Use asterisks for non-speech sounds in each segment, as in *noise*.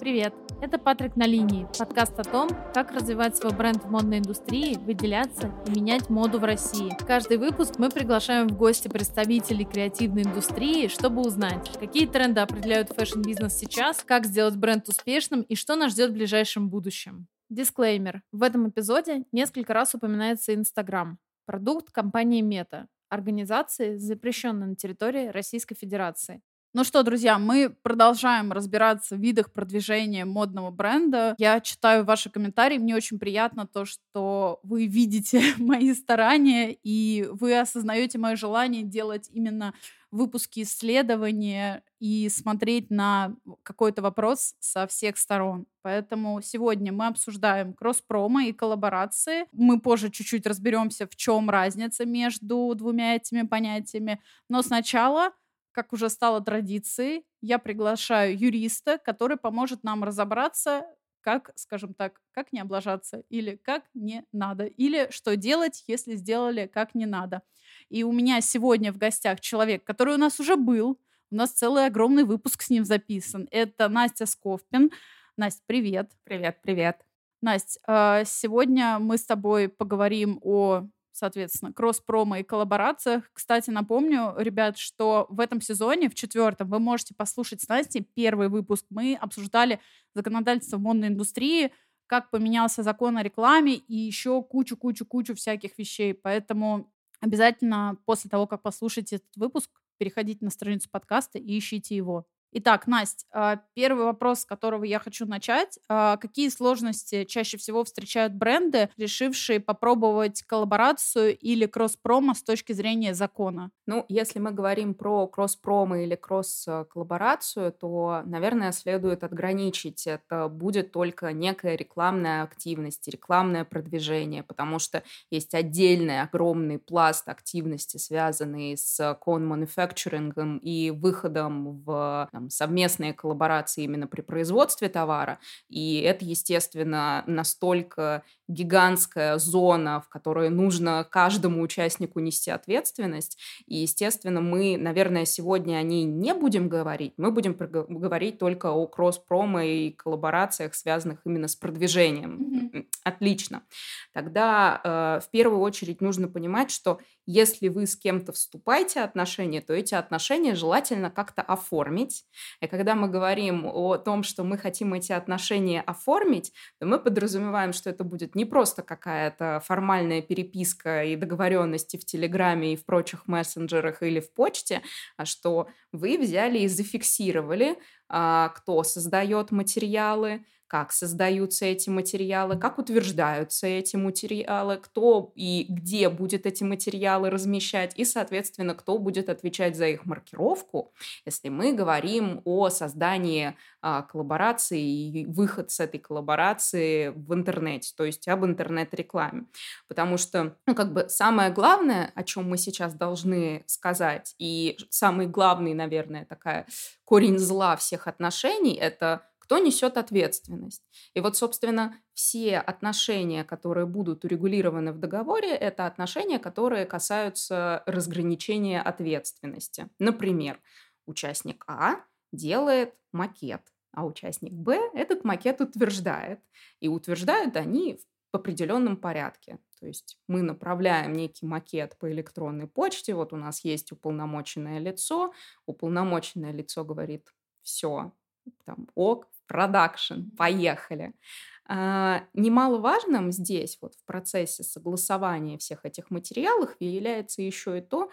Привет! Это Патрик на линии, подкаст о том, как развивать свой бренд в модной индустрии, выделяться и менять моду в России. В каждый выпуск мы приглашаем в гости представителей креативной индустрии, чтобы узнать, какие тренды определяют fashion-бизнес сейчас, как сделать бренд успешным и что нас ждет в ближайшем будущем. Дисклеймер. В этом эпизоде несколько раз упоминается Инстаграм, продукт компании Мета, организации, запрещенной на территории Российской Федерации. Ну что, друзья, мы продолжаем разбираться в видах продвижения модного бренда. Я читаю ваши комментарии. Мне очень приятно то, что вы видите *laughs* мои старания и вы осознаете мое желание делать именно выпуски исследования и смотреть на какой-то вопрос со всех сторон. Поэтому сегодня мы обсуждаем кросс-промо и коллаборации. Мы позже чуть-чуть разберемся, в чем разница между двумя этими понятиями. Но сначала как уже стало традицией, я приглашаю юриста, который поможет нам разобраться, как, скажем так, как не облажаться, или как не надо, или что делать, если сделали как не надо. И у меня сегодня в гостях человек, который у нас уже был, у нас целый огромный выпуск с ним записан. Это Настя Сковпин. Настя, привет. Привет, привет. Настя, а, сегодня мы с тобой поговорим о соответственно, кросс-промо и коллаборациях. Кстати, напомню, ребят, что в этом сезоне, в четвертом, вы можете послушать с Настей первый выпуск. Мы обсуждали законодательство в модной индустрии, как поменялся закон о рекламе и еще кучу-кучу-кучу всяких вещей. Поэтому обязательно после того, как послушаете этот выпуск, переходите на страницу подкаста и ищите его. Итак, Настя, а, первый вопрос, с которого я хочу начать. А, какие сложности чаще всего встречают бренды, решившие попробовать коллаборацию или кросс-промо с точки зрения закона? Ну, если мы говорим про кросс-промо или кросс-коллаборацию, то, наверное, следует отграничить. Это будет только некая рекламная активность, рекламное продвижение, потому что есть отдельный огромный пласт активности, связанный с кон-мануфакчерингом и выходом в там, совместные коллаборации именно при производстве товара. И это, естественно, настолько гигантская зона, в которой нужно каждому участнику нести ответственность. И, естественно, мы, наверное, сегодня о ней не будем говорить. Мы будем говорить только о кросс-промо и коллаборациях, связанных именно с продвижением. Mm-hmm. Отлично. Тогда э, в первую очередь нужно понимать, что если вы с кем-то вступаете отношения, то эти отношения желательно как-то оформить. И когда мы говорим о том, что мы хотим эти отношения оформить, то мы подразумеваем, что это будет не просто какая-то формальная переписка и договоренности в Телеграме и в прочих мессенджерах или в почте, а что вы взяли и зафиксировали, а, кто создает материалы, как создаются эти материалы, как утверждаются эти материалы, кто и где будет эти материалы размещать, и, соответственно, кто будет отвечать за их маркировку, если мы говорим о создании а, коллаборации и выход с этой коллаборации в интернете, то есть об интернет-рекламе. Потому что, ну, как бы самое главное, о чем мы сейчас должны сказать, и самый главный, наверное, такая корень зла всех отношений, это кто несет ответственность. И вот, собственно, все отношения, которые будут урегулированы в договоре, это отношения, которые касаются разграничения ответственности. Например, участник А делает макет, а участник Б этот макет утверждает. И утверждают они в определенном порядке. То есть мы направляем некий макет по электронной почте, вот у нас есть уполномоченное лицо, уполномоченное лицо говорит, все, там, ок, продакшн, поехали. А, немаловажным здесь, вот в процессе согласования всех этих материалов, является еще и то,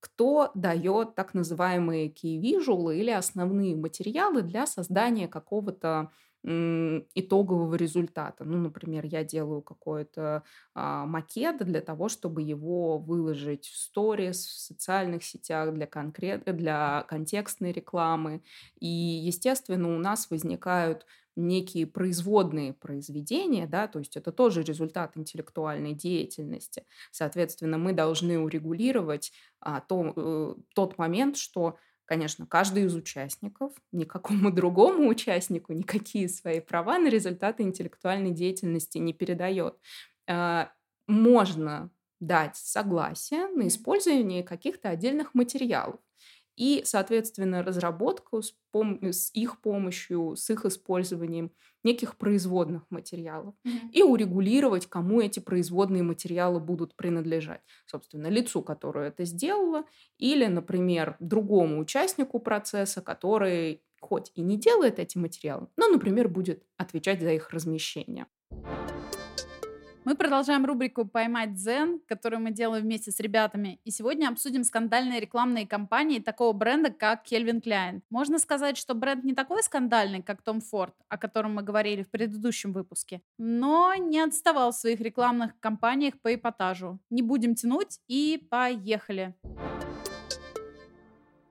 кто дает так называемые key visual или основные материалы для создания какого-то итогового результата. Ну, например, я делаю какой-то а, макет для того, чтобы его выложить в сторис, в социальных сетях для, конкрет... для контекстной рекламы. И, естественно, у нас возникают некие производные произведения, да, то есть это тоже результат интеллектуальной деятельности. Соответственно, мы должны урегулировать а, то, э, тот момент, что Конечно, каждый из участников, никакому *laughs* другому участнику никакие свои права на результаты интеллектуальной деятельности не передает. А, можно дать согласие на использование каких-то отдельных материалов. И, соответственно, разработку с, пом- с их помощью, с их использованием неких производных материалов mm-hmm. и урегулировать, кому эти производные материалы будут принадлежать. Собственно, лицу, которое это сделало, или, например, другому участнику процесса, который хоть и не делает эти материалы, но, например, будет отвечать за их размещение. Мы продолжаем рубрику «Поймать дзен», которую мы делаем вместе с ребятами. И сегодня обсудим скандальные рекламные кампании такого бренда, как Кельвин Кляйн. Можно сказать, что бренд не такой скандальный, как Том Форд, о котором мы говорили в предыдущем выпуске, но не отставал в своих рекламных кампаниях по эпатажу. Не будем тянуть и поехали.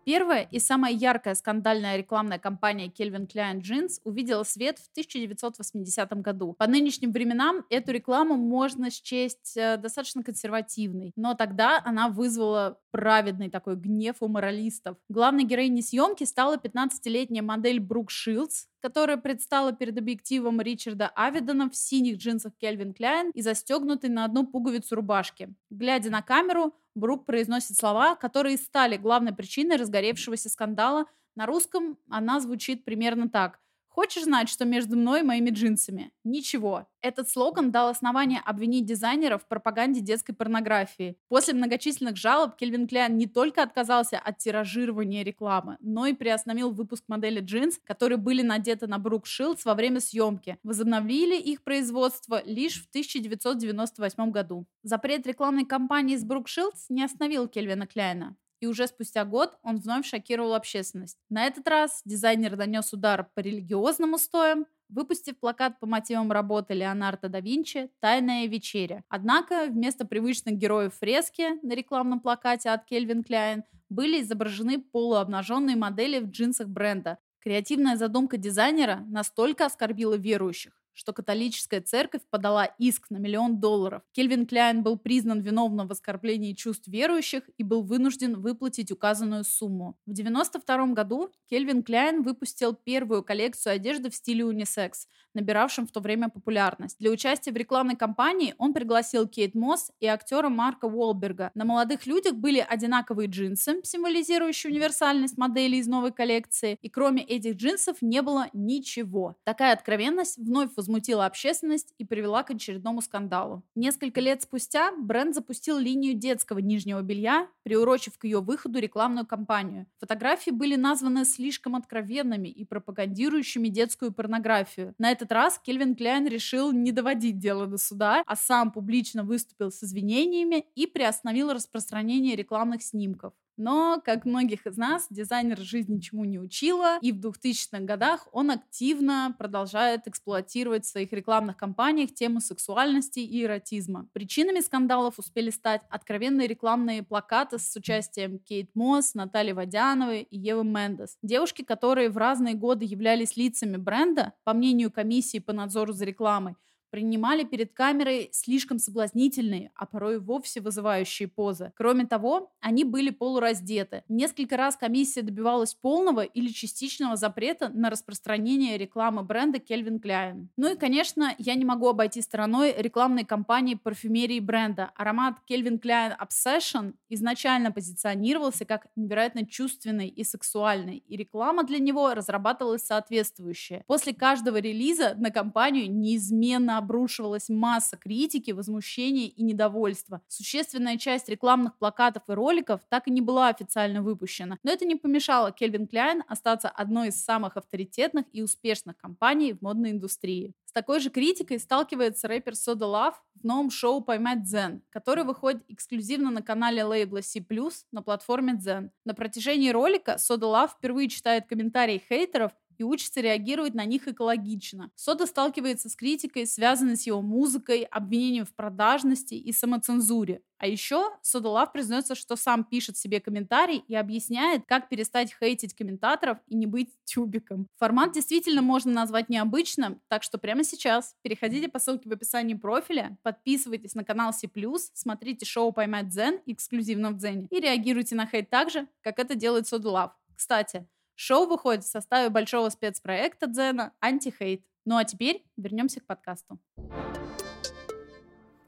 Первая и самая яркая скандальная рекламная кампания Calvin Klein Jeans увидела свет в 1980 году. По нынешним временам эту рекламу можно счесть э, достаточно консервативной, но тогда она вызвала праведный такой гнев у моралистов. Главной героиней съемки стала 15-летняя модель Брук Шилдс, которая предстала перед объективом Ричарда Авидона в синих джинсах Кельвин Кляйн и застегнутой на одну пуговицу рубашки. Глядя на камеру, Брук произносит слова, которые стали главной причиной разгоревшегося скандала. На русском она звучит примерно так. Хочешь знать, что между мной и моими джинсами? Ничего. Этот слоган дал основание обвинить дизайнеров в пропаганде детской порнографии. После многочисленных жалоб Кельвин Кляйн не только отказался от тиражирования рекламы, но и приостановил выпуск модели джинс, которые были надеты на Брук Шилдс во время съемки. Возобновили их производство лишь в 1998 году. Запрет рекламной кампании с Брук Шилдс не остановил Кельвина Кляйна и уже спустя год он вновь шокировал общественность. На этот раз дизайнер донес удар по религиозным устоям, выпустив плакат по мотивам работы Леонардо да Винчи «Тайная вечеря». Однако вместо привычных героев фрески на рекламном плакате от Кельвин Кляйн были изображены полуобнаженные модели в джинсах бренда. Креативная задумка дизайнера настолько оскорбила верующих, что католическая церковь подала иск на миллион долларов. Кельвин Кляйн был признан виновным в оскорблении чувств верующих и был вынужден выплатить указанную сумму. В 1992 году Кельвин Кляйн выпустил первую коллекцию одежды в стиле унисекс, набиравшем в то время популярность. Для участия в рекламной кампании он пригласил Кейт Мосс и актера Марка Уолберга. На молодых людях были одинаковые джинсы, символизирующие универсальность модели из новой коллекции, и кроме этих джинсов не было ничего. Такая откровенность вновь возмутила общественность и привела к очередному скандалу. Несколько лет спустя бренд запустил линию детского нижнего белья, приурочив к ее выходу рекламную кампанию. Фотографии были названы слишком откровенными и пропагандирующими детскую порнографию. На этот раз Кельвин Кляйн решил не доводить дело до суда, а сам публично выступил с извинениями и приостановил распространение рекламных снимков. Но, как многих из нас, дизайнер жизнь ничему не учила, и в 2000-х годах он активно продолжает эксплуатировать в своих рекламных кампаниях тему сексуальности и эротизма. Причинами скандалов успели стать откровенные рекламные плакаты с участием Кейт Мосс, Натальи Водяновой и Евы Мендес. Девушки, которые в разные годы являлись лицами бренда, по мнению комиссии по надзору за рекламой, принимали перед камерой слишком соблазнительные, а порой вовсе вызывающие позы. Кроме того, они были полураздеты. Несколько раз комиссия добивалась полного или частичного запрета на распространение рекламы бренда Calvin Klein. Ну и, конечно, я не могу обойти стороной рекламной кампании парфюмерии бренда. Аромат Calvin Klein Obsession изначально позиционировался как невероятно чувственный и сексуальный, и реклама для него разрабатывалась соответствующая. После каждого релиза на компанию неизменно обрушивалась масса критики, возмущения и недовольства. Существенная часть рекламных плакатов и роликов так и не была официально выпущена. Но это не помешало Кельвин Кляйн остаться одной из самых авторитетных и успешных компаний в модной индустрии. С такой же критикой сталкивается рэпер Soda Love в новом шоу «Поймать Дзен», который выходит эксклюзивно на канале лейбла C+, на платформе Дзен. На протяжении ролика Soda Love впервые читает комментарии хейтеров и учится реагировать на них экологично. Сода сталкивается с критикой, связанной с его музыкой, обвинением в продажности и самоцензуре. А еще Сода Лав признается, что сам пишет себе комментарий и объясняет, как перестать хейтить комментаторов и не быть тюбиком. Формат действительно можно назвать необычным, так что прямо сейчас переходите по ссылке в описании профиля, подписывайтесь на канал C+, смотрите шоу «Поймать Дзен» эксклюзивно в Дзене и реагируйте на хейт так же, как это делает Сода Лав. Кстати, Шоу выходит в составе большого спецпроекта Дзена «Антихейт». Ну а теперь вернемся к подкасту.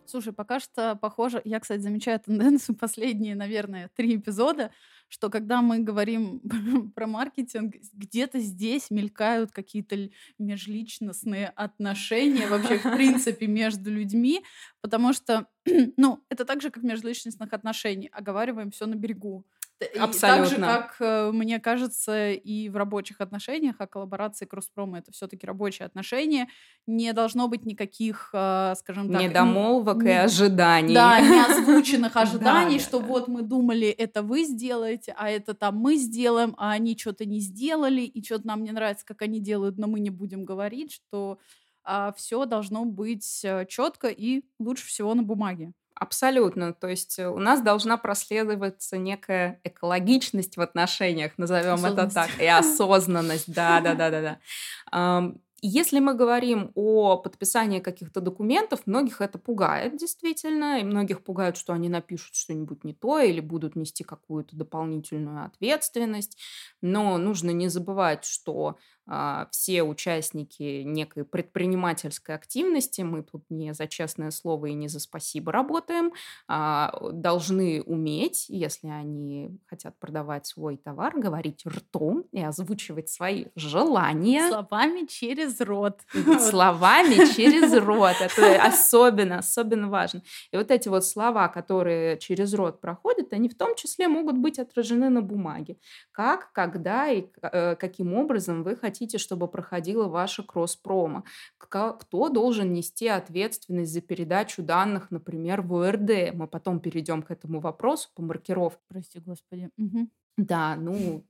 Слушай, пока что похоже, я, кстати, замечаю тенденцию *laughs* последние, наверное, три эпизода, что когда мы говорим *laughs* про маркетинг, где-то здесь мелькают какие-то межличностные отношения вообще, в принципе, *laughs* между людьми, потому что, *clears throat* ну, это так же, как межличностных отношениях. Оговариваем все на берегу. Абсолютно. Так же, как, э, мне кажется, и в рабочих отношениях, а коллаборации Кросспрома — это все таки рабочие отношения, не должно быть никаких, э, скажем так... Недомолвок не, и ожиданий. Да, неозвученных *laughs* ожиданий, что вот мы думали, это вы сделаете, а это там мы сделаем, а они что-то не сделали, и что-то нам не нравится, как они делают, но мы не будем говорить, что а, все должно быть э, четко и лучше всего на бумаге. Абсолютно. То есть э, у нас должна проследоваться некая экологичность в отношениях, назовем это так, и осознанность. Да, да, да, да, да. Если мы говорим о подписании каких-то документов, многих это пугает действительно, и многих пугает, что они напишут что-нибудь не то или будут нести какую-то дополнительную ответственность. Но нужно не забывать, что все участники некой предпринимательской активности, мы тут не за честное слово и не за спасибо работаем, а, должны уметь, если они хотят продавать свой товар, говорить ртом и озвучивать свои желания. Словами через рот. *laughs* Словами через рот. Это *laughs* особенно, особенно важно. И вот эти вот слова, которые через рот проходят, они в том числе могут быть отражены на бумаге. Как, когда и э, каким образом вы хотите хотите, чтобы проходила ваша кросс-промо? Кто должен нести ответственность за передачу данных, например, в ОРД? Мы потом перейдем к этому вопросу по маркировке. Прости, господи. Угу. Да, ну,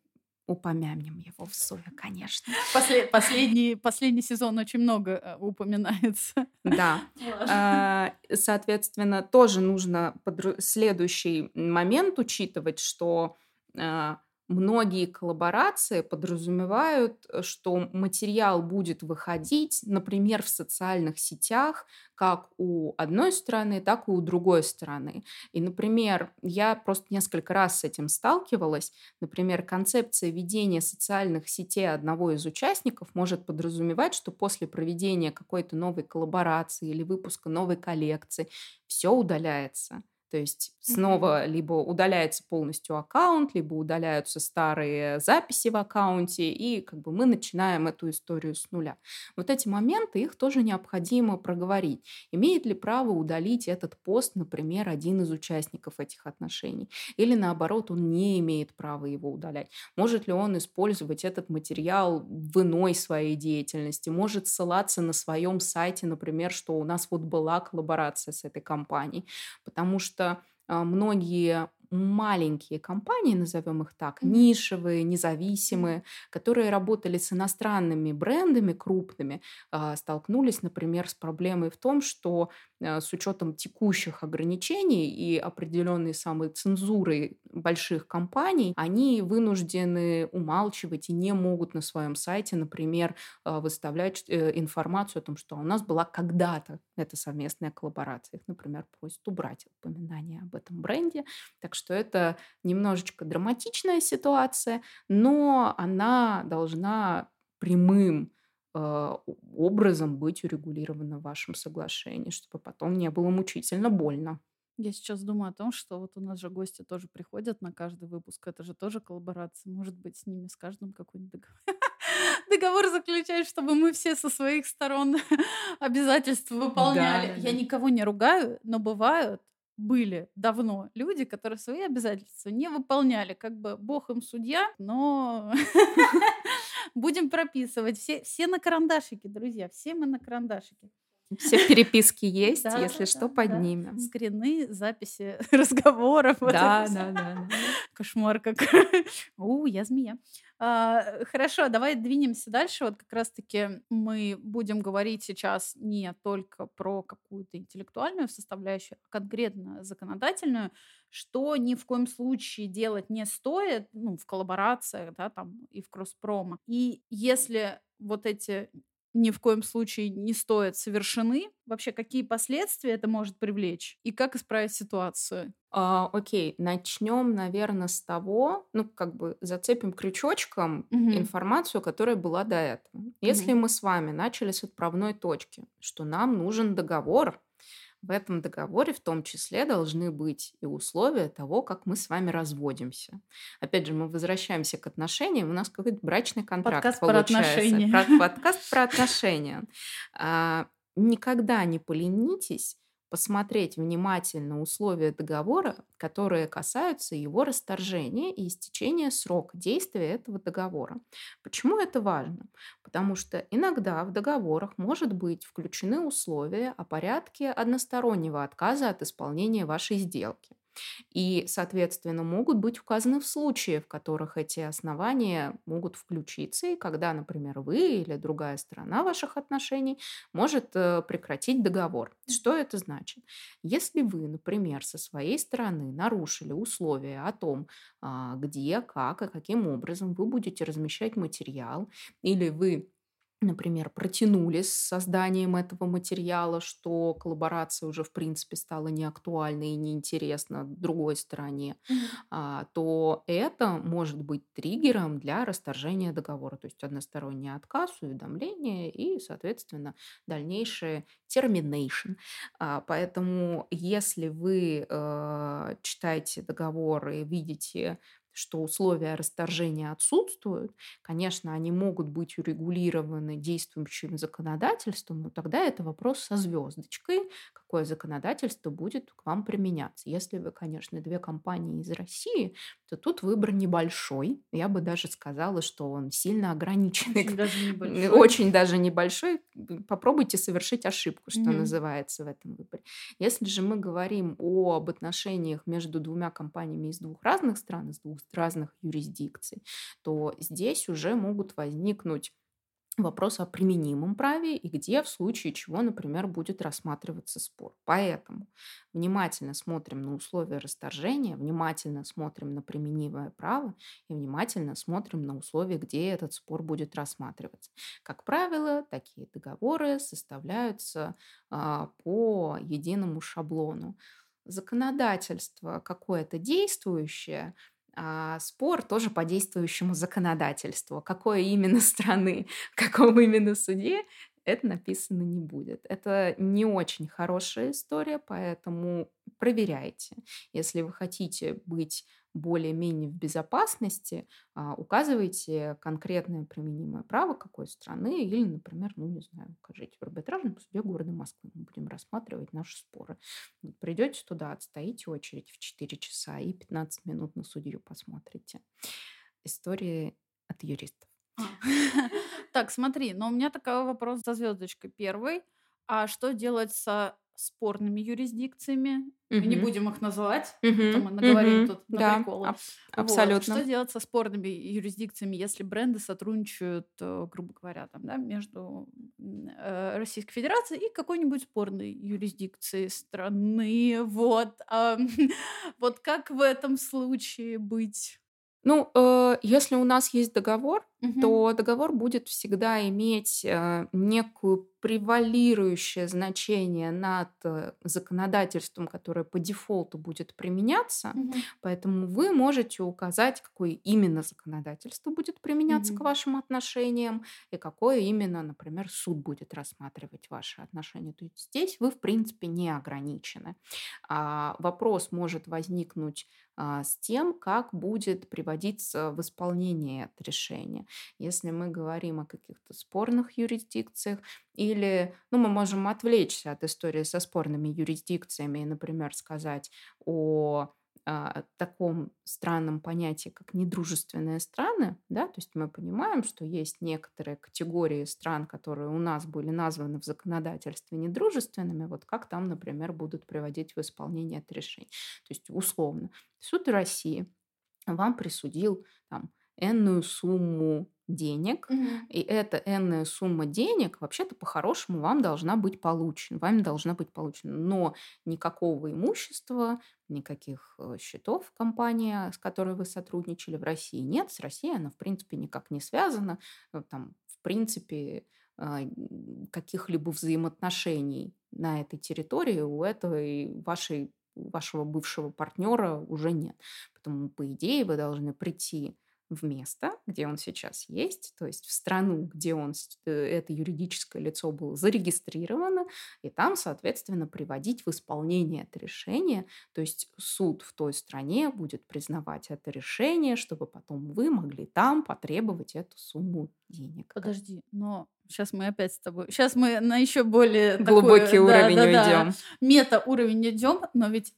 упомянем его в СОЯ, конечно. Послед, последний, последний сезон очень много э, упоминается. Да. *laughs* А, соответственно, тоже нужно под следующий момент учитывать, что а, многие коллаборации подразумевают, э, что материал будет выходить, например, в социальных сетях, как у одной стороны, так и у другой стороны. И, например, я просто несколько раз с этим сталкивалась. Например, концепция ведения социальных сетей одного из участников может подразумевать, что после проведения какой-то новой коллаборации или выпуска новой коллекции все удаляется. То есть снова mm-hmm. либо удаляется полностью аккаунт, либо удаляются старые записи в аккаунте, и как бы мы начинаем эту историю с нуля. Вот эти моменты, их тоже необходимо проговорить. Имеет ли право удалить этот пост, например, один из участников этих отношений? Или наоборот, он не имеет права его удалять? Может ли он использовать этот материал в иной своей деятельности? Может ссылаться на своем сайте, например, что у нас вот была коллаборация с этой компанией? Потому что что а, многие маленькие компании, назовем их так, нишевые, независимые, которые работали с иностранными брендами крупными, а, столкнулись, например, с проблемой в том, что а, с учетом текущих ограничений и определенной самой цензуры больших компаний, они вынуждены умалчивать и не могут на своем сайте, например, а, выставлять э, информацию о том, что у нас была когда-то эта совместная коллаборация. Их, например, просят убрать упоминание об этом бренде. Так что это немножечко драматичная ситуация, но она должна прямым э, образом быть урегулирована в вашем соглашении, чтобы потом не было мучительно больно. Я сейчас думаю о том, что вот у нас же гости тоже приходят на каждый выпуск. Это же тоже коллаборация. Может быть, с ними, с каждым какой-нибудь договор. *laughs* договор заключать, чтобы мы все со своих сторон *laughs* обязательства выполняли. Да, да, Я никого не ругаю, но бывают были давно люди, которые свои обязательства не выполняли. Как бы бог им судья, но *laughs* будем прописывать. Все, все на карандашике, друзья, все мы на карандашике. Все переписки есть, да, если да, что, да, поднимем. Да. Скрины, записи *laughs* разговоров. Да, вот да, да, да. Кошмар как. *laughs* У, я змея. А, хорошо, давай двинемся дальше. Вот как раз-таки мы будем говорить сейчас не только про какую-то интеллектуальную составляющую, а конкретно законодательную, что ни в коем случае делать не стоит ну, в коллаборациях да, там, и в кросс-промо. И если вот эти ни в коем случае не стоят совершены. Вообще, какие последствия это может привлечь и как исправить ситуацию? А, окей, начнем, наверное, с того, ну, как бы зацепим крючочком угу. информацию, которая была до этого. Если угу. мы с вами начали с отправной точки, что нам нужен договор, в этом договоре в том числе должны быть и условия того, как мы с вами разводимся. Опять же, мы возвращаемся к отношениям, у нас какой-то брачный контракт Подкаст получается. про отношения. Про- подкаст про *laughs* отношения. А, никогда не поленитесь посмотреть внимательно условия договора, которые касаются его расторжения и истечения срока действия этого договора. Почему это важно? Потому что иногда в договорах может быть включены условия о порядке одностороннего отказа от исполнения вашей сделки. И, соответственно, могут быть указаны в случае, в которых эти основания могут включиться, и когда, например, вы или другая сторона ваших отношений может э, прекратить договор. Что это значит? Если вы, например, со своей стороны нарушили условия о том, а, где, как и каким образом вы будете размещать материал, или вы например, протянули с созданием этого материала, что коллаборация уже, в принципе, стала неактуальна и неинтересна другой стороне, а, то это может быть триггером для расторжения договора. То есть односторонний отказ, уведомление и, соответственно, дальнейшее termination. А, поэтому если вы э, читаете договор и видите что условия расторжения отсутствуют, конечно, они могут быть урегулированы действующим законодательством, но тогда это вопрос со звездочкой, какое законодательство будет к вам применяться. Если вы, конечно, две компании из России, то тут выбор небольшой. Я бы даже сказала, что он сильно ограниченный. Очень даже *laughs* небольшой. Очень даже небольшой. Попробуйте совершить ошибку, что Мгм. называется в этом выборе. Если же мы говорим об отношениях между двумя компаниями из двух разных стран, из двух разных юрисдикций, то здесь уже могут возникнуть вопрос о применимом праве и где в случае чего, например, будет рассматриваться спор. Поэтому внимательно смотрим на условия расторжения, внимательно смотрим на применимое право и внимательно смотрим на условия, где этот спор будет рассматриваться. Как правило, такие договоры составляются а, по единому шаблону. Законодательство какое-то действующее – спор тоже по действующему законодательству. Какой именно *laughs* страны, каком именно суде, это написано не будет. Это не очень хорошая история, поэтому проверяйте. Если вы хотите быть более-менее в безопасности, а, указывайте конкретное применимое право какой страны или, например, ну, не знаю, укажите в арбитражном суде города Москвы. Мы будем рассматривать наши споры. Придете туда, отстоите очередь в 4 часа и 15 минут на судью посмотрите. Истории от юристов. *laughs* Так, смотри, но у меня такой вопрос со звездочкой. Первый. А что делать со спорными юрисдикциями? Мы не будем их называть, то мы наговорим тут на приколы. абсолютно. Что делать со спорными юрисдикциями, если бренды сотрудничают, э, грубо говоря, там, да, между э, Российской Федерацией и какой-нибудь спорной юрисдикцией страны? Вот. а, *laughs* Вот как в этом случае быть? Ну, э, если у нас есть договор, Мгм. то договор будет всегда иметь э, некую превалирующее значение над э, законодательством, которое по дефолту будет применяться. Мгм. Поэтому вы можете указать, какое именно законодательство будет применяться к Мгм. вашим отношениям и какое именно, например, суд будет рассматривать ваши отношения. То есть здесь вы, в принципе, не ограничены. А, вопрос может возникнуть а, с тем, как будет приводиться в исполнение это решение. Если мы говорим о каких-то спорных юрисдикциях, или ну, мы можем отвлечься от истории со спорными юрисдикциями и, например, сказать о а, таком странном понятии, как недружественные страны, да, то есть мы понимаем, что есть некоторые категории стран, которые у нас были названы в законодательстве недружественными, вот как там, например, будут приводить в исполнение это решение. То есть условно суд России вам присудил там энную сумму денег, Мгм. и эта энная сумма денег вообще-то по-хорошему вам должна быть получена, вами должна быть получена. Но никакого имущества, никаких э, счетов компании, с которой вы сотрудничали в России нет. С Россией она, в принципе, никак не связана. Э, Там, в принципе, а, каких-либо взаимоотношений на этой территории у этой вашей, вашего бывшего партнера уже нет. Поэтому, по идее, вы должны прийти в место, где он сейчас есть, то есть в страну, где он, э, это юридическое лицо было зарегистрировано, и там, соответственно, приводить в исполнение это решение. То есть суд в той стране будет признавать это решение, чтобы потом вы могли там потребовать эту сумму денег. Подожди, но сейчас мы опять с тобой. Сейчас мы на еще более глубокий такой, уровень да, да, уйдем. Да, мета уровень идем, но ведь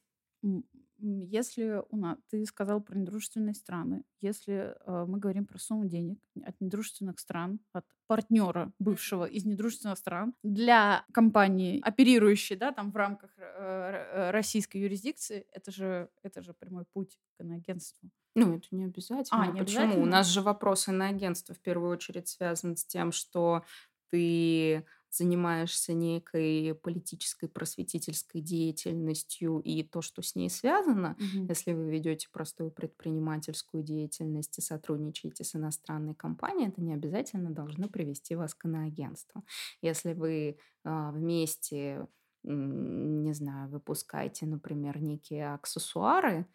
если у нас, ты сказал про недружественные страны, если э, мы говорим про сумму денег от недружественных стран, от партнера бывшего из недружественных стран для компании, оперирующей, да, там в рамках э, э российской юрисдикции, это же, это же прямой путь к иноагентству. Ну, это не обязательно. А, не Почему? Обязательно? У нас же вопрос иноагентства в первую очередь связан с тем, что ты занимаешься некой политической просветительской деятельностью и то, что с ней связано, угу. если вы ведете простую предпринимательскую деятельность и сотрудничаете с иностранной компанией, это не обязательно должно привести вас к иноагентству. Если вы э, вместе, не знаю, выпускаете, например, некие аксессуары,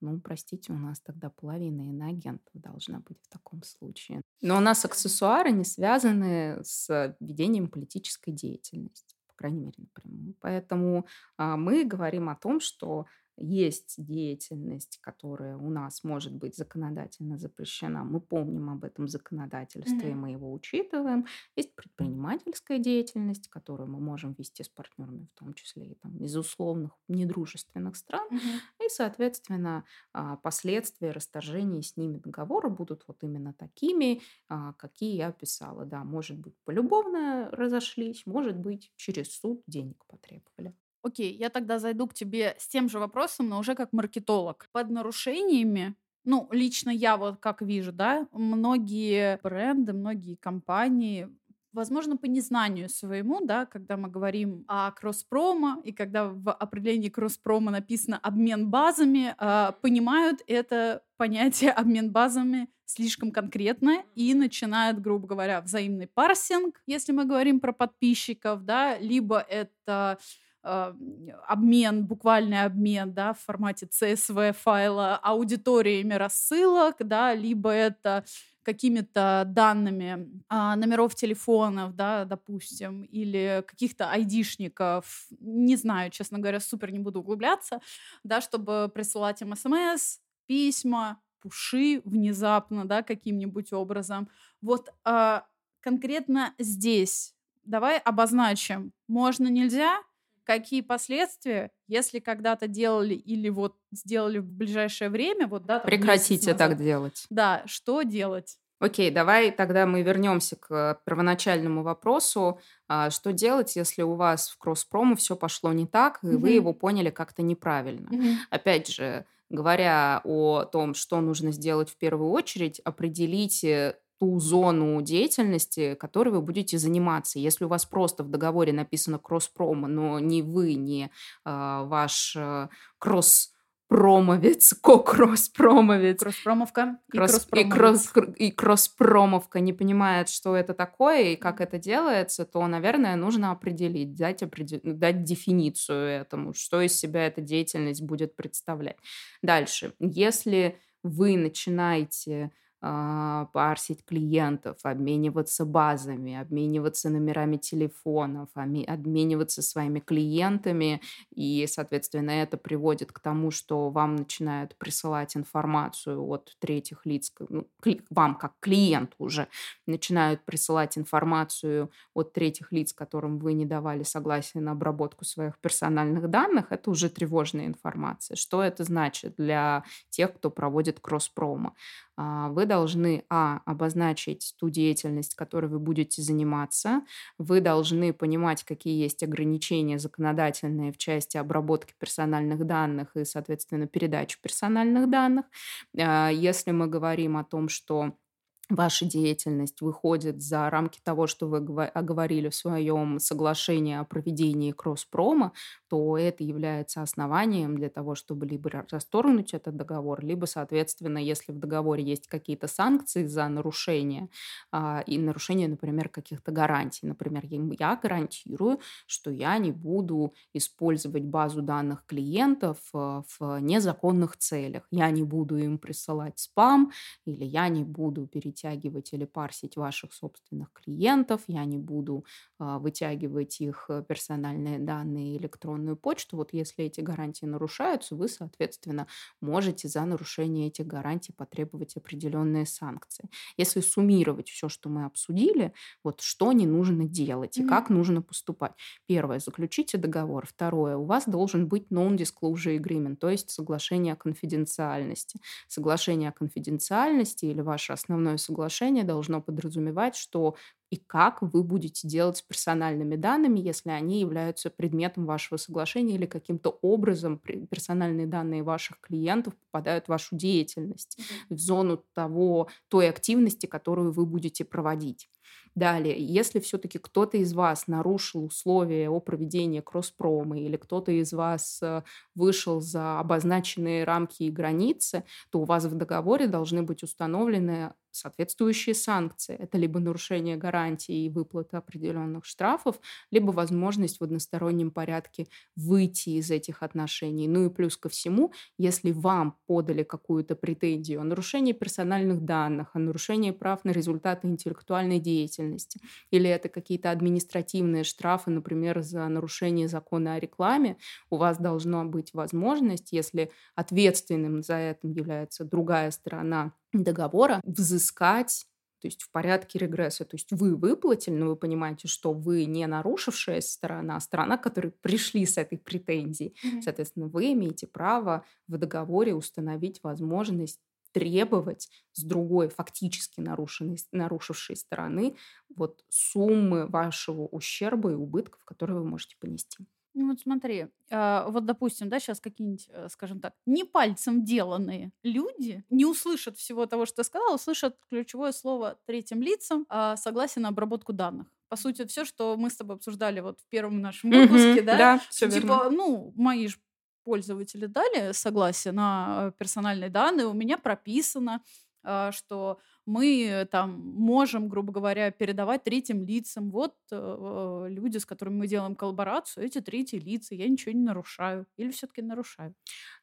ну, простите, у нас тогда половина иноагентов должна быть в таком случае. Но у нас аксессуары не связаны с ведением политической деятельности, по крайней мере, напрямую. Поэтому а, мы говорим о том, что есть деятельность, которая у нас может быть законодательно запрещена. Мы помним об этом законодательстве, mm-hmm. и мы его учитываем. Есть предпринимательская деятельность, которую мы можем вести с партнерами, в том числе и там, из условных недружественных стран. Mm-hmm. И, соответственно, а, последствия расторжения с ними договора будут вот именно такими, а, какие я описала. Да, может быть, полюбовно разошлись, может быть, через суд денег потребовали. Окей, я тогда зайду к тебе с тем же вопросом, но уже как маркетолог. Под нарушениями ну, лично я вот как вижу, да, многие бренды, многие компании возможно, по незнанию своему, да, когда мы говорим о кросс-промо, и когда в определении кросс-промо написано обмен базами, э, понимают это понятие обмен базами слишком конкретно и начинают, грубо говоря, взаимный парсинг, если мы говорим про подписчиков, да, либо это а, обмен, буквальный обмен, да, в формате CSV файла аудиториями рассылок, да, либо это какими-то данными а, номеров телефонов, да, допустим, или каких-то айдишников, не знаю, честно говоря, супер не буду углубляться, да, чтобы присылать им смс, письма, пуши внезапно, да, каким-нибудь образом. Вот а, конкретно здесь давай обозначим, можно, нельзя, какие последствия, если когда-то делали или вот сделали в ближайшее время, вот да, прекратите так делать. Да, что делать? Окей, давай тогда мы вернемся к первоначальному вопросу. А, что делать, если у вас в кросс-промо все пошло не так, и mm-hmm. вы его поняли как-то неправильно? Mm-hmm. Опять же, говоря о том, что нужно сделать в первую очередь, определите ту зону деятельности, которой вы будете заниматься. Если у вас просто в договоре написано кросс-промо, но ни вы, ни э, ваш э, кросс промовец, *laughs* ко-кросс-промовец. Кросс-промовка кросс, и, кросс, и кросс-промовка не понимает, что это такое и как это делается, то, наверное, нужно определить, дать, определ... дать дефиницию этому, что из себя эта деятельность будет представлять. Дальше. Если вы начинаете парсить клиентов, обмениваться базами, обмениваться номерами телефонов, обмениваться своими клиентами. И, соответственно, это приводит к тому, что вам начинают присылать информацию от третьих лиц, ну, вам как клиент уже начинают присылать информацию от третьих лиц, которым вы не давали согласия на обработку своих персональных данных. Это уже тревожная информация. Что это значит для тех, кто проводит кросс-промо? А, вы должны, а, обозначить ту деятельность, которой вы будете заниматься, вы должны понимать, какие есть ограничения законодательные в части обработки персональных данных и, соответственно, передачи персональных данных. А, если мы говорим о том, что ваша деятельность выходит за рамки того, что вы оговорили в своем соглашении о проведении кросс-прома, то это является основанием для того, чтобы либо расторгнуть этот договор, либо, соответственно, если в договоре есть какие-то санкции за нарушение а, и нарушение, например, каких-то гарантий. Например, я гарантирую, что я не буду использовать базу данных клиентов а, в незаконных целях. Я не буду им присылать спам, или я не буду перетягивать или парсить ваших собственных клиентов, я не буду а, вытягивать их э, персональные данные электронные электронную почту, вот если эти гарантии нарушаются, вы, соответственно, можете за нарушение этих гарантий потребовать определенные санкции. Если суммировать все, что мы обсудили, вот что не нужно делать и mm-hmm. как нужно поступать. Первое, заключите договор. Второе, у вас должен быть non-disclosure agreement, то есть соглашение о конфиденциальности. Соглашение о конфиденциальности или ваше основное соглашение должно подразумевать, что и как вы будете делать с персональными данными, если они являются предметом вашего соглашения или каким-то образом персональные данные ваших клиентов попадают в вашу деятельность, mm-hmm. в зону того, той активности, которую вы будете проводить. Далее, если все-таки кто-то из вас нарушил условия о проведении кросс-прома или кто-то из вас э, вышел за обозначенные рамки и границы, то у вас в договоре должны быть установлены соответствующие санкции. Это либо нарушение гарантии и выплата определенных штрафов, либо возможность в одностороннем порядке выйти из этих отношений. Ну и плюс ко всему, если вам подали какую-то претензию о нарушении персональных данных, о нарушении прав на результаты интеллектуальной деятельности. Или это какие-то административные штрафы, например, за нарушение закона о рекламе. У вас должна быть возможность, если ответственным за это является другая сторона договора, взыскать то есть в порядке регресса. То есть вы выплатили, но вы понимаете, что вы не нарушившая сторона, а сторона, которые пришли с этой претензией. Mm-hmm. Соответственно, вы имеете право в договоре установить возможность требовать с другой фактически нарушенной, нарушившей стороны вот суммы вашего ущерба и убытков, которые вы можете понести. Ну вот смотри, э, вот допустим, да, сейчас какие-нибудь, э, скажем так, не пальцем деланные люди не услышат всего того, что ты сказала, услышат ключевое слово третьим лицам э, согласие на обработку данных. По сути, все, что мы с тобой обсуждали вот в первом нашем выпуске, да, да все типа, верно. ну, мои же пользователи дали согласие на персональные данные, у меня прописано, что мы там можем, грубо говоря, передавать третьим лицам. Вот э, люди, с которыми мы делаем коллаборацию, эти третьи лица, я ничего не нарушаю. Или все-таки нарушаю?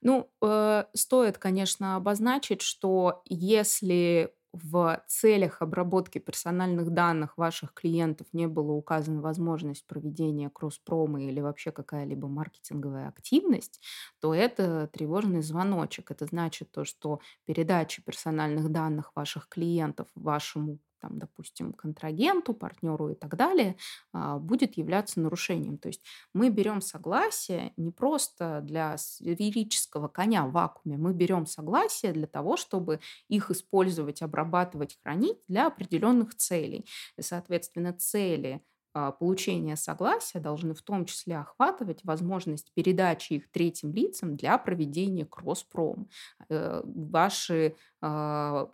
Ну, э, стоит, конечно, обозначить, что если в целях обработки персональных данных ваших клиентов не было указана возможность проведения кросс-прома или вообще какая-либо маркетинговая активность, то это тревожный звоночек. Это значит то, что передача персональных данных ваших клиентов вашему там, допустим, контрагенту, партнеру и так далее, а, будет являться нарушением. То есть мы берем согласие не просто для сферического коня в вакууме, мы берем согласие для того, чтобы их использовать, обрабатывать, хранить для определенных целей. И, соответственно, цели а, получения согласия должны в том числе охватывать возможность передачи их третьим лицам для проведения кросс-пром. Э, ваши а,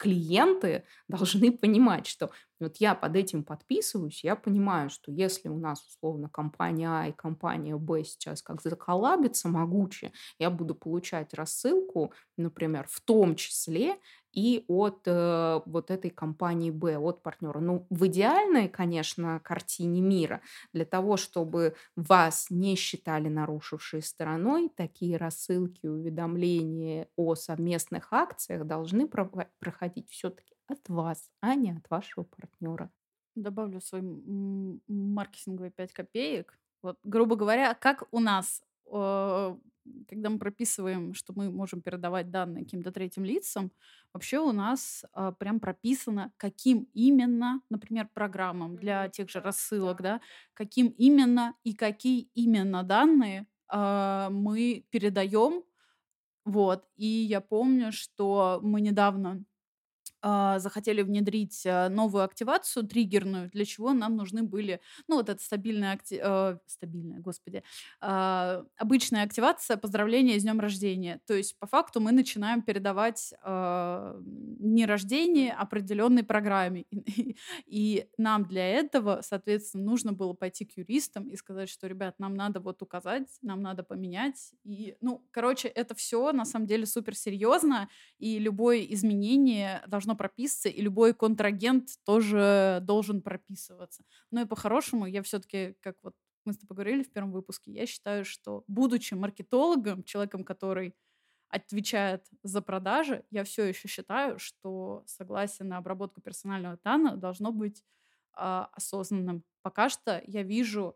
клиенты должны понимать, что вот я под этим подписываюсь, я понимаю, что если у нас условно компания А и компания Б сейчас как заколабится могуче, я буду получать рассылку, например, в том числе и от э, вот этой компании Б, от партнера. Ну, в идеальной, конечно, картине мира, для того, чтобы вас не считали нарушившей стороной, такие рассылки, уведомления о совместных акциях должны проходить все-таки от вас, а не от вашего партнера. Добавлю свой маркетинговые 5 копеек. Вот, грубо говоря, как у нас, э, когда мы прописываем, что мы можем передавать данные каким-то третьим лицам, вообще у нас э, прям прописано, каким именно, например, программам для тех же рассылок, да, каким именно и какие именно данные э, мы передаем. Вот. И я помню, что мы недавно э, захотели внедрить э, новую активацию триггерную, для чего нам нужны были, ну, вот эта стабильная, акти... э, стабильная, господи, э, обычная активация поздравления с днем рождения. То есть, по факту, мы начинаем передавать э, не рождение определенной программе. *laughs* И, и нам для этого, соответственно, нужно было пойти к юристам и сказать, что, ребят, нам надо вот указать, нам надо поменять. И, ну, короче, это все на самом деле супер серьезно, и любое изменение должно должно прописываться, и любой контрагент тоже должен прописываться. Но и по-хорошему я все-таки, как вот мы с тобой говорили в первом выпуске, я считаю, что будучи маркетологом, человеком, который отвечает за продажи, я все еще считаю, что согласие на обработку персонального данного должно быть э, осознанным. Пока что я вижу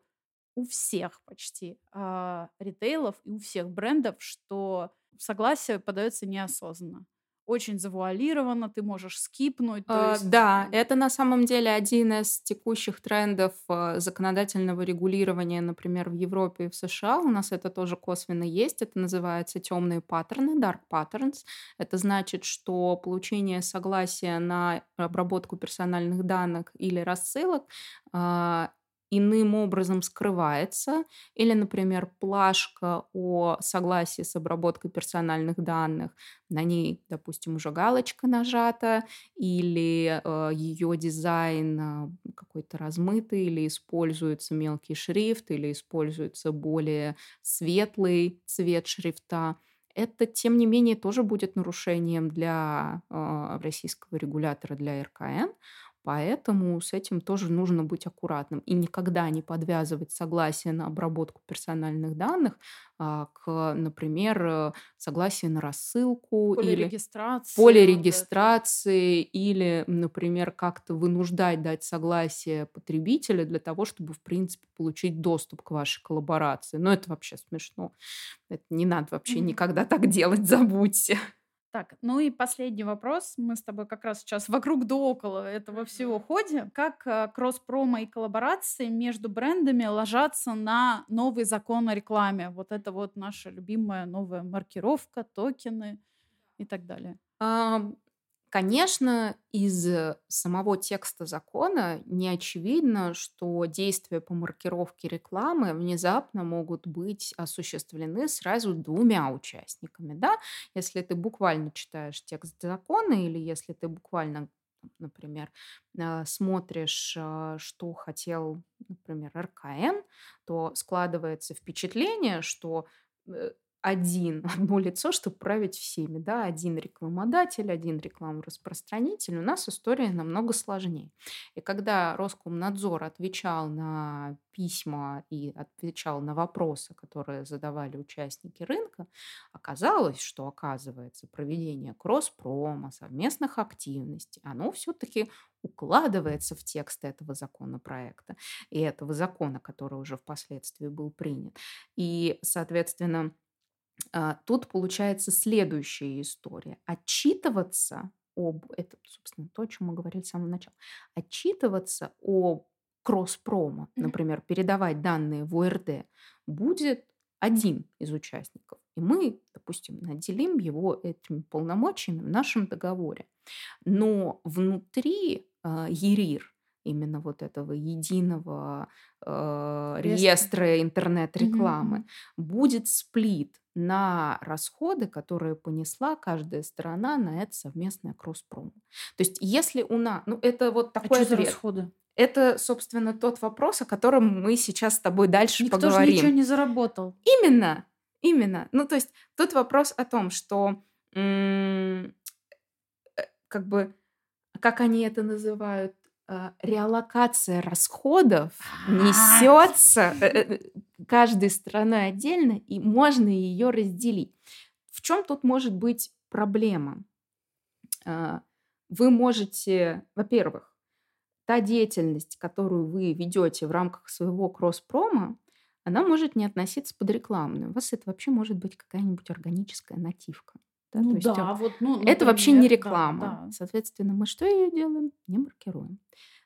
у всех почти э, ритейлов и у всех брендов, что согласие подается неосознанно очень завуалировано, ты можешь скипнуть. А, есть... Да, это на самом деле один из текущих трендов а, законодательного регулирования, например, в Европе и в США. У нас это тоже косвенно есть. Это называется темные паттерны, dark patterns. Это значит, что получение согласия на обработку персональных данных или рассылок а, иным образом скрывается, или, например, плашка о согласии с обработкой персональных данных, на ней, допустим, уже галочка нажата, или э, ее дизайн э, какой-то размытый, или используется мелкий шрифт, или используется более светлый цвет шрифта. Это, тем не менее, тоже будет нарушением для э, российского регулятора, для РКН, Поэтому с этим тоже нужно быть аккуратным и никогда не подвязывать согласие на обработку персональных данных а, к, например, э, согласию на рассылку поле или регистрации, поле регистрации или, например, как-то вынуждать дать согласие потребителя для того, чтобы, в принципе, получить доступ к вашей коллаборации. Но это вообще смешно. Это не надо вообще mm-hmm. никогда так делать, *laughs* забудьте. Так, ну и последний вопрос. Мы с тобой как раз сейчас вокруг да около этого всего ходим. Как э, кросс-промо и коллаборации между брендами ложатся на новый закон о рекламе? Вот это вот наша любимая новая маркировка, токены и так далее. Конечно, из э, самого текста закона не очевидно, что действия по маркировке рекламы внезапно могут быть осуществлены сразу двумя участниками. Да? Если ты буквально читаешь текст закона или если ты буквально например, э, смотришь, э, что хотел, например, РКН, то складывается впечатление, что один, одно лицо, чтобы править всеми, да, один рекламодатель, один рекламораспространитель. У нас история намного сложнее. И когда Роскомнадзор отвечал на письма и отвечал на вопросы, которые задавали участники рынка, оказалось, что, оказывается, проведение кросс-промо, совместных активностей, оно все-таки укладывается в текст этого законопроекта и этого закона, который уже впоследствии был принят. И, соответственно, тут получается следующая история. Отчитываться об... Это, собственно, то, о чем мы говорили с самого начала. Отчитываться о кросс-промо, например, передавать данные в ОРД, будет один из участников. И мы, допустим, наделим его этими полномочиями в нашем договоре. Но внутри э, ЕРИР именно вот этого единого э, реестра интернет-рекламы, mm-hmm. будет сплит на расходы, которые понесла каждая сторона на это совместное кросс-промо. То есть если у нас... Ну, это вот а такой а ответ. расходы? Это, собственно, тот вопрос, о котором мы сейчас с тобой дальше Никто поговорим. Никто же ничего не заработал. Именно, именно. Ну, то есть тут вопрос о том, что м- э, как бы, как они это называют, реалокация расходов а. несется э, каждой страной отдельно, и можно ее разделить. В чем тут может быть проблема? А, вы можете, во-первых, та деятельность, которую вы ведете в рамках своего кросс-прома, она может не относиться под рекламную. У вас это вообще может быть какая-нибудь органическая нативка. Да, ну, То да, вот, ну, например, это вообще не реклама. Да, да. Соответственно, мы что ее делаем? Не маркируем.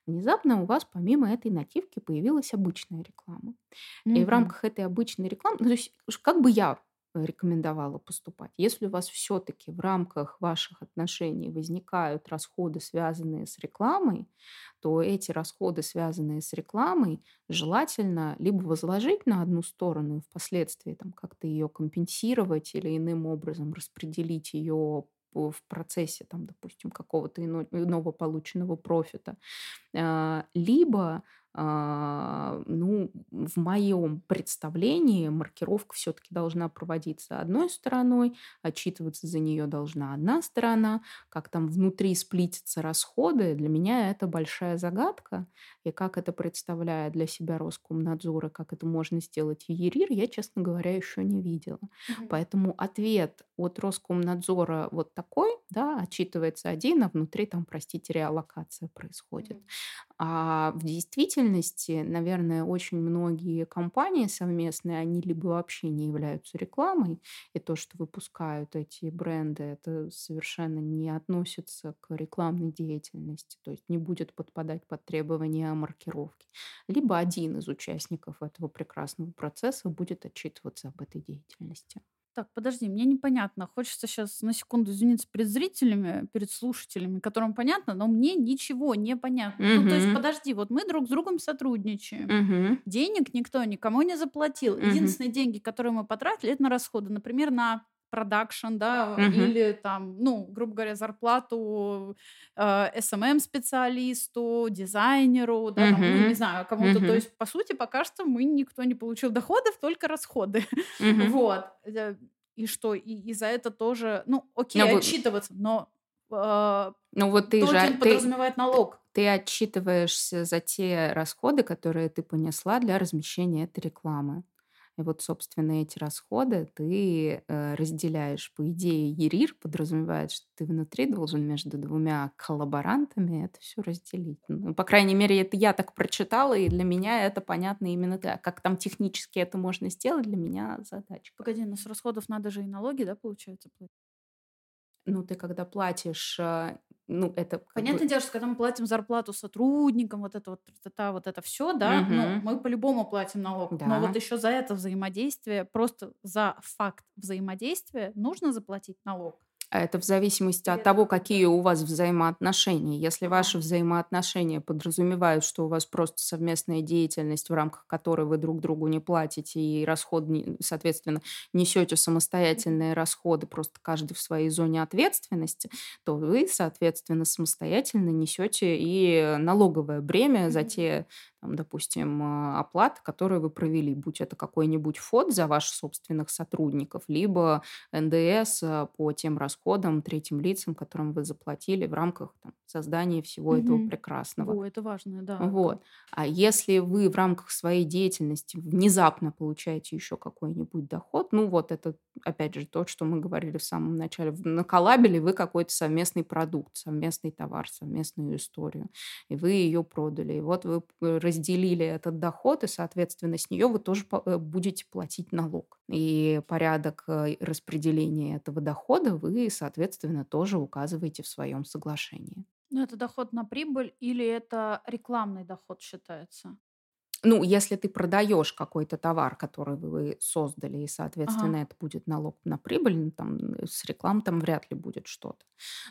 Внезапно у вас помимо этой нативки появилась обычная реклама. Mm-hmm. И в рамках этой обычной рекламы, ну, то есть как бы я рекомендовала поступать. Если у вас все-таки в рамках ваших отношений возникают расходы, связанные с рекламой, то эти расходы, связанные с рекламой, желательно либо возложить на одну сторону и впоследствии там как-то ее компенсировать или иным образом распределить ее в процессе, там, допустим, какого-то иного полученного профита, а, либо ну, в моем представлении маркировка все-таки должна проводиться одной стороной, отчитываться за нее должна одна сторона, как там внутри сплитятся расходы, для меня это большая загадка, и как это представляет для себя Роскомнадзор, и как это можно сделать ЕРИР, я, честно говоря, еще не видела. Угу. Поэтому ответ от Роскомнадзора вот такой, да, отчитывается один, а внутри там, простите, реаллокация происходит. Угу. А в действительности, наверное, очень многие компании совместные, они либо вообще не являются рекламой, и то, что выпускают эти бренды, это совершенно не относится к рекламной деятельности, то есть не будет подпадать под требования маркировки. Либо один из участников этого прекрасного процесса будет отчитываться об этой деятельности. Так, подожди, мне непонятно. Хочется сейчас на секунду извиниться перед зрителями, перед слушателями, которым понятно, но мне ничего не понятно. Угу. Ну, то есть, подожди, вот мы друг с другом сотрудничаем. Угу. Денег никто никому не заплатил. Угу. Единственные деньги, которые мы потратили, это на расходы. Например, на продакшн, да, Мгм. или там, ну, грубо говоря, зарплату э, SMM-специалисту, дизайнеру, да, там, ну, не знаю, кому-то. То есть, по сути, пока что мы никто не получил доходов, только расходы. *laughs* Мгм. Вот. Э, И что? И, и за это тоже, ну, окей, Но вы- отчитываться, но э, Ну вот ты же, должен ты, налог. ты отчитываешься за те расходы, которые ты понесла для размещения этой рекламы. И вот, собственно, эти расходы ты э, разделяешь. По идее, ЕРИР подразумевает, что ты внутри должен между двумя коллаборантами это все разделить. Ну, по крайней мере, это я так прочитала, и для меня это понятно именно так. Как там технически это можно сделать, для меня задача. Погоди, но с расходов надо же и налоги, да, получается, платить? Ну, ты когда платишь э, ну, это... Понятное бы... дело, что когда мы платим зарплату сотрудникам, вот это вот, это, вот это все, да, угу. ну, мы по-любому платим налог. Да. Но вот еще за это взаимодействие, просто за факт взаимодействия нужно заплатить налог. А это в зависимости от того, какие у вас взаимоотношения. Если ваши взаимоотношения подразумевают, что у вас просто совместная деятельность, в рамках которой вы друг другу не платите и расход, соответственно, несете самостоятельные расходы, просто каждый в своей зоне ответственности, то вы, соответственно, самостоятельно несете и налоговое бремя за те там, допустим, а, оплаты, которые вы провели, будь это какой-нибудь фонд за ваших собственных сотрудников, либо НДС а, по тем расходам третьим лицам, которым вы заплатили в рамках там, создания всего угу. этого прекрасного. О, это важно, да. Вот. А если вы в рамках своей деятельности внезапно получаете еще какой-нибудь доход, ну вот это, опять же, то, что мы говорили в самом начале, наколабили вы какой-то совместный продукт, совместный товар, совместную историю, и вы ее продали, и вот вы разделили этот доход, и, соответственно, с нее вы тоже э, будете платить налог. И порядок э, распределения этого дохода вы, соответственно, тоже указываете в своем соглашении. Ну, это доход на прибыль или это рекламный доход считается? Ну, если ты продаешь какой-то товар, который вы создали, и, соответственно, ага. это будет налог на прибыль, ну, там с рекламой там вряд ли будет что-то.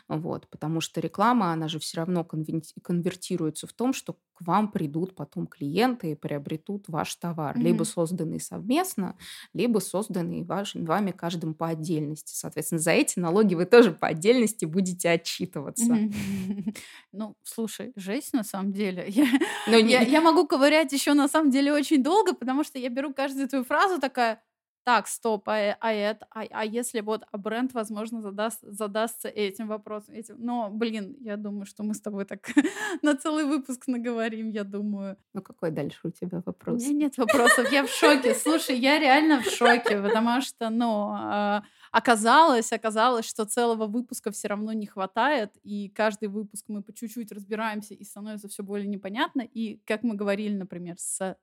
Вот, потому что реклама, она же все равно конвертируется в том, что к вам придут потом клиенты и приобретут ваш товар, mm-hmm. либо созданный совместно, либо созданный ваш, вами каждым по отдельности. Соответственно, за эти налоги вы тоже по отдельности будете отчитываться. Mm-hmm. *laughs* Ну, слушай, жесть на самом деле. *laughs* Я, Но я, не... я могу ковырять еще на самом деле очень долго, потому что я беру каждую твою фразу такая, так, стоп, а, а это, а, а если вот а бренд, возможно, задаст, задастся этим вопросом, этим, но, блин, я думаю, что мы с тобой так *laughs* на целый выпуск наговорим, я думаю. Ну, какой дальше у тебя вопрос? У меня нет вопросов, я в шоке. Слушай, я реально в шоке, потому что, ну, а, оказалось, оказалось, что целого выпуска все равно не хватает, и каждый выпуск мы по чуть-чуть разбираемся, и становится все более непонятно. И, как мы говорили, например, с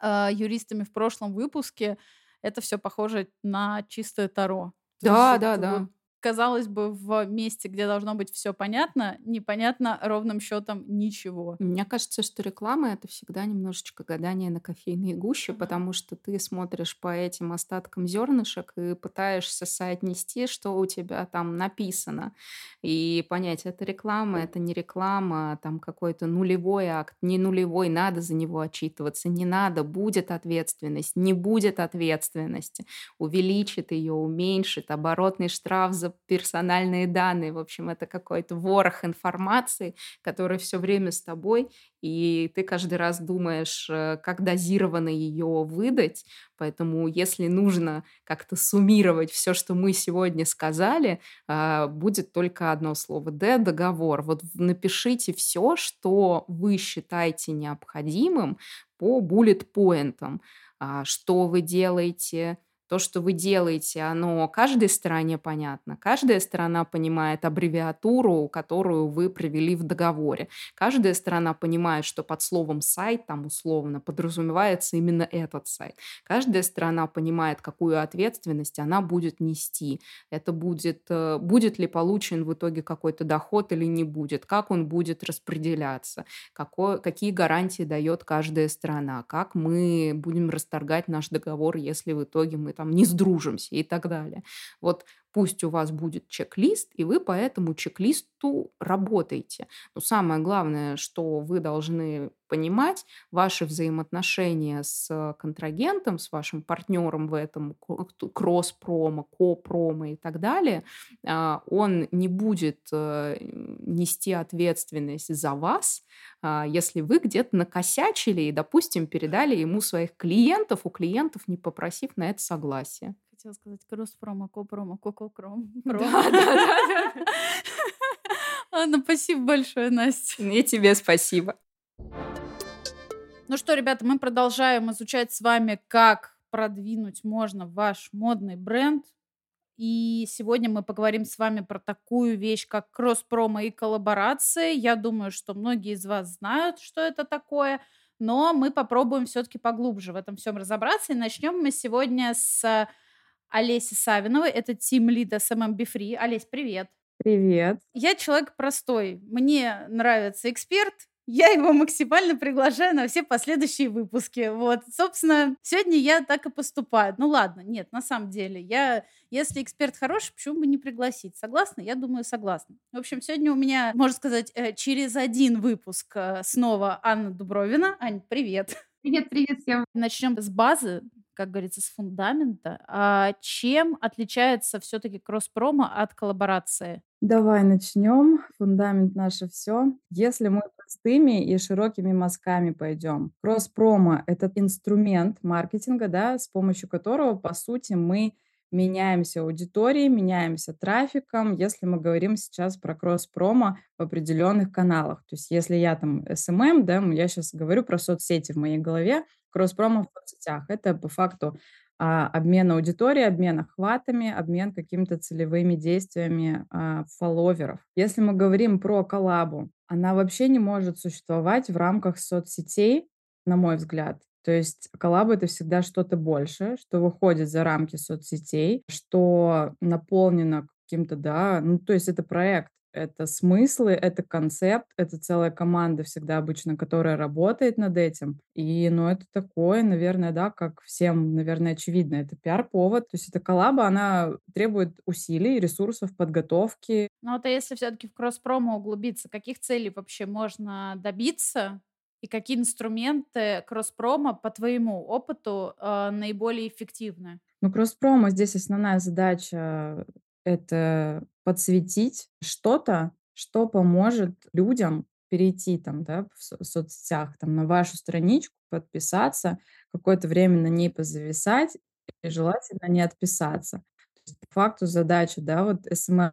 э, юристами в прошлом выпуске, это все похоже на чистое таро. Да, да, да. Казалось бы, в месте, где должно быть все понятно, непонятно ровным счетом ничего. Мне кажется, что реклама это всегда немножечко гадание на кофейной гуще, потому что ты смотришь по этим остаткам зернышек и пытаешься соотнести, что у тебя там написано. И понять, это реклама, это не реклама, там какой-то нулевой акт, не нулевой, надо за него отчитываться, не надо, будет ответственность, не будет ответственности, увеличит ее, уменьшит, оборотный штраф за персональные данные. В общем, это какой-то ворох информации, который все время с тобой, и ты каждый раз думаешь, э, как дозированно ее выдать. Поэтому, если нужно как-то суммировать все, что мы сегодня сказали, а, будет только одно слово «Д» — договор. Вот напишите все, что вы считаете необходимым по буллет-поинтам. А, что вы делаете, то, что вы делаете, оно каждой стороне понятно. Каждая сторона понимает аббревиатуру, которую вы провели в договоре. Каждая сторона понимает, что под словом «сайт» там условно подразумевается именно этот сайт. Каждая сторона понимает, какую ответственность она будет нести. Это будет, э, будет ли получен в итоге какой-то доход или не будет, как он будет распределяться, какой, какие гарантии дает каждая сторона, как мы будем расторгать наш договор, если в итоге мы там не сдружимся и так далее. Вот пусть у вас будет чек-лист, и вы по этому чек-листу работаете. Но самое главное, что вы должны понимать, ваши взаимоотношения с контрагентом, с вашим партнером в этом кросс-промо, ко-промо и так далее, а, он не будет э, нести ответственность за вас, а, если вы где-то накосячили и, допустим, передали ему своих клиентов, у клиентов не попросив на это согласия. Хотела сказать кросс-промо, ко-промо, ко-ко-кром. *laughs* Да, да, да. *laughs* Ладно, спасибо большое, Настя. И тебе спасибо. Ну что, ребята, мы продолжаем изучать с вами, как продвинуть можно ваш модный бренд. И сегодня мы поговорим с вами про такую вещь, как кросс-промо и коллаборации. Я думаю, что многие из вас знают, что это такое, но мы попробуем все-таки поглубже в этом всем разобраться. И начнем мы сегодня с Олеси Савиновой. Это тим лида SMM Be Free. Олесь, привет. Привет. Я человек простой. Мне нравится эксперт, я его максимально приглашаю на все последующие выпуски. Вот, собственно, сегодня я так и поступаю. Ну ладно, нет, на самом деле, я, если эксперт хороший, почему бы не пригласить? Согласна? Я думаю, согласна. В общем, сегодня у меня, можно сказать, э, через один выпуск э, снова Анна Дубровина. Ань, привет. Привет, привет всем. Начнем с базы, как говорится, с фундамента. А чем отличается все-таки кросс-промо от коллаборации? Давай начнем. Фундамент наше все. Если мы простыми и широкими мазками пойдем. Кросс-промо– это инструмент маркетинга, да, с помощью которого, по сути, мы меняемся аудиторией, меняемся трафиком, если мы говорим сейчас про кросс-промо в определенных каналах. То есть если я там SMM, да, я сейчас говорю про соцсети в моей голове, кросс-промо в соцсетях. Это по факту а, обмен аудиторией, обмен охватами, обмен какими-то целевыми действиями а, фолловеров. Если мы говорим про коллабу, она вообще не может существовать в рамках соцсетей, на мой взгляд. То есть коллаба — это всегда что-то большее, что выходит за рамки соцсетей, что наполнено каким-то, да, ну, то есть это проект, это смыслы, это концепт, это целая команда всегда обычно, которая работает над этим. И, ну, это такое, наверное, да, как всем, наверное, очевидно, это пиар-повод. То есть эта коллаба, она требует усилий, ресурсов, подготовки. Ну, вот а если все-таки в кросс-промо углубиться, каких целей вообще можно добиться? И какие инструменты кросс-промо, по твоему опыту, э, наиболее эффективны? Ну, кросс-промо здесь основная задача это подсветить что-то, что поможет людям перейти там, да, в со- соцсетях, там, на вашу страничку, подписаться, какое-то время на ней позависать и желательно не отписаться. То есть, по факту задача, да, вот SMM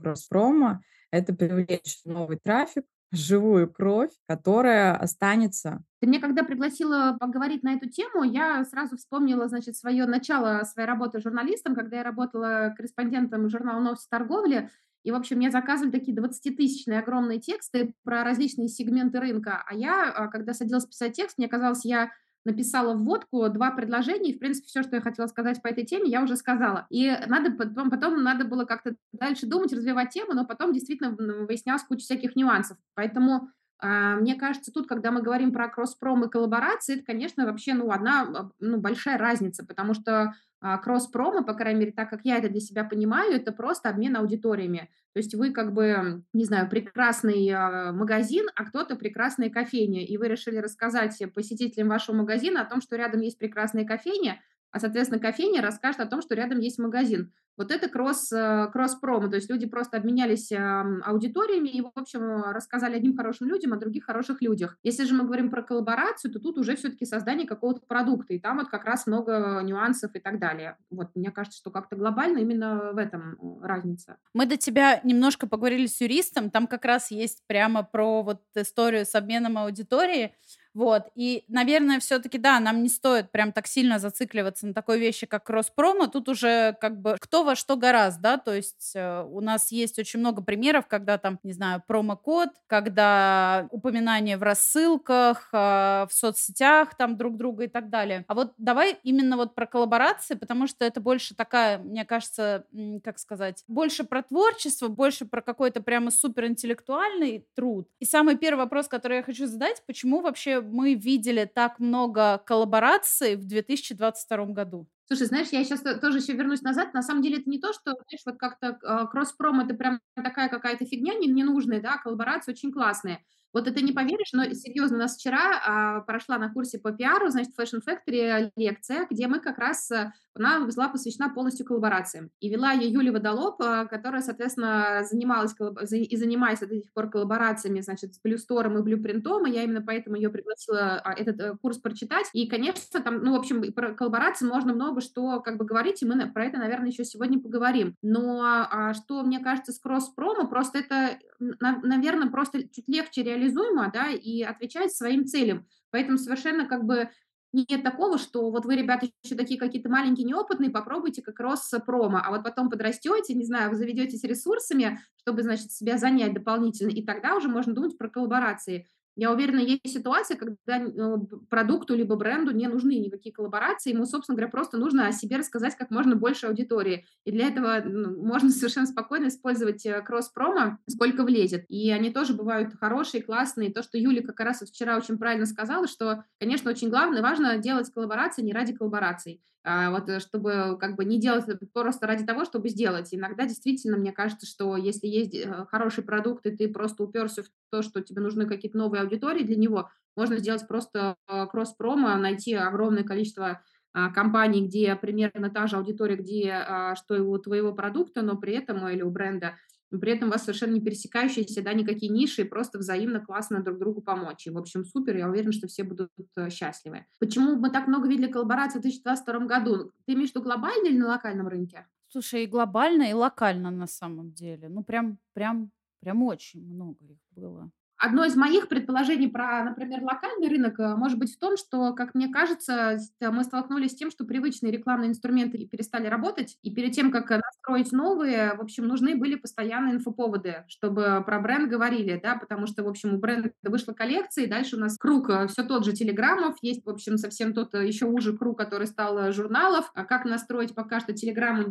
Кросс-промо– это привлечь новый трафик, живую кровь, которая останется. Ты мне когда пригласила поговорить на эту тему, я сразу вспомнила, значит, свое начало своей работы журналистом, когда я работала корреспондентом журнала «Новости торговли», и, в общем, мне заказывали такие 20-тысячные огромные тексты про различные сегменты рынка. А я, а, когда садилась писать текст, мне казалось, я написала вводку, два предложения, и, в принципе, все, что я хотела сказать по этой теме, я уже сказала. И надо потом, потом надо было как-то дальше думать, развивать тему, но потом действительно выяснялась куча всяких нюансов. Поэтому мне кажется, тут, когда мы говорим про кросс-пром и коллаборации, это, конечно, вообще ну, одна а, ну, большая разница, потому что а, кросс-промо, по крайней мере, так как я это для себя понимаю, это просто обмен аудиториями. То есть вы как бы, не знаю, прекрасный магазин, а кто-то прекрасная кофейня, и вы решили рассказать посетителям вашего магазина о том, что рядом есть прекрасная кофейня, а, соответственно, кофейня расскажет о том, что рядом есть магазин. Вот это кросс, э, кросс-промо, то есть люди просто обменялись аудиториями и, в общем, рассказали одним хорошим людям о других хороших людях. Если же мы говорим про коллаборацию, то тут уже все-таки создание какого-то продукта, и там вот как раз много нюансов и так далее. Вот, мне кажется, что как-то глобально именно в этом э, разница. Мы до тебя немножко поговорили с юристом, там как раз есть прямо про вот историю с обменом аудитории, вот. И, наверное, все-таки, да, нам не стоит прям так сильно зацикливаться на такой вещи, как кросс-промо. Тут уже как бы кто во что гораздо, да, то есть э, у нас есть очень много примеров, когда там, не знаю, промокод, когда упоминание в рассылках, э, в соцсетях там друг друга и так далее. А вот давай именно вот про коллаборации, потому что это больше такая, мне кажется, как сказать, больше про творчество, больше про какой-то прямо суперинтеллектуальный труд. И самый первый вопрос, который я хочу задать, почему вообще мы видели так много коллабораций в 2022 году? Слушай, знаешь, я сейчас тоже еще вернусь назад. На самом деле это не то, что, знаешь, вот как-то э, кросс-пром это прям такая какая-то фигня ненужная, да, коллаборации очень классные. Вот это не поверишь, но серьезно, у нас вчера а, прошла на курсе по пиару, значит, Fashion Factory лекция, где мы как раз, э, она была посвящена полностью коллаборациям. И вела ее Юлия Водолоб, э, которая, соответственно, занималась и занимается до сих пор коллаборациями, значит, с Блюстором и Блюпринтом, и я именно поэтому ее пригласила а, этот э, курс прочитать. И, конечно, там, ну, в общем, про коллаборации можно много что как бы говорить, и мы про это, наверное, еще сегодня поговорим. Но а, что, мне кажется, с кросс-промо, просто это, наверное, просто чуть легче реализовать реализуемо, да, и отвечать своим целям. Поэтому совершенно как бы нет такого, что вот вы, ребята, еще такие какие-то маленькие, неопытные, попробуйте как раз промо, а вот потом подрастете, не знаю, вы заведетесь ресурсами, чтобы, значит, себя занять дополнительно, и тогда уже можно думать про коллаборации. Я уверена, есть ситуация, когда э, продукту либо бренду не нужны никакие коллаборации, ему, собственно говоря, просто нужно о себе рассказать как можно больше аудитории. И для этого ну, можно *laughs* совершенно спокойно использовать э, кросс-промо, сколько влезет. И они тоже бывают хорошие, классные. То, что Юля как раз вчера очень правильно сказала, что, конечно, очень главное, важно делать коллаборации не ради коллабораций. А вот э, чтобы как бы не делать просто ради того, чтобы сделать. Иногда действительно, мне кажется, что если есть э, хороший продукт, и ты просто уперся в то, что тебе нужны какие-то новые аудитории для него, можно сделать просто э, кросс-промо, найти огромное количество а, компаний, где примерно та же аудитория, где а, что и у твоего продукта, но при этом или у бренда, при этом у вас совершенно не пересекающиеся, да, никакие ниши, просто взаимно классно друг другу помочь. И, в общем, супер, я уверена, что все будут э, счастливы. Почему мы так много видели коллабораций в 2022 году? Ты имеешь в виду глобально или на локальном рынке? Слушай, и глобально, и локально на самом деле. Ну, прям, прям, прям очень много их было. Одно из моих предположений про, например, локальный рынок э, может быть в том, что, как мне кажется, мы столкнулись с тем, что привычные рекламные инструменты перестали работать, и перед тем, как настроить новые, в общем, нужны были постоянные инфоповоды, чтобы про бренд говорили, да, потому что, в общем, у бренда вышла коллекция, и дальше у нас круг э, все тот же телеграммов, есть, в общем, совсем тот э, еще уже круг, который стал журналов, а как настроить пока что телеграмму,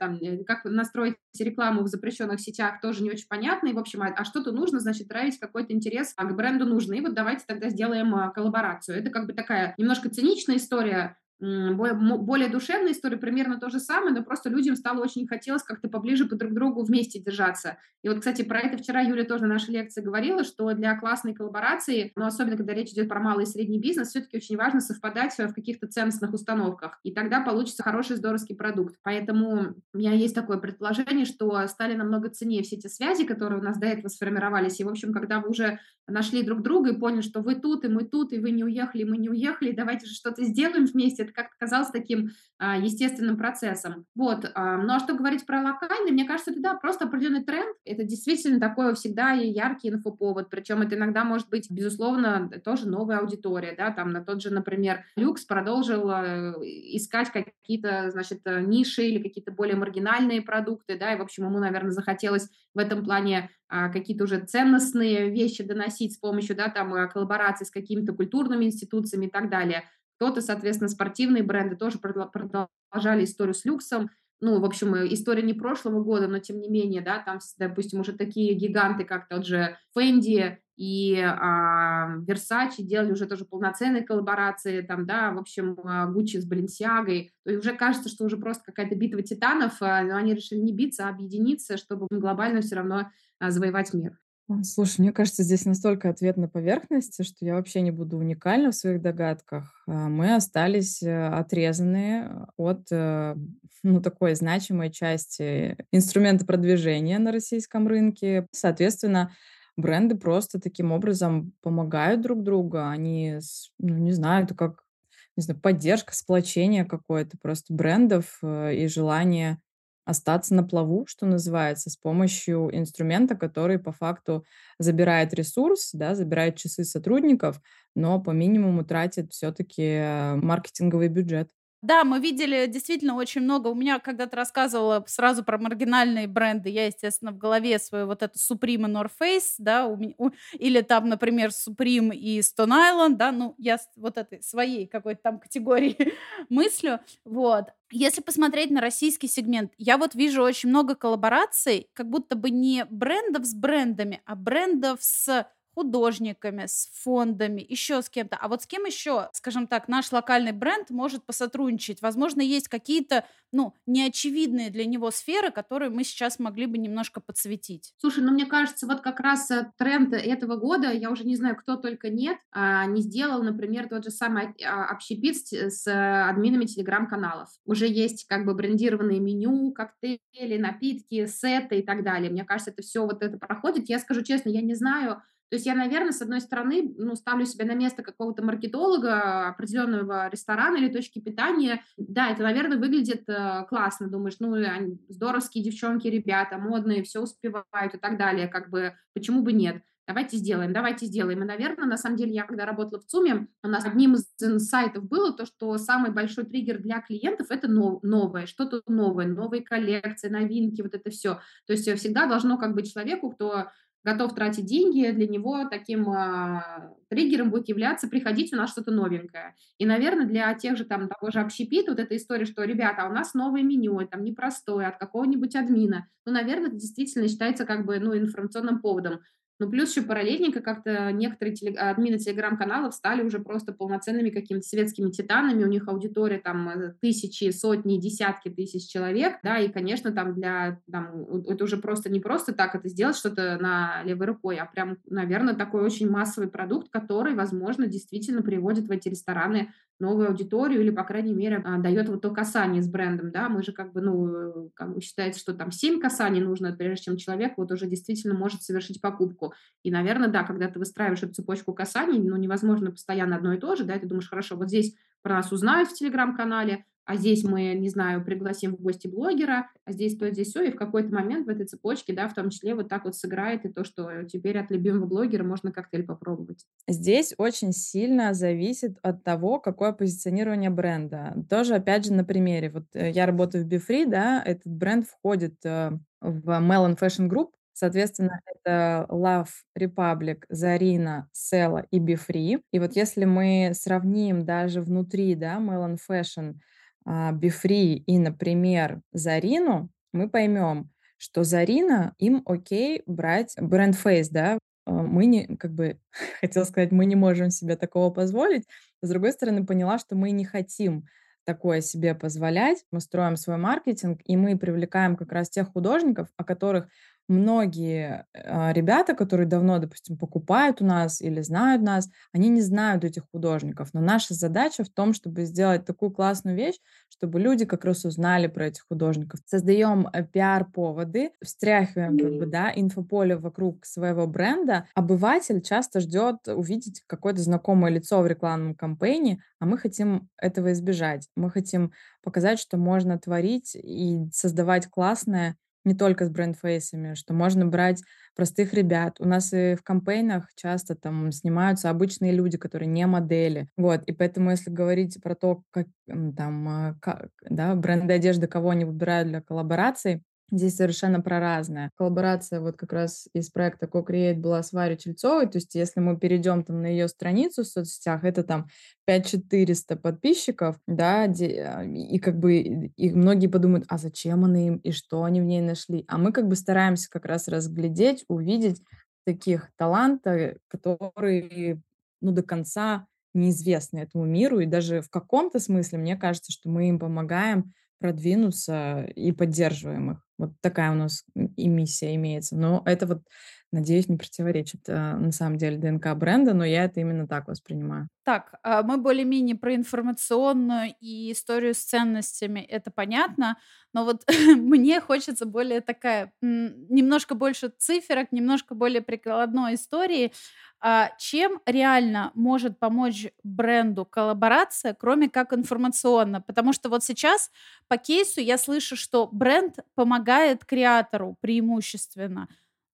там, как настроить рекламу в запрещенных сетях, тоже не очень понятно, и, в общем, а, а что-то нужно, значит, травить как какой-то интерес а к бренду нужно. И вот давайте тогда сделаем а, коллаборацию. Это как бы такая немножко циничная история, более душевная история, примерно то же самое, но просто людям стало очень хотелось как-то поближе по друг другу вместе держаться. И вот, кстати, про это вчера Юля тоже в нашей лекции говорила, что для классной коллаборации, ну, особенно когда речь идет про малый и средний бизнес, все-таки очень важно совпадать в каких-то ценностных установках, и тогда получится хороший здоровский продукт. Поэтому у меня есть такое предположение, что стали намного ценнее все эти связи, которые у нас до этого сформировались, и, в общем, когда вы уже нашли друг друга и поняли, что вы тут, и мы тут, и вы не уехали, и мы не уехали, давайте же что-то сделаем вместе, это как-то казалось таким а, естественным процессом. Вот. А, ну а что говорить про локальный, мне кажется, это да, просто определенный тренд. Это действительно такой всегда яркий инфоповод. Причем это иногда может быть, безусловно, тоже новая аудитория. Да? Там на тот же, например, Люкс продолжил э, искать какие-то, значит, ниши или какие-то более маргинальные продукты, да, и, в общем, ему, наверное, захотелось в этом плане а, какие-то уже ценностные вещи доносить с помощью, да, там, э, коллаборации с какими-то культурными институциями и так далее. Кто-то, соответственно, спортивные бренды тоже продолжали историю с люксом. Ну, в общем, э, история не прошлого года, но тем не менее, да, там, допустим, уже такие гиганты, как тот же Фенди и а, Versace делали уже тоже полноценные коллаборации, там, да, в общем, Гуччи с Баленсиагой. То есть уже кажется, что уже просто какая-то битва титанов, а, но они решили не биться, а объединиться, чтобы глобально все равно а, завоевать мир. Слушай, мне кажется, здесь настолько ответ на поверхности, что я вообще не буду уникальна в своих догадках. А, мы остались э, отрезаны от э, ну, такой значимой части инструмента продвижения на российском рынке. Соответственно, бренды просто таким образом помогают друг другу. Они, ну, не знаю, это как не знаю, поддержка, сплочение какое-то просто брендов э, и желание остаться на плаву, что называется, с помощью инструмента, который по факту забирает ресурс, да, забирает часы сотрудников, но по минимуму тратит все-таки э, маркетинговый бюджет. Да, мы видели действительно очень много. У меня когда-то рассказывала сразу про маргинальные бренды. Я, естественно, в голове свою вот эту Supreme и North Face, да, у меня, у, или там, например, Supreme и Stone Island, да, ну, я вот этой своей какой-то там категории *laughs* мыслю, вот. Если посмотреть на российский сегмент, я вот вижу очень много коллабораций, как будто бы не брендов с брендами, а брендов с художниками, с фондами, еще с кем-то. А вот с кем еще, скажем так, наш локальный бренд может посотрудничать? Возможно, есть какие-то, ну, неочевидные для него сферы, которые мы сейчас могли бы немножко подсветить. Слушай, ну, мне кажется, вот как раз э, тренд этого года, я уже не знаю, кто только нет, а, не сделал, например, тот же самый а, общепит с админами телеграм-каналов. Уже есть как бы брендированные меню, коктейли, напитки, сеты и так далее. Мне кажется, это все вот это проходит. Я скажу честно, я не знаю, то есть я, наверное, с одной стороны, ну, ставлю себя на место какого-то маркетолога, определенного ресторана или точки питания. Да, это, наверное, выглядит э, классно. Думаешь, ну, они здоровские девчонки, ребята, модные, все успевают и так далее. Как бы, почему бы нет? Давайте сделаем, давайте сделаем. И, наверное, на самом деле, я когда работала в ЦУМе, у нас одним из инсайтов было то, что самый большой триггер для клиентов – это новое, что-то новое, новые коллекции, новинки, вот это все. То есть всегда должно как бы человеку, кто готов тратить деньги, для него таким а, триггером будет являться приходить у нас что-то новенькое. И, наверное, для тех же там того же общепита вот эта история, что, ребята, а у нас новое меню, там непростое, от какого-нибудь админа, ну, наверное, это действительно считается как бы, ну, информационным поводом. Ну, плюс еще параллельненько как-то некоторые телег... админы телеграм-каналов стали уже просто полноценными какими-то светскими титанами, у них аудитория там э, тысячи, сотни, десятки тысяч человек, да, и, конечно, там для, там, это уже просто не просто так это сделать что-то на левой рукой, а прям, наверное, такой очень массовый продукт, который, возможно, действительно приводит в эти рестораны новую аудиторию или, по крайней мере, а, дает вот то касание с брендом, да, мы же как бы, ну, как бы считается, что там 7 касаний нужно, прежде чем человек вот уже действительно может совершить покупку. И, наверное, да, когда ты выстраиваешь эту цепочку касаний, ну, невозможно постоянно одно и то же, да, ты думаешь, хорошо, вот здесь про нас узнают в Телеграм-канале, а здесь мы, не знаю, пригласим в гости блогера, а здесь то, здесь все, и в какой-то момент в этой цепочке, да, в том числе вот так вот сыграет и то, что теперь от любимого блогера можно коктейль попробовать. Здесь очень сильно зависит от того, какое позиционирование бренда. Тоже, опять же, на примере. Вот э, я работаю в BeFree, да, этот бренд входит э, в Melon Fashion Group, Соответственно, это Love Republic, Zarina, Sela и BeFree. И вот если мы сравним даже внутри, да, Melon Fashion а, BeFree и, например, Зарину, мы поймем, что Зарина, им окей брать brand face, да, а, мы не, как бы, *laughs* хотела сказать, мы не можем себе такого позволить. С другой стороны, поняла, что мы не хотим такое себе позволять. Мы строим свой маркетинг, и мы привлекаем как раз тех художников, о которых многие э, ребята, которые давно, допустим, покупают у нас или знают нас, они не знают этих художников. Но наша задача в том, чтобы сделать такую классную вещь, чтобы люди как раз узнали про этих художников. Создаем э, пиар-поводы, встряхиваем как бы, да, инфополе вокруг своего бренда. Обыватель часто ждет увидеть какое-то знакомое лицо в рекламном кампейне, а мы хотим этого избежать. Мы хотим показать, что можно творить и создавать классное не только с брендфейсами, что можно брать простых ребят. У нас и в кампейнах часто там снимаются обычные люди, которые не модели. Вот, и поэтому если говорить про то, как там, а, как, да, бренды одежды, кого они выбирают для коллабораций, Здесь совершенно про разное. Коллаборация вот как раз из проекта Co-Create была с Варей Чельцовой, то есть если мы перейдем там на ее страницу в соцсетях, это там 5400 подписчиков, да, а, и как бы и многие подумают, а зачем она им, и что они в ней нашли. А мы как бы стараемся как раз разглядеть, увидеть таких талантов, которые, ну, до конца неизвестны этому миру, и даже в каком-то смысле, мне кажется, что мы им помогаем продвинуться и поддерживаем их. Вот такая у нас и миссия имеется. Но это вот, надеюсь, не противоречит э, на самом деле ДНК бренда, но я это именно так воспринимаю. Так, а мы более-менее про информационную и историю с ценностями, это понятно, но вот *laughs* мне хочется более такая, немножко больше циферок, немножко более прикладной истории. А чем реально может помочь бренду коллаборация, кроме как информационно? Потому что вот сейчас по кейсу я слышу, что бренд помогает креатору преимущественно.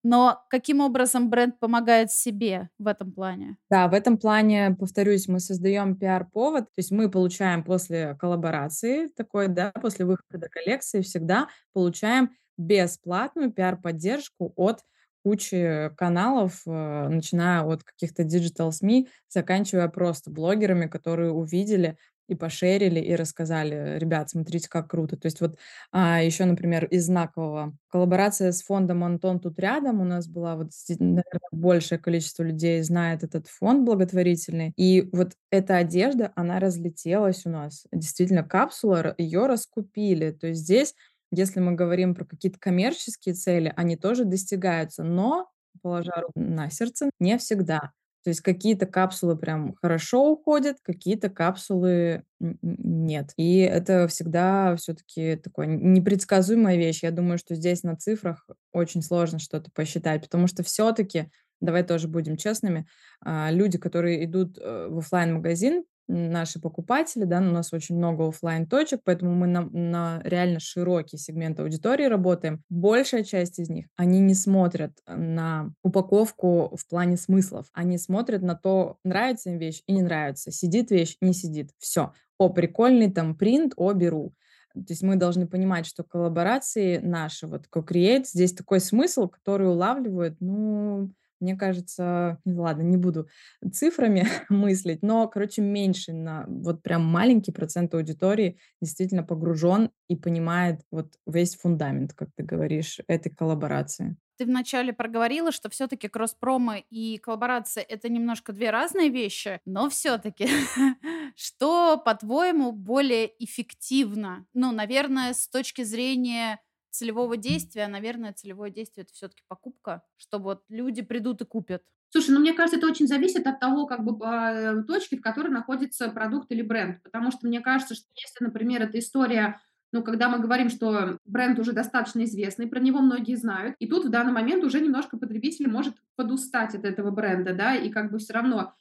Но каким образом бренд помогает себе в этом плане? Да, в этом плане, повторюсь, мы создаем пиар-повод, то есть мы получаем после коллаборации такой, да, после выхода коллекции всегда получаем бесплатную пиар-поддержку от кучи каналов, э, начиная от каких-то digital СМИ, заканчивая просто блогерами, которые увидели и пошерили, и рассказали, ребят, смотрите, как круто. То есть вот а, еще, например, из знакового коллаборация с фондом «Антон тут рядом» у нас была, вот, наверное, большее количество людей знает этот фонд благотворительный, и вот эта одежда, она разлетелась у нас. Действительно, капсула, ее раскупили. То есть здесь если мы говорим про какие-то коммерческие цели, они тоже достигаются, но, положа руку на сердце, не всегда. То есть какие-то капсулы прям хорошо уходят, какие-то капсулы нет. И это всегда все-таки такая непредсказуемая вещь. Я думаю, что здесь на цифрах очень сложно что-то посчитать, потому что все-таки, давай тоже будем честными, а, люди, которые идут э, в офлайн магазин наши покупатели, да, у нас очень много офлайн точек, поэтому мы на, на реально широкий сегмент аудитории работаем. Большая часть из них, они не смотрят на упаковку в плане смыслов, они смотрят на то, нравится им вещь и не нравится, сидит вещь, не сидит, все. О, прикольный там принт, о, беру. То есть мы должны понимать, что коллаборации наши, вот co-create, здесь такой смысл, который улавливают, ну, мне кажется, ладно, не буду цифрами *laughs* мыслить, но, короче, меньше на вот прям маленький процент аудитории действительно погружен и понимает вот весь фундамент, как ты говоришь, этой коллаборации. Ты вначале проговорила, что все-таки кросс-промо и коллаборация это немножко две разные вещи, но все-таки *laughs* что, по-твоему, более эффективно? Ну, наверное, с точки зрения целевого действия, наверное, целевое действие это все-таки покупка, что вот люди придут и купят. Слушай, ну мне кажется, это очень зависит от того, как бы э, точки, в которой находится продукт или бренд. Потому что мне кажется, что если, например, эта история ну, когда мы говорим, что бренд уже достаточно известный, про него многие знают, и тут в данный момент уже немножко потребитель может подустать от этого бренда, да, и как бы все равно а,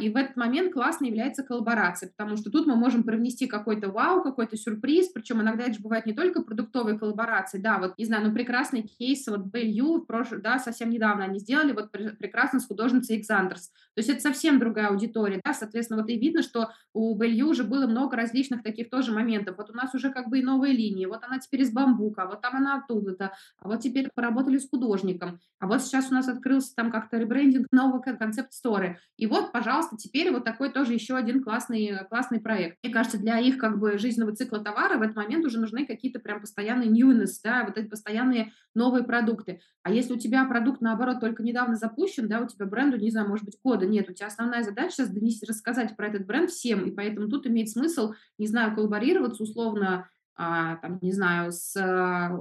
и в этот момент классно является коллаборация, потому что тут мы можем привнести какой-то вау, какой-то сюрприз, причем иногда это же бывает не только продуктовые коллаборации, да, вот, не знаю, ну, прекрасный кейс, вот Белью, да, совсем недавно они сделали, вот прекрасно с художницей Экзандерс, то есть это совсем другая аудитория, да, соответственно, вот и видно, что у Белью уже было много различных таких тоже моментов, вот у нас уже как бы и новые линии, вот она теперь из бамбука, вот там она оттуда-то, а вот теперь поработали с художником, а вот сейчас у нас открылся там как-то ребрендинг нового концепт-сторы, и вот, пожалуйста, теперь вот такой тоже еще один классный, классный проект. Мне кажется, для их как бы жизненного цикла товара в этот момент уже нужны какие-то прям постоянные newness, да, вот эти постоянные новые продукты. А если у тебя продукт, наоборот, только недавно запущен, да, у тебя бренду, не знаю, может быть, кода нет, у тебя основная задача сейчас донести, рассказать про этот бренд всем, и поэтому тут имеет смысл, не знаю, коллаборироваться условно а, там, не знаю, с, а,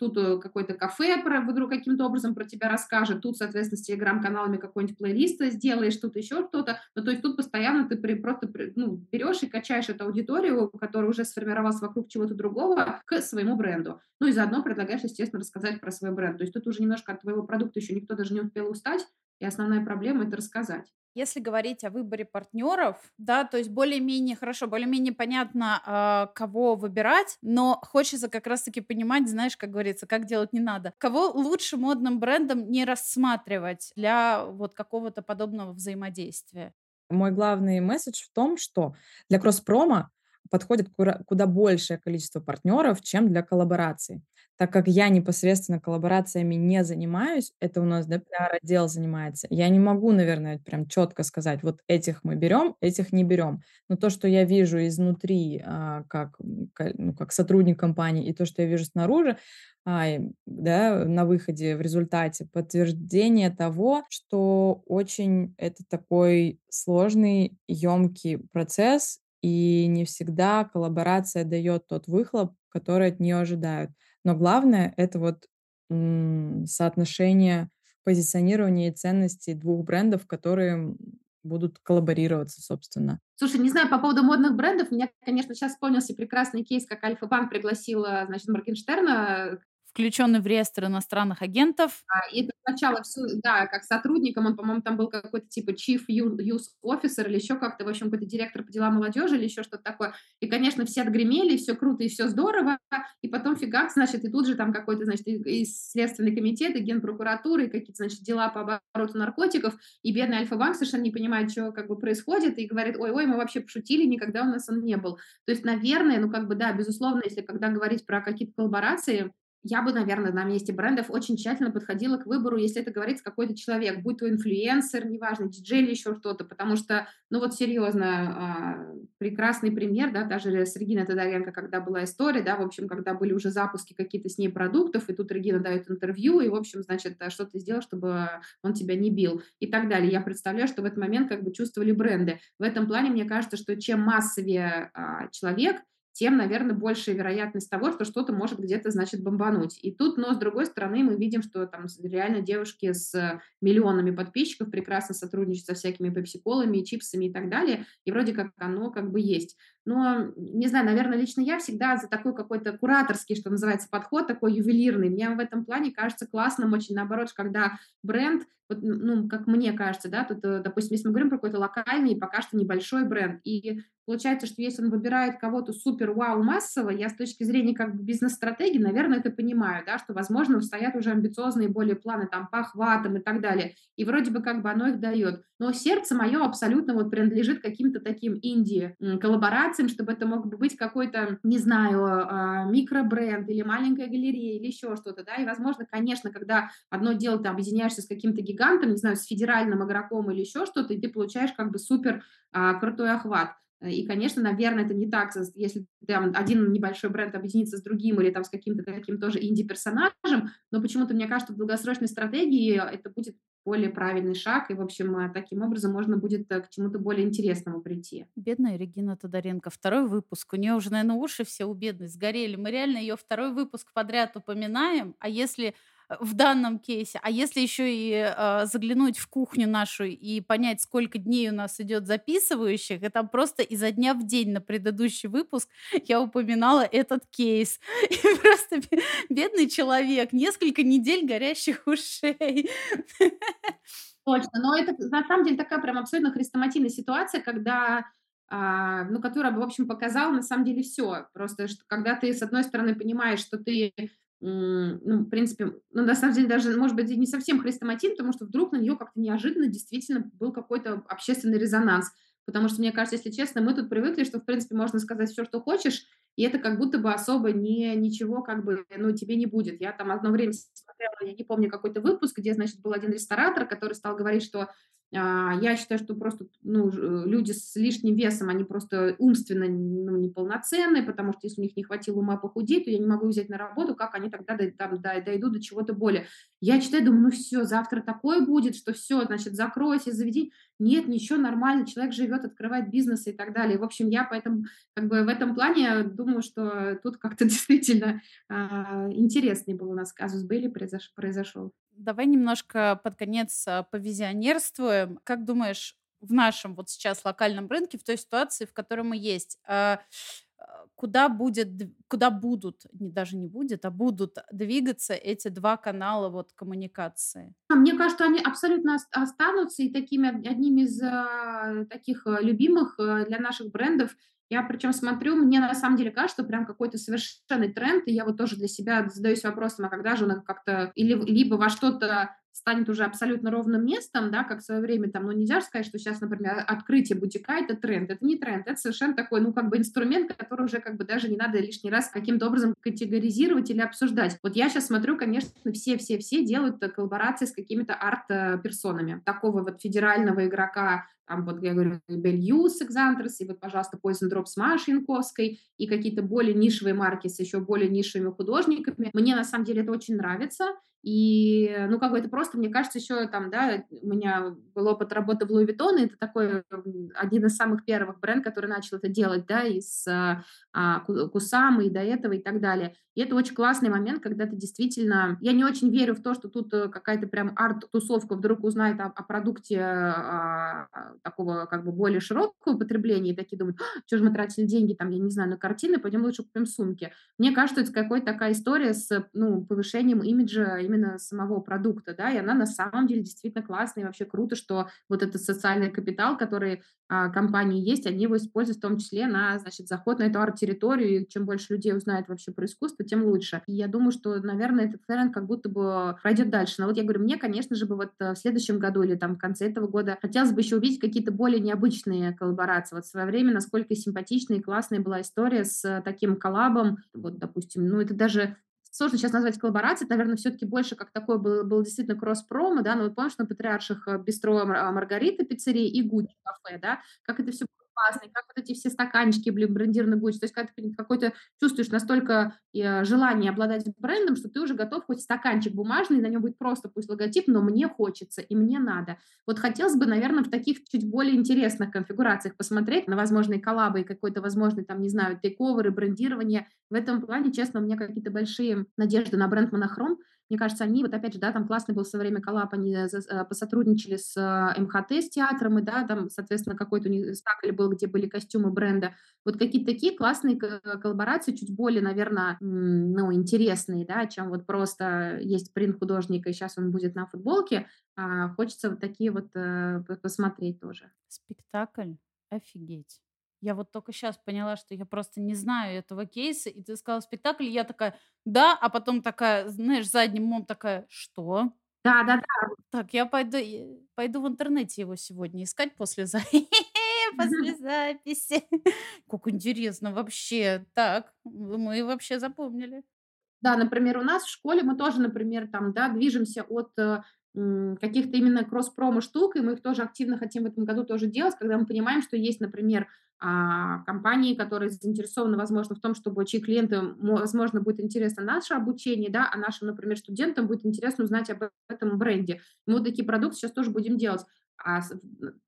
тут э, какое-то кафе про, вдруг каким-то образом про тебя расскажет, тут, соответственно, с телеграм-каналами какой-нибудь плейлист сделаешь, тут еще что-то. Ну, то есть тут постоянно ты при, просто при, ну, берешь и качаешь эту аудиторию, которая уже сформировалась вокруг чего-то другого, к своему бренду. Ну и заодно предлагаешь, естественно, рассказать про свой бренд. То есть тут уже немножко от твоего продукта еще никто даже не успел устать, и основная проблема – это рассказать. Если говорить о выборе партнеров, да, то есть более-менее хорошо, более-менее понятно, э, кого выбирать, но хочется как раз-таки понимать, знаешь, как говорится, как делать не надо. Кого лучше модным брендом не рассматривать для вот какого-то подобного взаимодействия? Мой главный месседж в том, что для кросс-промо подходит куда большее количество партнеров, чем для коллабораций. Так как я непосредственно коллаборациями не занимаюсь, это у нас да, пиар-отдел занимается, я не могу, наверное, прям четко сказать, вот этих мы берем, этих не берем. Но то, что я вижу изнутри, а, как, ну, как сотрудник компании, и то, что я вижу снаружи, а, да, на выходе в результате подтверждение того, что очень это такой сложный, емкий процесс, и не всегда коллаборация дает тот выхлоп, который от нее ожидают. Но главное это вот соотношение позиционирования и ценностей двух брендов, которые будут коллаборироваться, собственно. Слушай, не знаю, по поводу модных брендов, меня, конечно, сейчас вспомнился прекрасный кейс, как Альфа-банк пригласила, значит, Моргенштерна включенный в реестр иностранных агентов. А, и это сначала все, да, как сотрудником, он, по-моему, там был какой-то типа chief youth officer или еще как-то, в общем, какой-то директор по делам молодежи или еще что-то такое. И, конечно, все отгремели, все круто и все здорово, и потом фигак, значит, и тут же там какой-то, значит, и Следственный комитет, и Генпрокуратура, и какие-то, значит, дела по обороту наркотиков, и бедный Альфа-банк совершенно не понимает, что как бы происходит, и говорит, ой-ой, мы вообще пошутили, никогда у нас он не был. То есть, наверное, ну, как бы, да, безусловно, если когда говорить про какие-то коллаборации, я бы, наверное, на месте брендов очень тщательно подходила к выбору, если это говорится какой-то человек, будь то инфлюенсер, неважно, диджей или еще что-то, потому что, ну вот серьезно, а, прекрасный пример, да, даже с Региной Тодоренко, когда была история, да, в общем, когда были уже запуски какие-то с ней продуктов, и тут Регина дает интервью, и, в общем, значит, что ты сделал, чтобы он тебя не бил, и так далее. Я представляю, что в этот момент как бы чувствовали бренды. В этом плане мне кажется, что чем массовее а, человек, тем, наверное, большая вероятность того, что что-то может где-то, значит, бомбануть. И тут, но с другой стороны, мы видим, что там реально девушки с миллионами подписчиков прекрасно сотрудничают со всякими пепсиколами, чипсами и так далее, и вроде как оно как бы есть. Но, не знаю, наверное, лично я всегда за такой какой-то кураторский, что называется, подход, такой ювелирный. Мне в этом плане кажется классным очень, наоборот, когда бренд, вот, ну, как мне кажется, да, тут, э, допустим, если мы говорим про какой-то локальный, пока что небольшой бренд, и получается, что если он выбирает кого-то супер вау массово, я с точки зрения как бы бизнес-стратегии, наверное, это понимаю, да, что, возможно, стоят уже амбициозные более планы там по охватам и так далее, и вроде бы как бы оно их дает. Но сердце мое абсолютно вот принадлежит каким-то таким инди-коллаборациям, чтобы это мог быть какой-то, не знаю, а, микробренд или маленькая галерея или еще что-то, да, и, возможно, конечно, когда одно дело ты объединяешься с каким-то гигантом, не знаю, с федеральным игроком или еще что-то, и ты получаешь как бы супер а, крутой охват. И, конечно, наверное, это не так, если там один небольшой бренд объединится с другим или там с каким-то таким тоже инди-персонажем, но почему-то, мне кажется, в долгосрочной стратегии это будет более правильный шаг, и, в общем, э, таким образом можно будет э, к чему-то более интересному прийти. Бедная Регина Тодоренко. Второй выпуск. У нее уже, наверное, уши все у бедной сгорели. Мы реально ее второй выпуск подряд упоминаем, а если в данном кейсе. А если еще и э, заглянуть в кухню нашу и понять, сколько дней у нас идет записывающих, это просто изо дня в день на предыдущий выпуск я упоминала этот кейс. *laughs* И просто бедный человек, несколько недель горящих ушей. Точно, но это на самом деле такая прям абсолютно хрестоматийная ситуация, когда а, ну, которая, в общем, показала на самом деле все. Просто, что когда ты, с одной стороны, понимаешь, что ты ну, в принципе, ну, на самом деле, даже, может быть, не совсем хрестоматин, потому что вдруг на нее как-то неожиданно действительно был какой-то общественный резонанс. Потому что, мне кажется, если честно, мы тут привыкли, что, в принципе, можно сказать все, что хочешь, и это как будто бы особо не, ничего как бы, ну, тебе не будет. Я там одно время смотрела, я не помню, какой-то выпуск, где, значит, был один ресторатор, который стал говорить, что я считаю, что просто ну, э, люди с лишним весом, они просто умственно ну, неполноценные, потому что если у них не хватило ума похудеть, то я не могу взять на работу, как они тогда там, дойдут до чего-то более. Я читаю, думаю, ну все, завтра такое будет, что все, значит, закройся, заведение. Нет, ничего, нормально, человек живет, открывает бизнес и так далее. В общем, я поэтому как бы в этом плане думаю, что тут как-то *laughs* действительно а, интересный был у нас казус Белли произош, произошел. Давай немножко под конец а, повизионерствуем. Как думаешь, в нашем вот сейчас локальном рынке, в той ситуации, в которой мы есть, а, куда будет, куда будут, не, даже не будет, а будут двигаться эти два канала вот коммуникации? А, мне кажется, они абсолютно останутся и такими одними из э, таких э, любимых для наших брендов. Я причем смотрю, мне на самом деле кажется, что прям какой-то совершенный тренд, и я вот тоже для себя задаюсь вопросом, а когда же он как-то или либо во что-то станет уже абсолютно ровным местом, да, как в свое время там, ну, нельзя сказать, что сейчас, например, открытие бутика – это тренд. Это не тренд, это совершенно такой, ну, как бы инструмент, который уже как бы даже не надо лишний раз каким-то образом категоризировать или обсуждать. Вот я сейчас смотрю, конечно, все-все-все делают коллаборации с какими-то арт-персонами. Такого вот федерального игрока там вот я говорю, Бельюс, Экзантрес, и вот, пожалуйста, Poison Drop с Машей Янковской, и какие-то более нишевые марки с еще более нишевыми художниками. Мне, на самом деле, это очень нравится, и, ну, как бы это просто, мне кажется, еще там, да, у меня был опыт работы в Louis Vuitton, и это такой один из самых первых брендов, который начал это делать, да, и с а, Кусамы, и до этого, и так далее. И это очень классный момент, когда ты действительно... Я не очень верю в то, что тут э, какая-то прям арт-тусовка вдруг узнает о, о продукте а, такого как бы более широкого потребления, и такие думают, «А, что же мы тратили деньги, там, я не знаю, на картины, пойдем лучше купим сумки. Мне кажется, это какая-то такая история с, ну, повышением имиджа именно самого продукта, да, и она на самом деле действительно классная, и вообще круто, что вот этот социальный капитал, который а, компании есть, они его используют в том числе на, значит, заход на эту арт-территорию, и чем больше людей узнает вообще про искусство, тем лучше. И я думаю, что, наверное, этот тренд как будто бы пройдет дальше. Но вот я говорю, мне, конечно же, бы вот э, в следующем году или там в конце этого года хотелось бы еще увидеть какие-то более необычные коллаборации. Вот в свое время, насколько симпатичная и классная была история с таким коллабом, вот, допустим, ну, это даже сложно сейчас назвать коллаборацией, это, наверное, все-таки больше как такой был, был действительно кросс-промо, да, но вот помнишь, на Патриарших э, Бистро Маргарита пиццерии и Гуччи кафе, да, как это все классный, как вот эти все стаканчики, блин, брендированный Гуччи. То есть когда ты какой-то чувствуешь настолько э, желание обладать брендом, что ты уже готов хоть стаканчик бумажный, на нем будет просто пусть логотип, но мне хочется и мне надо. Вот хотелось бы, наверное, в таких чуть более интересных конфигурациях посмотреть на возможные коллабы и какой-то возможный, там, не знаю, тейковеры, брендирование. В этом плане, честно, у меня какие-то большие надежды на бренд Монохром. Мне кажется, они, вот опять же, да, там классный был со время коллап, они э, посотрудничали с э, МХТ, с театром, и, да, там, соответственно, какой-то у них спектакль был, где были костюмы бренда. Вот какие-то такие классные коллаборации, чуть более, наверное, ну, интересные, да, чем вот просто есть принт художника, и сейчас он будет на футболке, а хочется вот такие вот э, посмотреть тоже. Спектакль? Офигеть. Я вот только сейчас поняла, что я просто не знаю этого кейса, и ты сказала спектакль, и я такая, да, а потом такая, знаешь, задним умом такая, что? Да, да, да. Так, я пойду, пойду в интернете его сегодня искать после, за... *laughs* после записи. Как интересно вообще. Так, мы вообще запомнили. Да, например, у нас в школе мы тоже, например, там, да, движемся от э, каких-то именно кросс-промо штук, и мы их тоже активно хотим в этом году тоже делать, когда мы понимаем, что есть, например, а, компании, которые заинтересованы, возможно, в том, чтобы чьи клиентам, возможно, будет интересно наше обучение, да, а нашим, например, студентам будет интересно узнать об этом бренде. Мы вот такие продукты сейчас тоже будем делать. А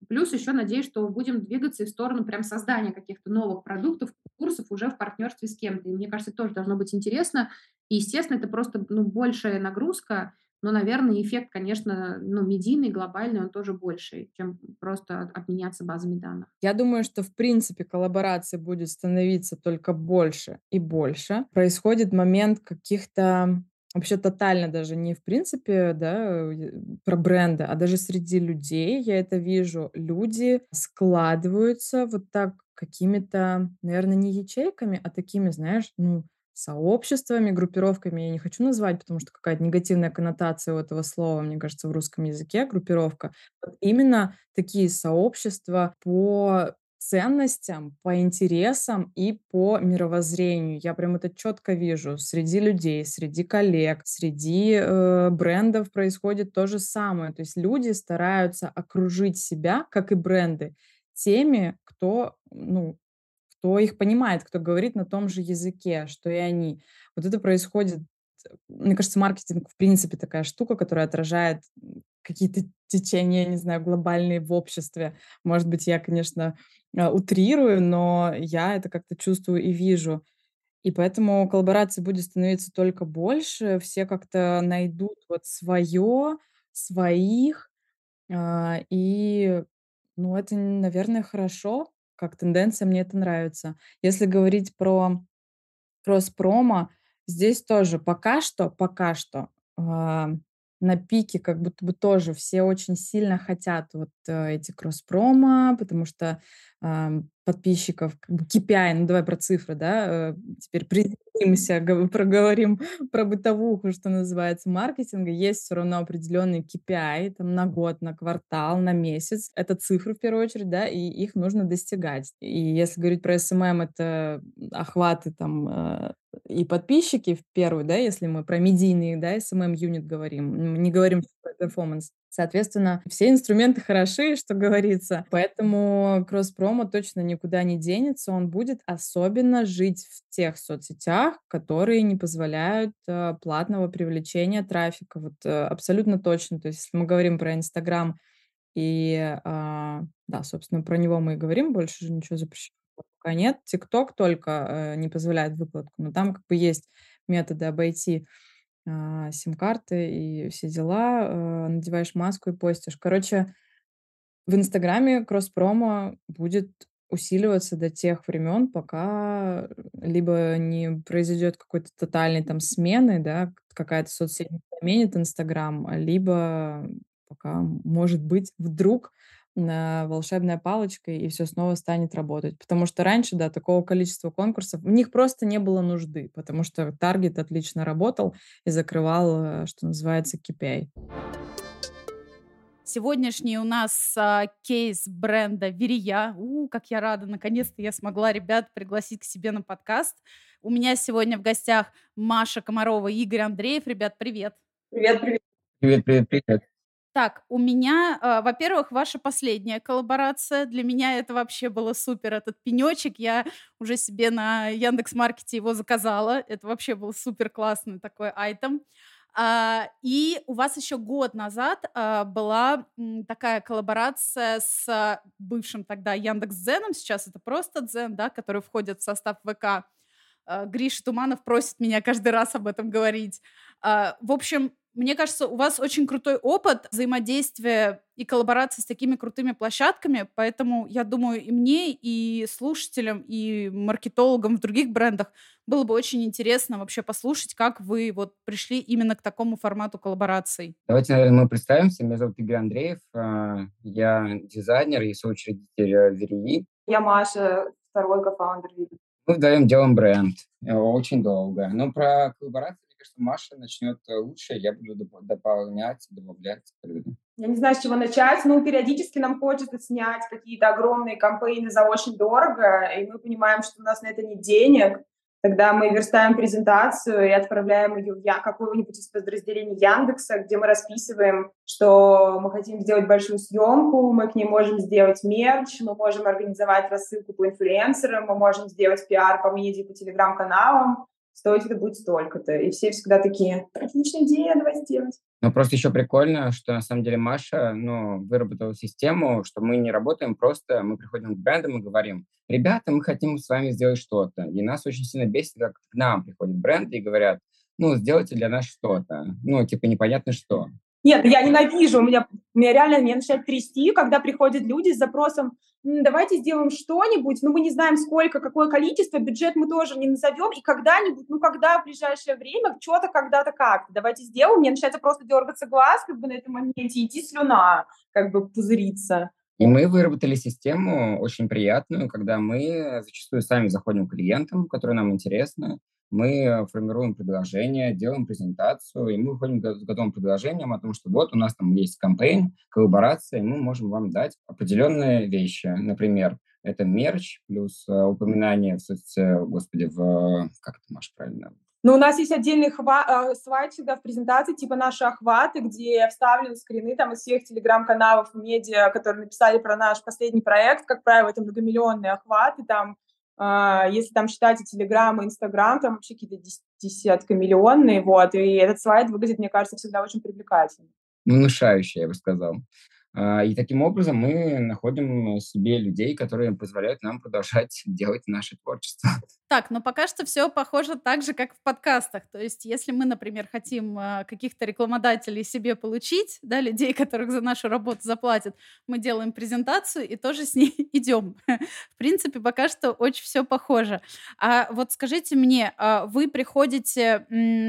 плюс еще надеюсь, что будем двигаться в сторону прям создания каких-то новых продуктов, курсов уже в партнерстве с кем-то. И мне кажется, это тоже должно быть интересно. И, естественно, это просто ну, большая нагрузка, но, наверное, эффект, конечно, ну, медийный, глобальный, он тоже больше, чем просто обменяться базами данных. Я думаю, что, в принципе, коллаборации будет становиться только больше и больше. Происходит момент каких-то вообще тотально даже не в принципе, да, про бренды, а даже среди людей я это вижу. Люди складываются вот так какими-то, наверное, не ячейками, а такими, знаешь, ну, сообществами, группировками я не хочу назвать, потому что какая-то негативная коннотация у этого слова, мне кажется, в русском языке группировка. Вот именно такие сообщества по ценностям, по интересам и по мировоззрению. Я прям это четко вижу. Среди людей, среди коллег, среди э, брендов происходит то же самое. То есть люди стараются окружить себя, как и бренды, теми, кто ну, кто их понимает, кто говорит на том же языке, что и они. Вот это происходит мне кажется, маркетинг в принципе такая штука, которая отражает какие-то течения, не знаю, глобальные в обществе. Может быть, я, конечно, а, утрирую, но я это как-то чувствую и вижу. И поэтому коллабораций будет становиться только больше, все как-то найдут вот свое, своих, а, и, ну, это, наверное, хорошо, как тенденция, мне это нравится. Если говорить про кросс-промо, здесь тоже пока что, пока что а, на пике как будто бы тоже все очень сильно хотят вот э, эти кросс-промо, потому что э, подписчиков как бы KPI, ну давай про цифры, да, э, теперь приземлимся, проговорим *laughs* про бытовуху, что называется, маркетинга, есть все равно определенные KPI, там на год, на квартал, на месяц, это цифры в первую очередь, да, и их нужно достигать. И если говорить про SMM, это охваты там э, и подписчики в первую, да, если мы про медийные, да, SMM-юнит говорим, не говорим про перформанс. Соответственно, все инструменты хороши, что говорится, поэтому кросс-промо точно никуда не денется, он будет особенно жить в тех соцсетях, которые не позволяют э, платного привлечения трафика, вот э, абсолютно точно. То есть если мы говорим про Инстаграм и, э, да, собственно, про него мы и говорим, больше же ничего запрещено пока нет. ТикТок только э, не позволяет выкладку, но там как бы есть методы обойти э, сим-карты и все дела. Э, надеваешь маску и постишь. Короче, в Инстаграме кросс-промо будет усиливаться до тех времен, пока либо не произойдет какой-то тотальной там смены, да, какая-то соцсеть заменит Инстаграм, либо пока, может быть, вдруг на волшебная палочка, и все снова станет работать. Потому что раньше, да, такого количества конкурсов, в них просто не было нужды, потому что таргет отлично работал и закрывал, э, что называется, KPI. Сегодняшний у нас а, кейс бренда Верия. У, как я рада, наконец-то я смогла ребят пригласить к себе на подкаст. У меня сегодня в гостях Маша Комарова и Игорь Андреев. Ребят, привет. Привет, привет. Привет, привет, привет. Так, у меня, э, во-первых, ваша последняя коллаборация. Для меня это вообще было супер. Этот пенечек я уже себе на Яндекс Маркете его заказала. Это вообще был супер классный такой айтем. А, и у вас еще год назад а, была м, такая коллаборация с бывшим тогда Яндекс Дзеном. Сейчас это просто Дзен, да, который входит в состав ВК. А, Гриша Туманов просит меня каждый раз об этом говорить. А, в общем, мне кажется, у вас очень крутой опыт взаимодействия и коллаборации с такими крутыми площадками, поэтому я думаю, и мне, и слушателям, и маркетологам в других брендах было бы очень интересно вообще послушать, как вы вот пришли именно к такому формату коллабораций. Давайте, наверное, мы представимся. Меня зовут Игорь Андреев. А, я дизайнер и соучредитель э, Верии. Я Маша, второй кофаундер. Мы вдвоем делаем бренд. Э, очень долго. Но про коллаборацию кажется, Маша начнет э, лучше, я буду дополнять, добавлять. Я не знаю, с чего начать. Ну, периодически нам хочется снять какие-то огромные кампейны за очень дорого, и мы понимаем, что у нас на это нет денег. Тогда мы верстаем презентацию и отправляем ее в какое-нибудь из подразделений Яндекса, где мы расписываем, что мы хотим сделать большую съемку, мы к ней можем сделать мерч, мы можем организовать рассылку по инфлюенсерам, мы можем сделать пиар по медиа, по телеграм-каналам, стоить это будет столько-то. И все всегда такие, отличная идея, давай сделать. Ну, просто еще прикольно, что на самом деле Маша, ну, выработала систему, что мы не работаем просто, мы приходим к брендам и говорим, ребята, мы хотим с вами сделать что-то. И нас очень сильно бесит, как к нам приходят бренды и говорят, ну, сделайте для нас что-то. Ну, типа, непонятно что. Нет, я ненавижу, у меня, у меня реально меня начинает трясти, когда приходят люди с запросом, давайте сделаем что-нибудь, но мы не знаем сколько, какое количество, бюджет мы тоже не назовем, и когда-нибудь, ну когда в ближайшее время, что-то когда-то как давайте сделаем, мне начинается просто дергаться глаз как бы на этом моменте, идти слюна, как бы пузыриться. И мы выработали систему очень приятную, когда мы зачастую сами заходим к клиентам, которые нам интересны, мы формируем предложение, делаем презентацию, и мы выходим с готовым предложением о том, что вот у нас там есть кампейн, коллаборация, и мы можем вам дать определенные вещи. Например, это мерч плюс э, упоминание в соцсети, господи, в... Как это, Маша, правильно? Ну, у нас есть отдельный хва- э, слайд всегда в презентации, типа наши охваты, где вставлены скрины там из всех телеграм-каналов, медиа, которые написали про наш последний проект. Как правило, это многомиллионные охваты, там если там считать и Телеграм, и Инстаграм, там вообще какие-то десятка миллионные, вот, и этот слайд выглядит, мне кажется, всегда очень привлекательно. Внушающе, я бы сказал. А, и таким образом мы находим себе людей, которые позволяют нам продолжать *laughs* делать наше творчество. Так, но пока что все похоже так же, как в подкастах. То есть, если мы, например, хотим а, каких-то рекламодателей себе получить, да, людей, которых за нашу работу заплатят, мы делаем презентацию и тоже с ней *laughs* идем. В принципе, пока что очень все похоже. А вот скажите мне, а вы приходите,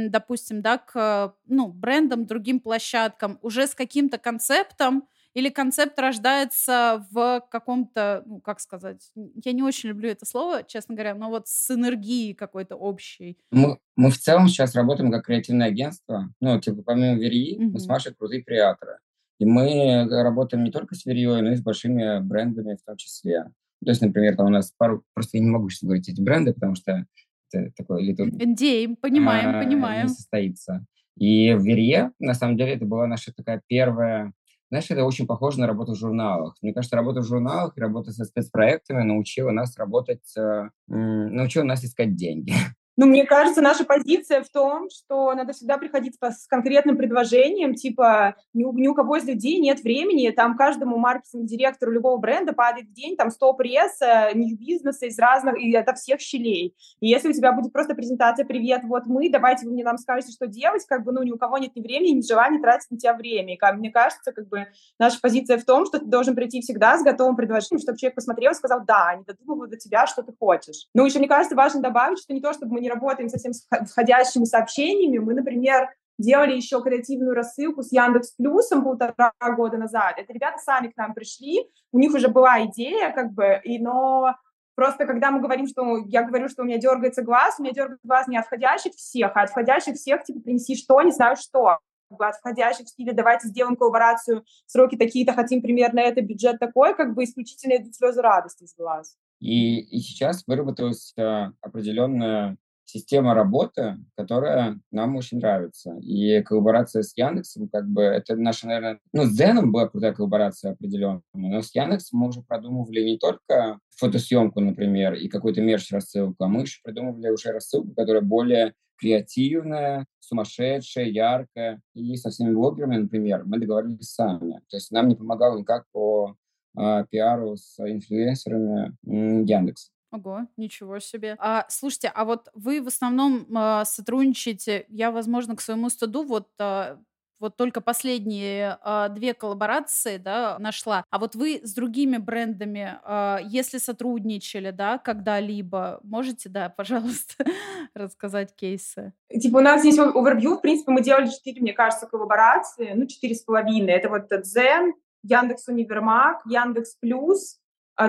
допустим, да, к ну, брендам, другим площадкам уже с каким-то концептом, или концепт рождается в каком-то, ну, как сказать, я не очень люблю это слово, честно говоря, но вот с энергией какой-то общей. Мы, мы в целом сейчас работаем как креативное агентство. Ну, типа, помимо Верии, mm-hmm. мы с Машей крутые креаторы. И мы работаем не только с Верией, но и с большими брендами в том числе. То есть, например, там у нас пару... Просто я не могу сейчас говорить эти бренды, потому что это такое... NDA, понимаем, а, понимаем. Не состоится. И в Верье, на самом деле, это была наша такая первая знаешь, это очень похоже на работу в журналах. Мне кажется, работа в журналах и работа со спецпроектами научила нас работать, э, научила нас искать деньги. *laughs* Ну, мне кажется, наша позиция в том, что надо всегда приходить с конкретным предложением, типа ни у, ни у кого из людей нет времени, там каждому маркетинг-директору любого бренда падает в день там 100 пресса, них бизнеса из разных, и это всех щелей. И если у тебя будет просто презентация «Привет, вот мы, давайте вы мне нам скажете, что делать», как бы, ну, ни у кого нет ни времени, ни желания тратить на тебя время. И как, мне кажется, как бы наша позиция в том, что ты должен прийти всегда с готовым предложением, чтобы человек посмотрел и сказал «Да, они додумывают до тебя, что ты хочешь». Ну, еще, мне кажется, важно добавить, что не то, чтобы мы не работаем совсем с входящими сообщениями. Мы, например, делали еще креативную рассылку с Яндекс Плюсом полтора года назад. Это ребята сами к нам пришли, у них уже была идея, как бы, и, но просто когда мы говорим, что я говорю, что у меня дергается глаз, у меня дергается глаз не от входящих всех, а от входящих всех, типа, принеси что, не знаю что от входящих в стиле «давайте сделаем коллаборацию, сроки такие-то, хотим примерно это, бюджет такой», как бы исключительно идут слезы радости из глаз. И, и сейчас выработалась э, определенная система работы, которая нам очень нравится. И коллаборация с Яндексом, как бы, это наша, наверное... Ну, с Зеном была крутая коллаборация определенная, но с Яндексом мы уже продумывали не только фотосъемку, например, и какую-то мерч-рассылку, а мы еще придумывали уже рассылку, которая более креативная, сумасшедшая, яркая. И со всеми блогерами, например, мы договорились сами. То есть нам не помогал никак по э, пиару с инфлюенсерами Яндекс. Ого, ничего себе. А, слушайте, а вот вы в основном а, сотрудничаете, я, возможно, к своему стыду, вот а, вот только последние а, две коллаборации, да, нашла. А вот вы с другими брендами, а, если сотрудничали, да, когда-либо, можете, да, пожалуйста, *laughs* рассказать кейсы? Типа у нас здесь овервью, в принципе, мы делали четыре, мне кажется, коллаборации, ну, четыре с половиной. Это вот Дзен, Яндекс Универмаг, Яндекс Плюс,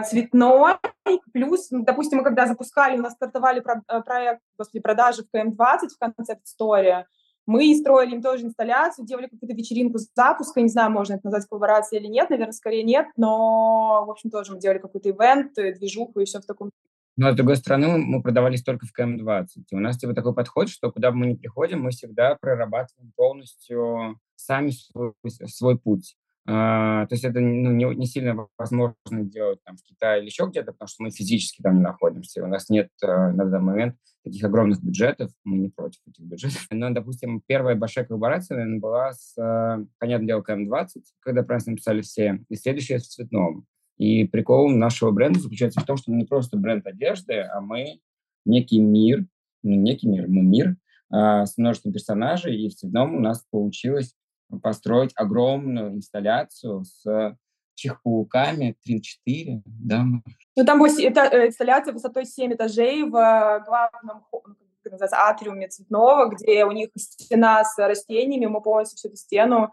цветной, плюс, ну, допустим, мы когда запускали, у нас стартовали э, проект после продажи в КМ-20 в концепт-сторе, мы строили им тоже инсталляцию, делали какую-то вечеринку запуска, не знаю, можно это назвать коллаборацией или нет, наверное, скорее нет, но, в общем, тоже мы делали какой-то ивент, э, движуху и все в таком но, с другой стороны, мы продавались только в КМ-20. у нас типа такой подход, что куда бы мы ни приходим, мы всегда прорабатываем полностью сами свой, свой путь. А, то есть это ну, не, не сильно возможно делать там, в Китае или еще где-то, потому что мы физически там не находимся. У нас нет а, на данный момент таких огромных бюджетов, мы не против этих бюджетов. *laughs* Но, допустим, первая большая коллаборация, наверное, была с, а, понятное дело, КМ-20, когда про нас написали все, и следующая с Цветном. И прикол нашего бренда заключается в том, что мы не просто бренд одежды, а мы некий мир, не некий мир, мы мир а, с множеством персонажей, и в Цветном у нас получилось построить огромную инсталляцию с чихпауками 3-4, да? Ну, там будет это, э, инсталляция высотой 7 этажей в главном ну, называется, атриуме цветного, где у них стена с растениями, мы полностью всю эту стену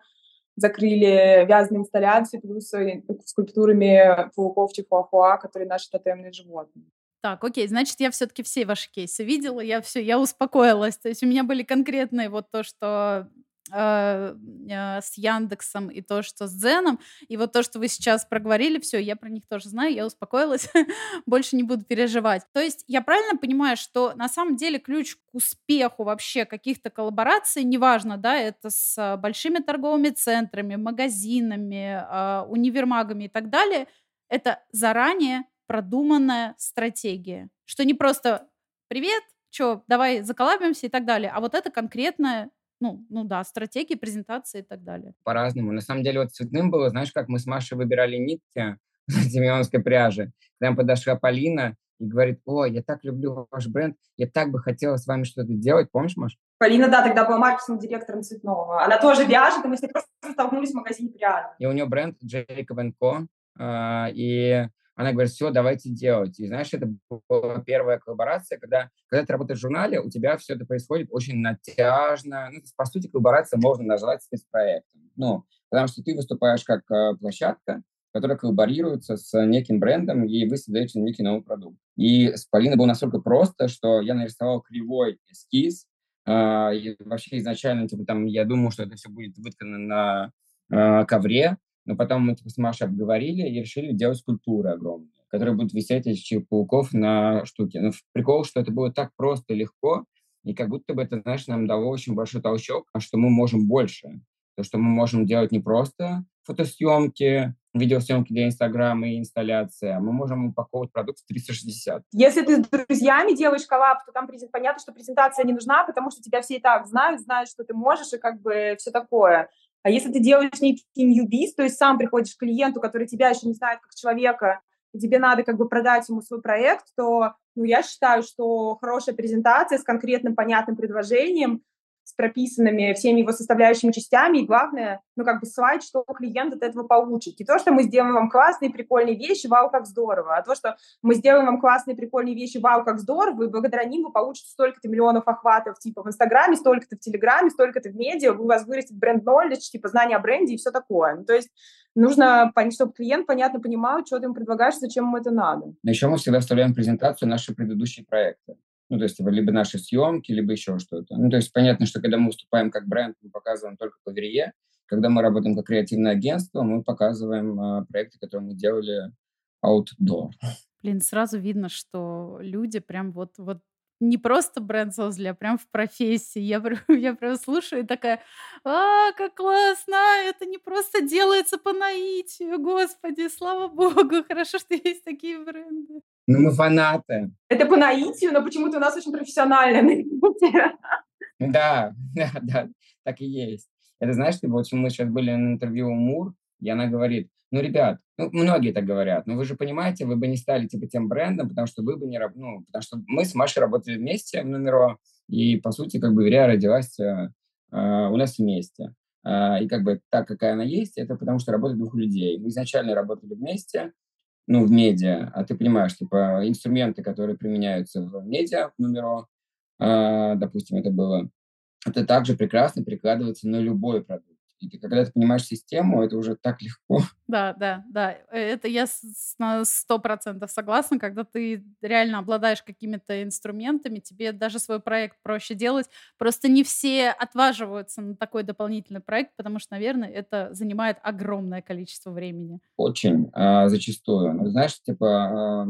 закрыли вязаной инсталляцией, плюс э, скульптурами пауков чихуахуа, которые наши тотемные животные. Так, окей, значит, я все-таки все ваши кейсы видела, я все, я успокоилась. То есть у меня были конкретные вот то, что э, э, с Яндексом и то, что с Дзеном. И вот то, что вы сейчас проговорили, все, я про них тоже знаю, я успокоилась, *laughs* больше не буду переживать. То есть я правильно понимаю, что на самом деле ключ к успеху вообще каких-то коллабораций, неважно, да, это с большими торговыми центрами, магазинами, э, универмагами и так далее, это заранее продуманная стратегия. Что не просто «Привет, что, давай заколабимся» и так далее, а вот это конкретная ну, ну да, стратегии, презентации и так далее. По-разному. На самом деле, вот цветным было, знаешь, как мы с Машей выбирали нитки *laughs* в Демионской пряже. Когда подошла Полина и говорит, ой, я так люблю ваш бренд, я так бы хотела с вами что-то делать. Помнишь, Маш? Полина, да, тогда была маркетинг-директором Цветного. Она тоже вяжет, и мы с ней просто столкнулись в магазине пряжи. И у нее бренд Jacob Co. А, и она говорит, все, давайте делать. И знаешь, это была первая коллаборация, когда, когда ты работаешь в журнале, у тебя все это происходит очень натяжно. Ну, по сути, коллаборация можно назвать спецпроектом. Ну, потому что ты выступаешь как э, площадка, которая коллаборируется с неким брендом, и вы создаете некий новый продукт. И с Полиной было настолько просто, что я нарисовал кривой эскиз, э, и вообще изначально, типа, там, я думал, что это все будет выткано на э, ковре, но потом мы типа, с Машей обговорили и решили делать скульптуры огромные, которые будут висеть из пауков на штуке. Но прикол, что это было так просто и легко, и как будто бы это, знаешь, нам дало очень большой толчок, а что мы можем больше. То, что мы можем делать не просто фотосъемки, видеосъемки для Инстаграма и инсталляции, а мы можем упаковывать продукт в 360. Если ты с друзьями делаешь коллаб, то там понятно, что презентация не нужна, потому что тебя все и так знают, знают, что ты можешь, и как бы все такое. А если ты делаешь некий newbies, то есть сам приходишь к клиенту, который тебя еще не знает как человека, и тебе надо как бы продать ему свой проект, то ну, я считаю, что хорошая презентация с конкретным понятным предложением с прописанными всеми его составляющими частями, и главное, ну, как бы слайд, что клиент от этого получит. Не то, что мы сделаем вам классные, прикольные вещи, вау, как здорово, а то, что мы сделаем вам классные, прикольные вещи, вау, как здорово, и благодаря ним вы получите столько-то миллионов охватов, типа, в Инстаграме, столько-то в Телеграме, столько-то в медиа, у вас вырастет бренд-нолледж, типа, знание о бренде и все такое. Ну, то есть нужно, чтобы клиент понятно понимал, что ты ему предлагаешь, зачем ему это надо. Еще мы всегда вставляем презентацию наши предыдущие проекты. Ну, то есть типа, либо наши съемки, либо еще что-то. Ну, то есть понятно, что когда мы выступаем как бренд, мы показываем только по вере. Когда мы работаем как креативное агентство, мы показываем э, проекты, которые мы делали outdoor. Блин, сразу видно, что люди прям вот, вот не просто бренд создали, а прям в профессии. Я, *laughs* я прям слушаю и такая, а, как классно, это не просто делается по наитию, господи, слава *laughs* богу, хорошо, что есть такие бренды. Ну, мы фанаты. Это по наитию, но почему-то у нас очень профессионально. Да, да, *laughs* да, так и есть. Это знаешь, типа, вот мы сейчас были на интервью у Мур, и она говорит, ну, ребят, ну, многие так говорят, но вы же понимаете, вы бы не стали, типа, тем брендом, потому что вы бы не, ну, потому что мы с Машей работали вместе в номеро, и, по сути, как бы Веря родилась э, э, у нас вместе. Э, и как бы так, какая она есть, это потому что работает двух людей. Мы изначально работали вместе, ну, в медиа, а ты понимаешь, типа, инструменты, которые применяются в медиа, в номеро, э, допустим, это было, это также прекрасно перекладывается на любой продукт. И ты, когда ты понимаешь систему, это уже так легко. *laughs* Да, да, да. Э, это я на сто процентов согласна. Когда ты реально обладаешь какими-то инструментами, тебе даже свой проект проще делать. Просто не все отваживаются на такой дополнительный проект, потому что, наверное, это занимает огромное количество времени. Очень, а, зачастую. Ну, знаешь, типа, а,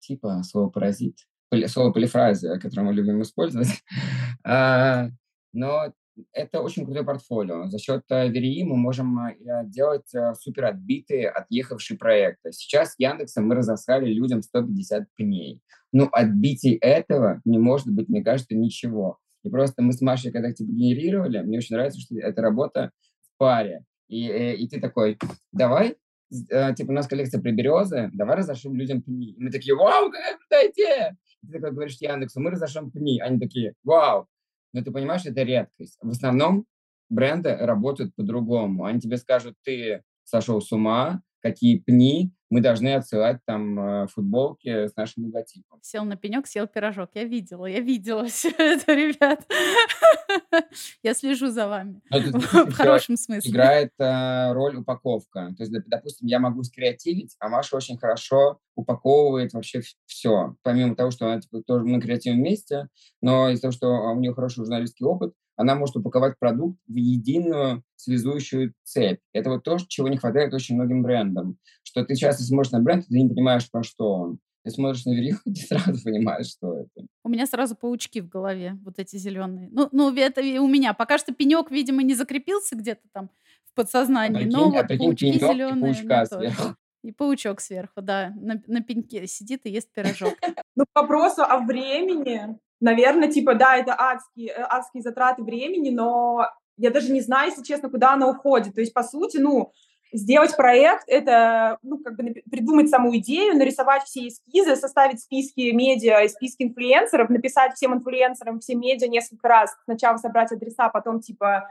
типа слово «паразит», слово полифразия, которое мы любим использовать. *laughs* а, но это очень крутое портфолио. За счет э, Верии мы можем э, делать э, супер отбитые, отъехавшие проекты. Сейчас Яндексом мы разослали людям 150 пней. Ну, отбитий этого не может быть, мне кажется, ничего. И просто мы с Машей, когда типа генерировали, мне очень нравится, что это работа в паре. И, и, и ты такой, давай, типа, у нас коллекция приберезы, давай разошлем людям пни. И мы такие, вау, какая идея! И ты такой говоришь Яндексу, мы разошлем пни. Они такие, вау, но ты понимаешь, это редкость. В основном бренды работают по-другому. Они тебе скажут, ты сошел с ума, какие пни, мы должны отсылать там э, футболки с нашим логотипом. Сел на пенек, съел пирожок. Я видела, я видела *laughs* все это, ребят. *laughs* Я слежу за вами. Ну, в хорошем смысле. Играет э, роль упаковка. То есть, допустим, я могу скреативить, а Маша очень хорошо упаковывает вообще все. Помимо того, что она типа, тоже на креативном месте, но из-за того, что у нее хороший журналистский опыт, она может упаковать продукт в единую связующую цепь. Это вот то, чего не хватает очень многим брендам. Что ты часто смотришь на бренд, и ты не понимаешь, про что он. Ты смотришь на вериху, *laughs* ты сразу понимаешь, что это. У меня сразу паучки в голове, вот эти зеленые. Ну, ну это у меня. Пока что пенек, видимо, не закрепился где-то там в подсознании, а прикинь, но а вот прикинь, паучки пенек зеленые. И паучка сверху. И паучок сверху, да, на, на пеньке сидит и ест пирожок. *laughs* Ну, к вопросу о времени, наверное, типа, да, это адские, э, адские затраты времени, но я даже не знаю, если честно, куда она уходит. То есть, по сути, ну, сделать проект — это, ну, как бы придумать саму идею, нарисовать все эскизы, составить списки медиа и списки инфлюенсеров, написать всем инфлюенсерам, всем медиа несколько раз, сначала собрать адреса, потом, типа,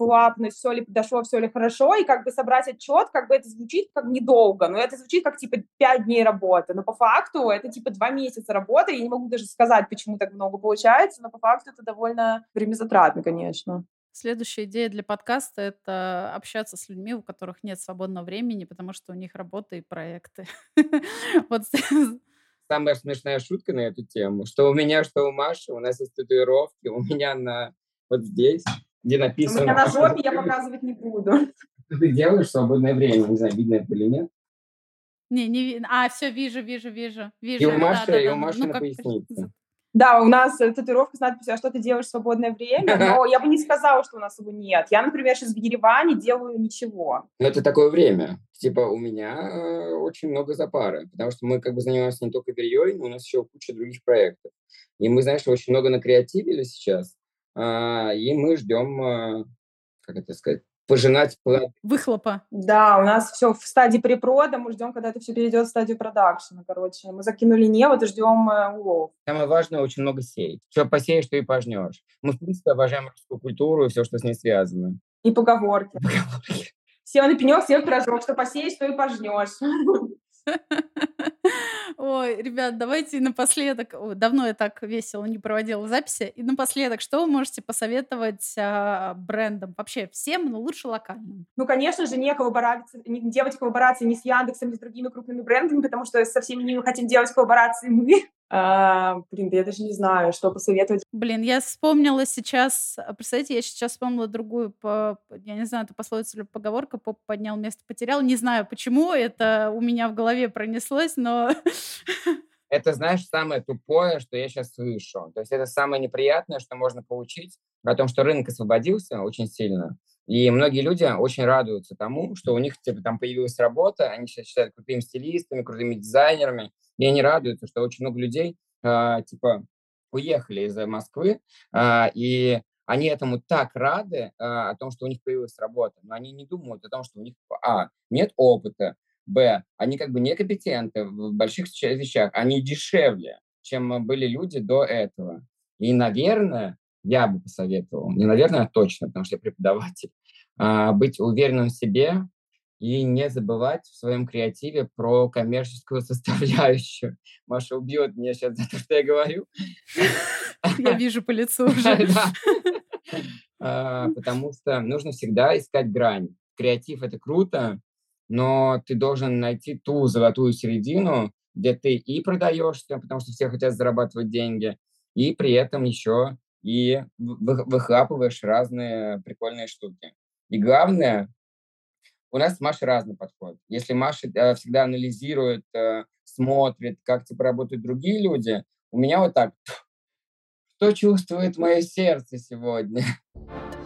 фоллоуапность, все ли подошло, все ли хорошо, и как бы собрать отчет, как бы это звучит как недолго, но это звучит как, типа, пять дней работы, но по факту это, типа, два месяца работы, я не могу даже сказать, почему так много получается, но по факту это довольно времязатратно, конечно. Следующая идея для подкаста — это общаться с людьми, у которых нет свободного времени, потому что у них работа и проекты. *laughs* Вот Самая смешная шутка на эту тему, что у меня, что у Маши, у нас есть татуировки, у меня на вот здесь, где написано... У меня на жопе я показывать не буду. Что ты делаешь в свободное время? Не знаю, видно это или нет. Не, не видно. А, все, вижу, вижу, вижу. вижу. И у Маши, и у Маши ну, на пояснице. Да, у нас татуировка с надписью «А что ты делаешь в свободное время?» *laughs* Но я бы не сказала, что у нас его нет. Я, например, сейчас в Ереване делаю ничего. Но это такое время. Типа у меня э, очень много запары, потому что мы как бы занимаемся не только бельей, но у нас еще куча других проектов. И мы, знаешь, очень много накреативили сейчас, и мы ждем, э, как это сказать, пожинать плоды. Выхлопа. Да, у нас все в стадии препрода, мы ждем, когда это все перейдет в стадию продакшена, короче. Мы закинули невод и ждем э, улов. Самое важное, очень много сеять. Что посеешь, что и пожнешь. Мы, в принципе, обожаем русскую культуру и все, что с ней связано. И поговорки. Поговорки. Сел на пенек, съел пирожок, что посеешь, что и пожнешь. *laughs* Ой, ребят, давайте напоследок, давно я так весело не проводила записи, и напоследок, что вы можете посоветовать а, брендам, вообще всем, но лучше локальным? Ну, конечно же, не, коллаборации, не делать коллаборации ни с Яндексом, ни с другими крупными брендами, потому что со всеми ними хотим делать коллаборации мы. А, блин, да я даже не знаю, что посоветовать. Блин, я вспомнила сейчас, а, представляете, я сейчас вспомнила другую, по, я не знаю, это пословица или поговорка, поп поднял место, потерял. Не знаю, почему это у меня в голове пронеслось, но... *laughs* Это, знаешь, самое тупое, что я сейчас слышу. То есть это самое неприятное, что можно получить, о том, что рынок освободился очень сильно. И многие люди очень радуются тому, что у них типа, там появилась работа, они сейчас считают крутыми стилистами, крутыми дизайнерами, и они радуются, что очень много людей э, типа уехали из Москвы, э, и они этому так рады, э, о том, что у них появилась работа, но они не думают о том, что у них, а, нет опыта, б, они как бы некомпетентны в больших вещах, они дешевле, чем были люди до этого. И, наверное, я бы посоветовал, не наверное, а точно, потому что я преподаватель, быть уверенным в себе, и не забывать в своем креативе про коммерческую *laughs* составляющую. Маша убьет меня сейчас за то, что я говорю. Я *laughs* вижу по лицу уже. *laughs* А, потому что нужно всегда искать грань. Креатив — это круто, но ты должен найти ту золотую середину, где ты и продаешься, потому что все хотят зарабатывать деньги, и при этом еще и выхлапываешь разные прикольные штуки. И главное, у нас с Машей разный подход. Если Маша э, всегда анализирует, э, смотрит, как типа работают другие люди, у меня вот так, что чувствует мое сердце сегодня? *laughs*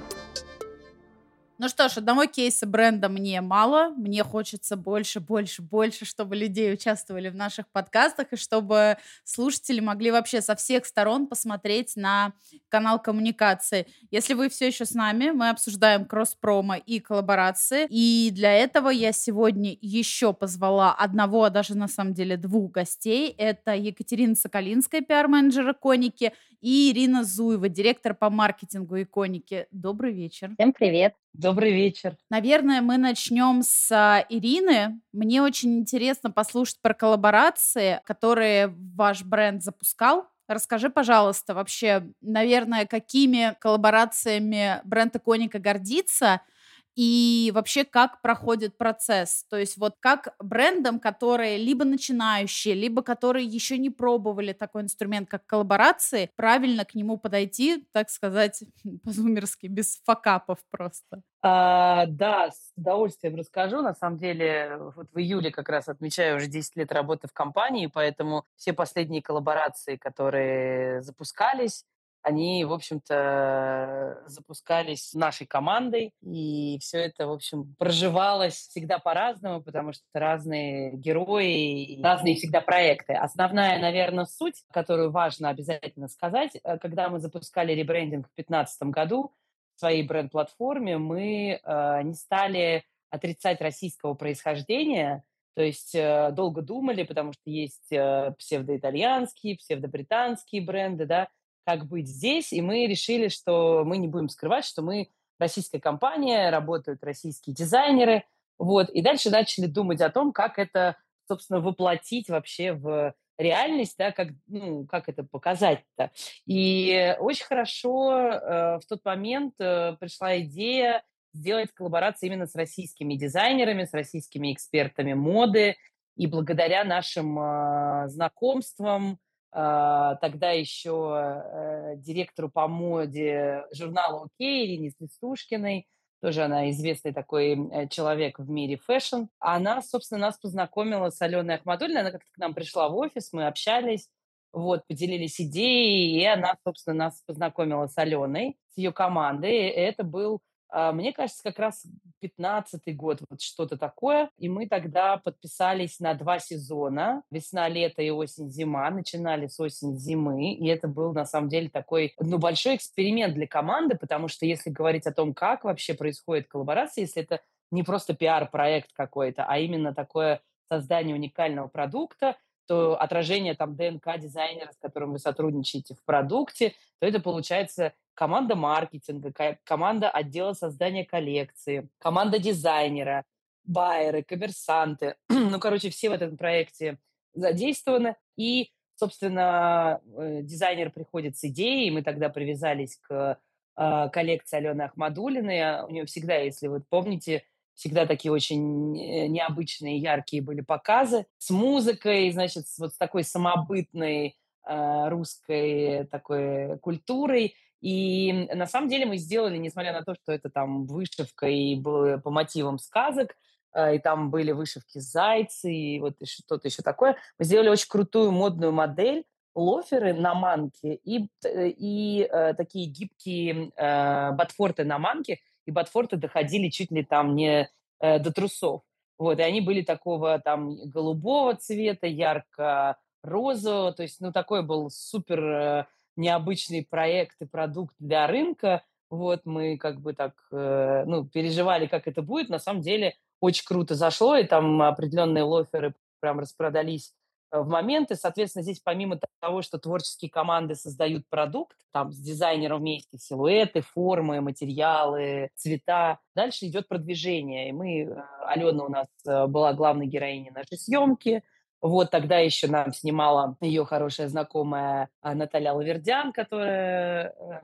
Ну что ж, одного кейса бренда мне мало. Мне хочется больше, больше, больше, чтобы людей участвовали в наших подкастах и чтобы слушатели могли вообще со всех сторон посмотреть на канал коммуникации. Если вы все еще с нами, мы обсуждаем кросс-промо и коллаборации. И для этого я сегодня еще позвала одного, а даже на самом деле двух гостей. Это Екатерина Соколинская, пиар-менеджер Иконики, и Ирина Зуева, директор по маркетингу Иконики. Добрый вечер. Всем привет. Добрый вечер. Наверное, мы начнем с а, Ирины. Мне очень интересно послушать про коллаборации, которые ваш бренд запускал. Расскажи, пожалуйста, вообще, наверное, какими коллаборациями бренд Иконика гордится – и вообще как проходит процесс. То есть вот как брендам, которые либо начинающие, либо которые еще не пробовали такой инструмент, как коллаборации, правильно к нему подойти, так сказать, *laughs* по-зумерски, без факапов просто. А, да, с удовольствием расскажу. На самом деле, вот в июле как раз отмечаю уже 10 лет работы в компании, поэтому все последние коллаборации, которые запускались, они, в общем-то, запускались нашей командой, и все это, в общем, проживалось всегда по-разному, потому что разные герои, разные всегда проекты. Основная, наверное, суть, которую важно обязательно сказать, э, когда мы запускали ребрендинг в 2015 году в своей бренд-платформе, мы э, не стали отрицать российского происхождения, то есть э, долго думали, потому что есть э, псевдоитальянские, псевдобританские бренды, да, как быть здесь, и мы решили, что мы не будем скрывать, что мы российская компания, работают российские дизайнеры, вот, и дальше начали думать о том, как это, собственно, воплотить вообще в реальность, да, как, ну, как это показать-то. И очень хорошо э, в тот момент э, пришла идея сделать коллаборации именно с российскими дизайнерами, с российскими экспертами моды, и благодаря нашим э, знакомствам, тогда еще э, директору по моде журнала «OK!» Ирине Свистушкиной, тоже она известный такой э, человек в мире fashion. Она, собственно, нас познакомила с Аленой Ахмадулиной, она как-то к нам пришла в офис, мы общались, вот, поделились идеей, и она, собственно, нас познакомила с Аленой, с ее командой. И это был а, мне кажется, как раз 15-й год, вот что-то такое. И мы тогда подписались на два сезона. Весна, лето и осень, зима. Начинали с осени, зимы. И это был, на самом деле, такой, ну, большой эксперимент для команды, потому что если говорить о том, как вообще происходит коллаборация, если это не просто пиар-проект какой-то, а именно такое создание уникального продукта, то отражение там ДНК дизайнера, с которым вы сотрудничаете в продукте, то это получается команда маркетинга, команда отдела создания коллекции, команда дизайнера, байеры, коммерсанты. *clears throat* ну, короче, все в этом проекте задействованы. И, собственно, э, дизайнер приходит с идеей, мы тогда привязались к э, коллекции Алены Ахмадулиной. А у нее всегда, если вы помните, всегда такие очень э, необычные, яркие были показы с музыкой, значит, вот с такой самобытной русской такой культурой. И на самом деле мы сделали, несмотря на то, что это там вышивка и было по мотивам сказок, э, и там были вышивки зайцы и вот что-то еще такое, мы сделали очень крутую модную модель, лоферы на манке и, э, и э, такие гибкие э, ботфорты на манке, и ботфорты доходили чуть ли там не э, до трусов. Вот, и они были такого там голубого цвета, ярко-розового, то есть, ну, такой был супер э, необычный проект и продукт для рынка. Вот мы как бы так, э, ну, переживали, как это будет. На самом деле очень круто зашло, и там определенные лоферы прям распродались в моменты. Соответственно, здесь помимо того, что творческие команды создают продукт, там с дизайнером вместе силуэты, формы, материалы, цвета, дальше идет продвижение. И мы, э, Алена у нас была главной героиней нашей съемки, вот тогда еще нам снимала ее хорошая знакомая Наталья Лавердян, которая э,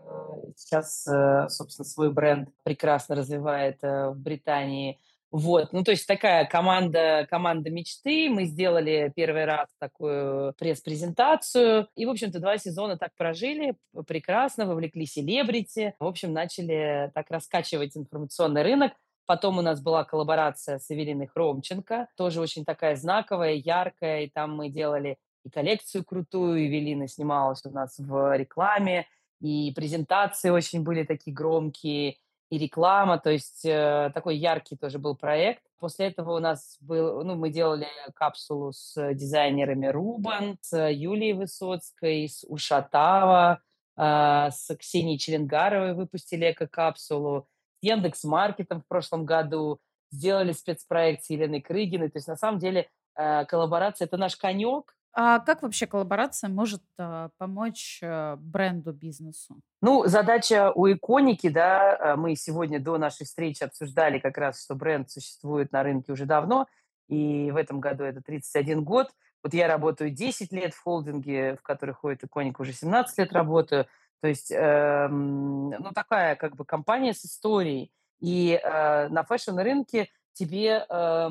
сейчас, э, собственно, свой бренд прекрасно развивает э, в Британии. Вот, ну то есть такая команда, команда мечты. Мы сделали первый раз такую пресс-презентацию. И, в общем-то, два сезона так прожили, прекрасно, вовлекли селебрити. В общем, начали так раскачивать информационный рынок. Потом у нас была коллаборация с Эвелиной Хромченко, тоже очень такая знаковая, яркая, и там мы делали и коллекцию крутую, Эвелина снималась у нас в рекламе, и презентации очень были такие громкие, и реклама, то есть э, такой яркий тоже был проект. После этого у нас был, ну, мы делали капсулу с дизайнерами Рубан, с Юлией Высоцкой, с Ушатава, э, с Ксенией Челенгаровой выпустили эко-капсулу. Яндекс Маркетом в прошлом году, сделали спецпроект с Еленой Крыгиной. То есть на самом деле э, коллаборация – это наш конек. А как вообще коллаборация может э, помочь э, бренду, бизнесу? Ну, задача у иконики, да, мы сегодня до нашей встречи обсуждали как раз, что бренд существует на рынке уже давно, и в этом году это 31 год. Вот я работаю 10 лет в холдинге, в который ходит иконика, уже 17 лет работаю. То есть, э, ну, такая как бы компания с историей. И э, на фэшн-рынке тебе э,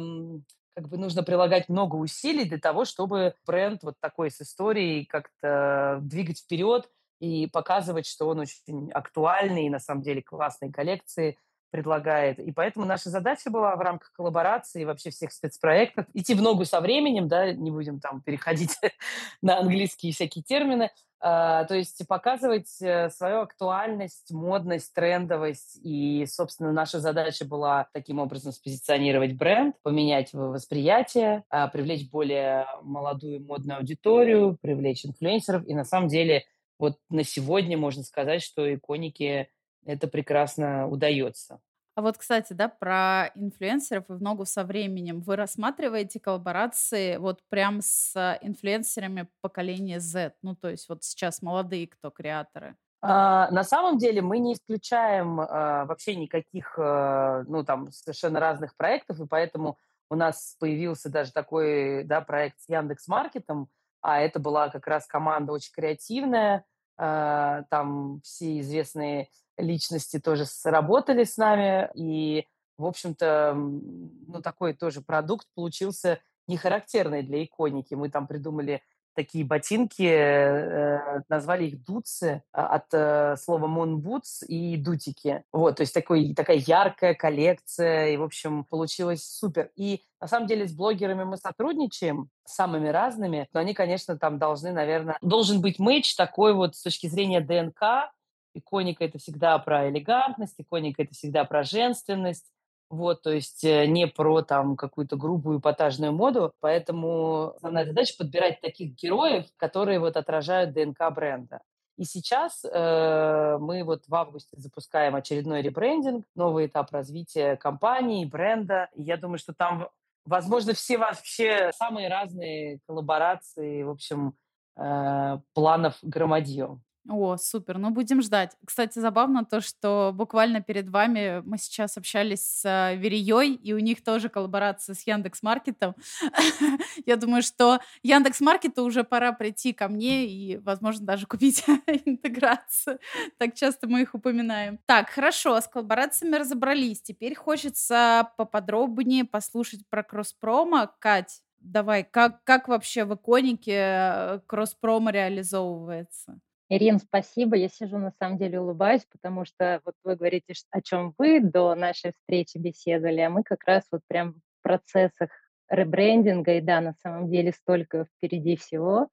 как бы нужно прилагать много усилий для того, чтобы бренд вот такой с историей как-то двигать вперед и показывать, что он очень актуальный, и на самом деле классные коллекции предлагает. И поэтому наша задача была в рамках коллаборации и вообще всех спецпроектов идти в ногу со временем, да, не будем там переходить *laughs* на английские всякие термины, а, то есть показывать э, свою актуальность, модность, трендовость. И, собственно, наша задача была таким образом спозиционировать бренд, поменять восприятие, а, привлечь более молодую модную аудиторию, привлечь инфлюенсеров. И на самом деле вот на сегодня можно сказать, что иконики это прекрасно удается. А вот, кстати, да, про инфлюенсеров и в ногу со временем. Вы рассматриваете коллаборации вот прям с инфлюенсерами поколения Z? Ну, то есть вот сейчас молодые кто креаторы? А, на самом деле мы не исключаем а, вообще никаких, а, ну, там, совершенно разных проектов, и поэтому у нас появился даже такой, да, проект с Яндекс.Маркетом, а это была как раз команда очень креативная, там все известные личности тоже сработали с нами, и, в общем-то, ну, такой тоже продукт получился не характерный для иконики. Мы там придумали такие ботинки, э, назвали их дутсы а, от э, слова boots и дутики. Вот, то есть такой, такая яркая коллекция, и, в общем, получилось супер. И на самом деле с блогерами мы сотрудничаем, самыми разными, но они, конечно, там должны, наверное, должен быть мэч такой вот с точки зрения ДНК. Иконика – это всегда про элегантность, иконика – это всегда про женственность, вот, то есть э, не про там какую-то грубую эпатажную моду, поэтому основная задача подбирать таких героев, которые вот отражают ДНК бренда. И сейчас э, мы вот в августе запускаем очередной ребрендинг, новый этап развития компании, бренда. И я думаю, что там, возможно, все вообще самые разные коллаборации, в общем, э, планов громадье. О, супер, ну будем ждать. Кстати, забавно то, что буквально перед вами мы сейчас общались с э, Верией, и у них тоже коллаборация с Яндекс Маркетом. *laughs* Я думаю, что Яндекс Маркету уже пора прийти ко мне и, возможно, даже купить *laughs* интеграцию. Так часто мы их упоминаем. Так, хорошо, с коллаборациями разобрались. Теперь хочется поподробнее послушать про кросс-промо. Кать, давай, как, как вообще в иконике э, кросс-промо реализовывается? Ирин, спасибо. Я сижу, на самом деле, улыбаюсь, потому что вот вы говорите, о чем вы до нашей встречи беседовали, а мы как раз вот прям в процессах ребрендинга, и да, на самом деле столько впереди всего,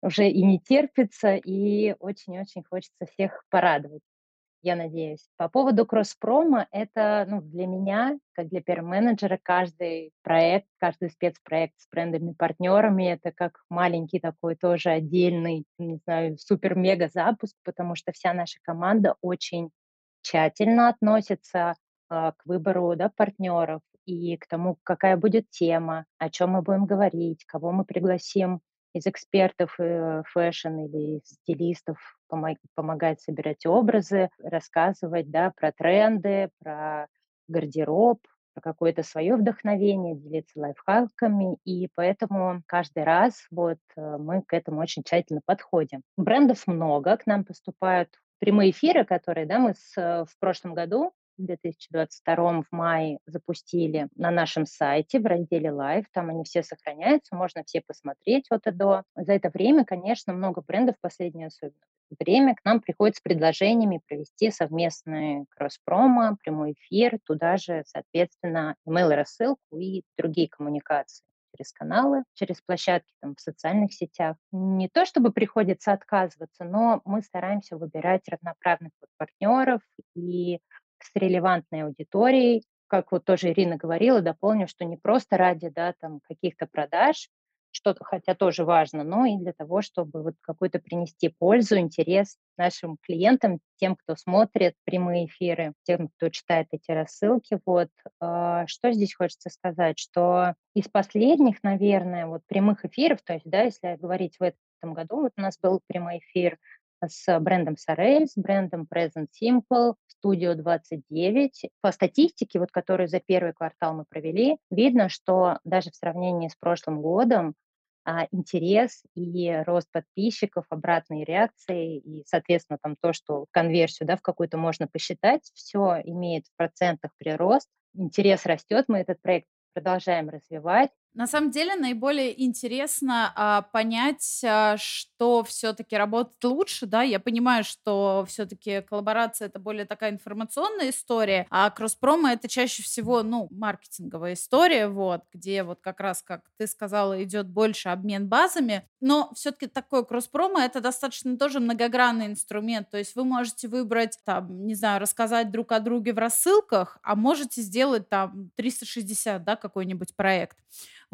уже и не терпится, и очень-очень хочется всех порадовать я надеюсь. По поводу кросс-промо, это ну, для меня, как для пиар-менеджера, каждый проект, каждый спецпроект с брендами-партнерами, это как маленький такой тоже отдельный, не знаю, супер-мега запуск, потому что вся наша команда очень тщательно относится а, к выбору да, партнеров и к тому, какая будет тема, о чем мы будем говорить, кого мы пригласим из экспертов э, fashion или стилистов помогать собирать образы, рассказывать да, про тренды, про гардероб, про какое-то свое вдохновение, делиться лайфхаками, и поэтому каждый раз вот э, мы к этому очень тщательно подходим. Брендов много, к нам поступают прямые эфиры, которые да, мы с, э, в прошлом году в 2022 в мае запустили на нашем сайте в разделе Live. Там они все сохраняются, можно все посмотреть от и до. За это время, конечно, много брендов, последнее особенно время, к нам приходит с предложениями провести совместный кросс-промо, прямой эфир, туда же, соответственно, email-рассылку и другие коммуникации через каналы, через площадки там, в социальных сетях. Не то чтобы приходится отказываться, но мы стараемся выбирать равноправных партнеров и с релевантной аудиторией. Как вот тоже Ирина говорила, дополню, что не просто ради да, там, каких-то продаж, что-то, хотя тоже важно, но и для того, чтобы вот какой-то принести пользу, интерес нашим клиентам, тем, кто смотрит прямые эфиры, тем, кто читает эти рассылки. Вот а, что здесь хочется сказать, что из последних, наверное, вот прямых эфиров, то есть, да, если говорить в этом году, вот у нас был прямой эфир с брендом Sorel, с брендом Present Simple, Studio 29. По статистике, вот, которую за первый квартал мы провели, видно, что даже в сравнении с прошлым годом а, интерес и рост подписчиков, обратные реакции и, соответственно, там то, что конверсию да, в какую-то можно посчитать, все имеет в процентах прирост. Интерес растет, мы этот проект продолжаем развивать. На самом деле наиболее интересно а, понять, а, что все-таки работает лучше, да. Я понимаю, что все-таки коллаборация это более такая информационная история, а кросс-промо это чаще всего, ну, маркетинговая история, вот, где вот как раз, как ты сказала, идет больше обмен базами. Но все-таки такой кросс-промо это достаточно тоже многогранный инструмент. То есть вы можете выбрать, там, не знаю, рассказать друг о друге в рассылках, а можете сделать там 360, да, какой-нибудь проект.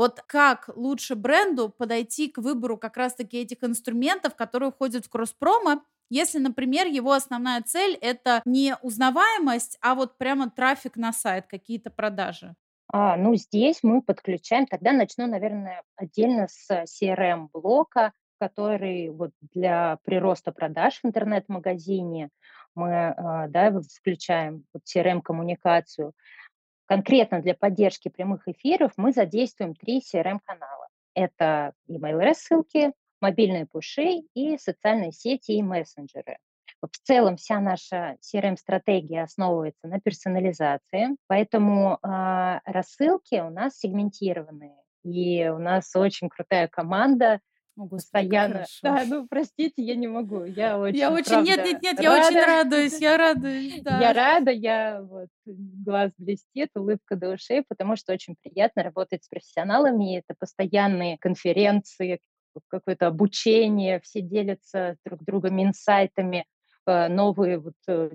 Вот как лучше бренду подойти к выбору как раз-таки этих инструментов, которые входят в кросс-промо, если, например, его основная цель — это не узнаваемость, а вот прямо трафик на сайт, какие-то продажи? А, ну, здесь мы подключаем, тогда начну, наверное, отдельно с CRM-блока, который вот для прироста продаж в интернет-магазине мы а, да, включаем CRM-коммуникацию. Конкретно для поддержки прямых эфиров мы задействуем три CRM-канала. Это email-рассылки, мобильные пуши и социальные сети и мессенджеры. В целом вся наша CRM-стратегия основывается на персонализации, поэтому э, рассылки у нас сегментированные. И у нас очень крутая команда, о, Господи, постоянно. Да, ну простите, я не могу. Я очень. Я очень. Правда, нет, нет, нет, рада. я очень радуюсь, я радуюсь. *laughs* Да. Я рада, я вот глаз блестит, улыбка до ушей, потому что очень приятно работать с профессионалами. Это постоянные конференции, какое-то обучение, все делятся друг другом инсайтами э, новые вот э,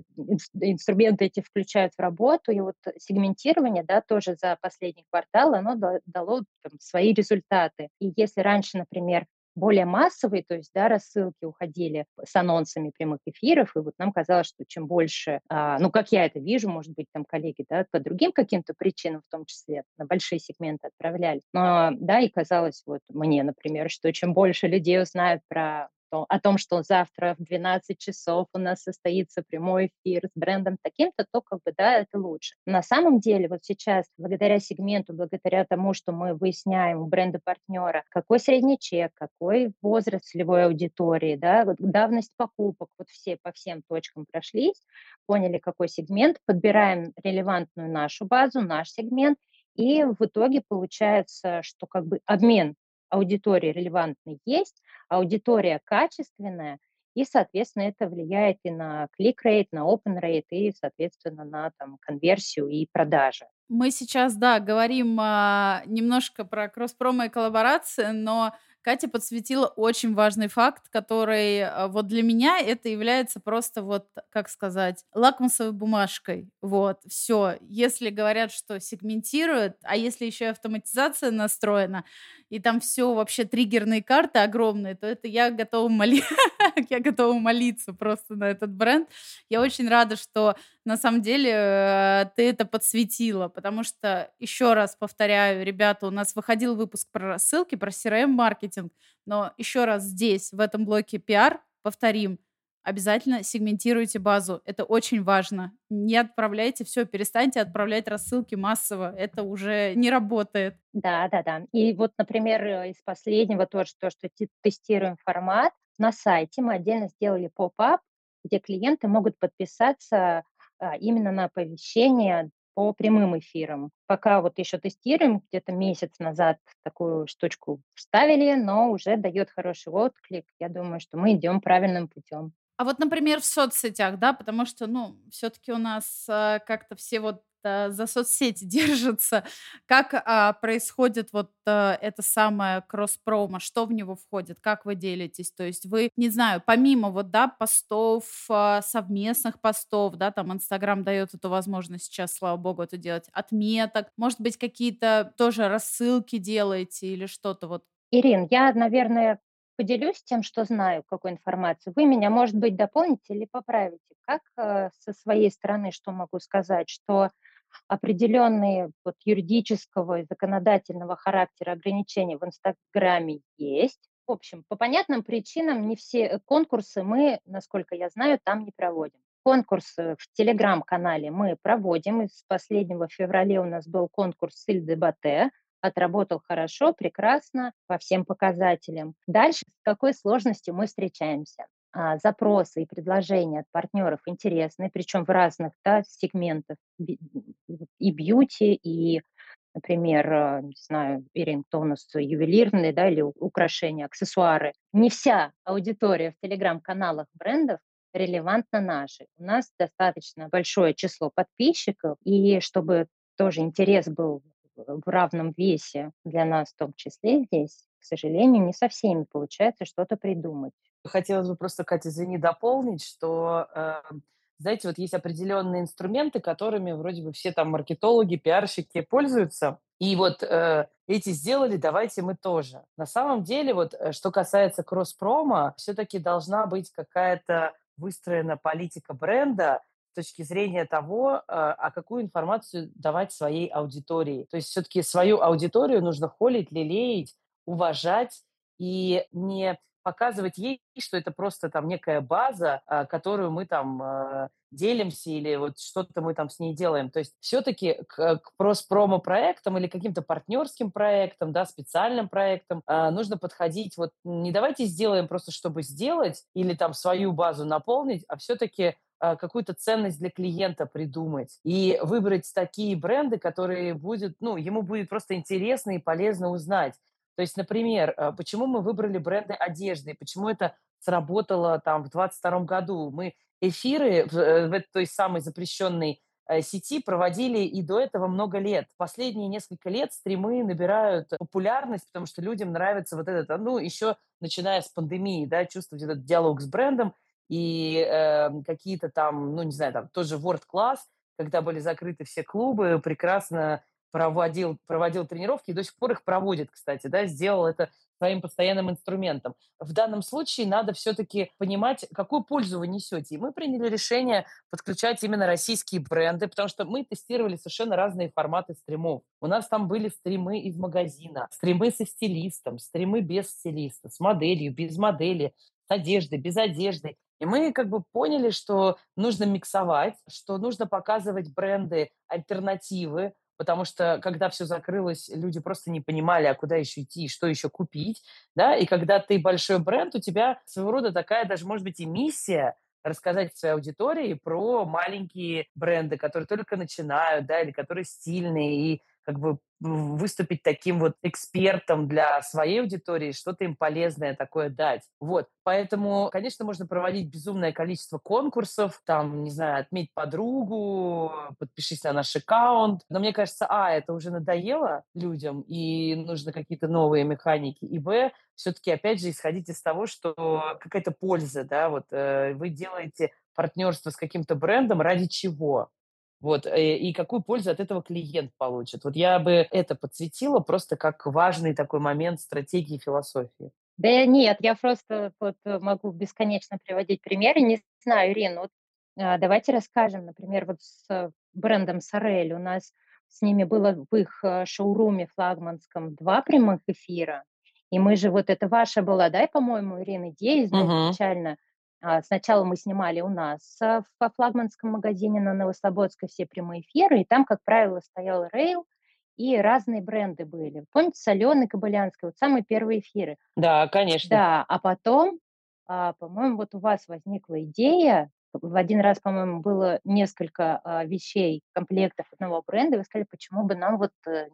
инструменты эти включают в работу, и вот сегментирование, да, тоже за последний квартал, оно дало там, свои результаты. И если раньше, например, более массовые, то есть, да, рассылки уходили с анонсами прямых эфиров, и вот нам казалось, что чем больше, а, ну, как я это вижу, может быть, там коллеги, да, по другим каким-то причинам, в том числе, на большие сегменты отправляли, но, да, и казалось вот мне, например, что чем больше людей узнают про то, о том, что завтра в 12 часов у нас состоится прямой эфир с брендом таким-то, то как бы да, это лучше. На самом деле вот сейчас благодаря сегменту, благодаря тому, что мы выясняем у бренда-партнера, какой средний чек, какой возраст целевой аудитории, да, вот давность покупок, вот все по всем точкам прошлись, поняли, какой сегмент, подбираем релевантную нашу базу, наш сегмент, и в итоге получается, что как бы обмен аудитории релевантной есть, аудитория качественная, и, соответственно, это влияет и на клик-рейт, на open rate, и, соответственно, на там, конверсию и продажи. Мы сейчас, да, говорим а, немножко про кросс-промо и коллаборации, но Катя подсветила очень важный факт, который а, вот для меня это является просто вот, как сказать, лакмусовой бумажкой. Вот, все. Если говорят, что сегментируют, а если еще и автоматизация настроена, и там все вообще триггерные карты огромные, то это я готова молиться, *laughs* я готова молиться просто на этот бренд. Я очень рада, что на самом деле э, ты это подсветила, потому что, еще раз повторяю, ребята, у нас выходил выпуск про рассылки, про CRM-маркетинг, но еще раз здесь, в этом блоке пиар, повторим, обязательно сегментируйте базу. Это очень важно. Не отправляйте все, перестаньте отправлять рассылки массово. Это уже не работает. Да, да, да. И вот, например, э, из последнего тоже то, что тестируем формат, на сайте мы отдельно сделали поп-ап, где клиенты могут подписаться а, именно на оповещение по прямым эфирам. Пока вот еще тестируем, где-то месяц назад такую штучку вставили, но уже дает хороший отклик. Я думаю, что мы идем правильным путем. А вот, например, в соцсетях, да, потому что, ну, все-таки у нас э, как-то все вот э, за соцсети *laughs* держатся. Как э, происходит вот э, это самое кросс-промо? Что в него входит? Как вы делитесь? То есть вы, не знаю, помимо вот, да, постов, э, совместных постов, да, там Инстаграм дает эту возможность сейчас, слава богу, это делать, отметок, может быть, какие-то тоже рассылки делаете или что-то вот Ирин, я, наверное, поделюсь тем, что знаю, какой информацию. Вы меня, может быть, дополните или поправите. Как э, со своей стороны, что могу сказать, что определенные вот, юридического и законодательного характера ограничения в Инстаграме есть. В общем, по понятным причинам не все конкурсы мы, насколько я знаю, там не проводим. Конкурсы в Телеграм-канале мы проводим. Из последнего февраля у нас был конкурс Силь Дебате, отработал хорошо, прекрасно по всем показателям. Дальше с какой сложностью мы встречаемся? А, запросы и предложения от партнеров интересны, причем в разных да, сегментах и бьюти, и например, э, не знаю, Ирин, кто у нас ювелирные, да, или украшения, аксессуары. Не вся аудитория в телеграм-каналах брендов релевантна нашей. У нас достаточно большое число подписчиков, и чтобы тоже интерес был в равном весе для нас в том числе здесь, к сожалению, не со всеми получается что-то придумать. Хотелось бы просто, Катя, извини, дополнить, что, э, знаете, вот есть определенные инструменты, которыми вроде бы все там маркетологи, пиарщики пользуются, и вот э, эти сделали, давайте мы тоже. На самом деле, вот э, что касается кросс-промо, все-таки должна быть какая-то выстроена политика бренда, точки зрения того, а, а какую информацию давать своей аудитории. То есть все-таки свою аудиторию нужно холить, лелеять, уважать и не показывать ей, что это просто там некая база, а, которую мы там а, делимся или вот что-то мы там с ней делаем. То есть все-таки к, к промо-проектам или каким-то партнерским проектам, да, специальным проектам нужно подходить вот не давайте сделаем просто, чтобы сделать или там свою базу наполнить, а все-таки какую-то ценность для клиента придумать и выбрать такие бренды, которые будет, ну, ему будет просто интересно и полезно узнать. То есть, например, а, почему мы выбрали бренды одежды, почему это сработало там в 22 году. Мы эфиры в, э, в той самой запрещенной э, сети проводили и до этого много лет. Последние несколько лет стримы набирают популярность, потому что людям нравится вот этот, ну, еще начиная с пандемии, да, чувствовать этот диалог с брендом, и э, какие-то там, ну, не знаю, там тоже World Class, когда были закрыты все клубы, прекрасно проводил, проводил тренировки и до сих пор их проводит, кстати, да, сделал это своим постоянным инструментом. В данном случае надо все-таки понимать, какую пользу вы несете. И мы приняли решение подключать именно российские бренды, потому что мы тестировали совершенно разные форматы стримов. У нас там были стримы из магазина, стримы со стилистом, стримы без стилиста, с моделью, без модели, с одеждой, без одежды. И мы как бы поняли, что нужно миксовать, что нужно показывать бренды альтернативы, потому что когда все закрылось, люди просто не понимали, а куда еще идти, что еще купить, да, и когда ты большой бренд, у тебя своего рода такая даже, может быть, и миссия рассказать своей аудитории про маленькие бренды, которые только начинают, да, или которые стильные, и как бы выступить таким вот экспертом для своей аудитории, что-то им полезное такое дать. Вот. Поэтому, конечно, можно проводить безумное количество конкурсов, там, не знаю, отметь подругу, подпишись на наш аккаунт. Но мне кажется, а, это уже надоело людям, и нужно какие-то новые механики, и б, все-таки, опять же, исходить из того, что какая-то польза, да, вот э, вы делаете партнерство с каким-то брендом ради чего? Вот, э, и какую пользу от этого клиент получит. Вот я бы это подсветила просто как важный такой момент стратегии философии. Да нет, я просто вот могу бесконечно приводить примеры. Не знаю, Ирина, вот а, давайте расскажем, например, вот с брендом Сорель. У нас с ними было в их э, шоуруме флагманском два прямых эфира. И мы же, вот это ваша была, да, по-моему, Ирина, идея изначально, сначала мы снимали у нас а, во флагманском магазине на Новослободской все прямые эфиры, и там, как правило, стоял рейл, и разные бренды были. Помните, Соленый, Кобылянский, вот самые первые эфиры. Да, конечно. Да, а потом, а, по-моему, вот у вас возникла идея, в один раз, по-моему, было несколько вещей, комплектов одного бренда, и вы сказали, почему бы нам вот э,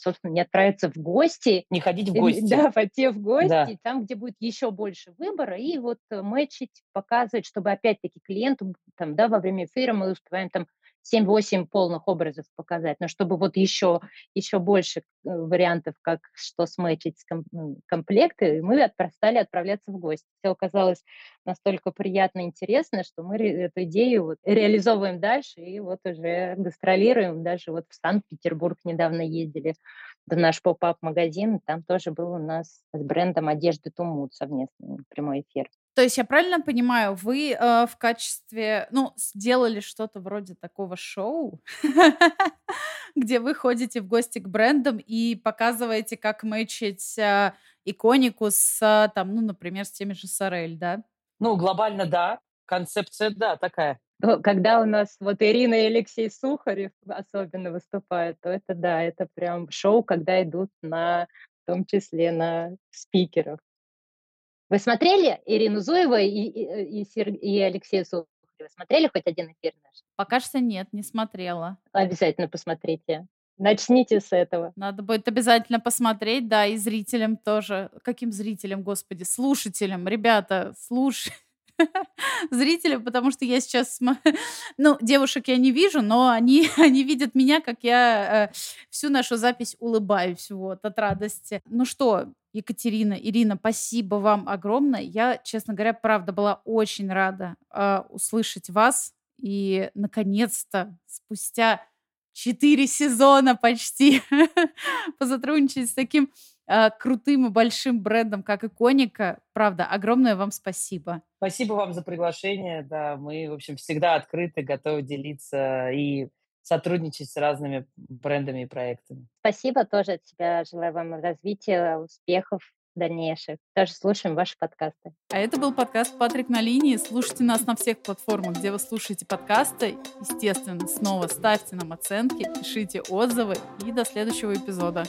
собственно, не отправиться в гости. Не ходить в *laughs* гости. Да, пойти в гости, да. там, где будет еще больше выбора, и вот э, мэчить, показывать, чтобы опять-таки клиенту, там, да, во время эфира мы успеваем там 7-8 полных образов показать, но чтобы вот еще, еще больше э, вариантов, как что сметчить с комплекты, мы стали отправляться в гости. Все оказалось настолько приятно и интересно, что мы эту идею вот реализовываем дальше и вот уже гастролируем. Даже вот в Санкт-Петербург недавно ездили в наш поп-ап-магазин, там тоже был у нас с брендом одежды Тумут совместный прямой эфир. То есть я правильно понимаю, вы э, в качестве, ну, сделали что-то вроде такого шоу, *laughs* где вы ходите в гости к брендам и показываете, как мэчить э, иконику с, э, там, ну, например, с теми же Сорель, да? Ну, глобально, да. Концепция, да, такая. Когда у нас вот Ирина и Алексей Сухарев особенно выступают, то это, да, это прям шоу, когда идут на, в том числе на спикеров. Вы смотрели Ирину Зуеву и, и, и, Сер... и Алексея Сухарева? Смотрели хоть один эфир наш? Пока что нет, не смотрела. Обязательно посмотрите. Начните с этого. Надо будет обязательно посмотреть, да, и зрителям тоже. Каким зрителям, господи? Слушателям. Ребята, слушай. *laughs* зрителям, потому что я сейчас... *laughs* Ну, девушек я не вижу, но они, *laughs* они видят меня, как я э, всю нашу запись улыбаюсь вот, от радости. Ну что, Екатерина, Ирина, спасибо вам огромное. Я, честно говоря, правда была очень рада э, услышать вас. И, наконец-то, спустя четыре сезона почти *laughs* позатрудничать с таким э, крутым и большим брендом, как Иконика. Правда, огромное вам спасибо. Спасибо вам за приглашение. Да, мы, в общем, всегда открыты, готовы делиться и сотрудничать с разными брендами и проектами. Спасибо тоже от тебя. Желаю вам развития, успехов дальнейших. Тоже слушаем ваши подкасты. А это был подкаст «Патрик на линии». Слушайте нас на всех платформах, где вы слушаете подкасты. Естественно, снова ставьте нам оценки, пишите отзывы и до следующего эпизода.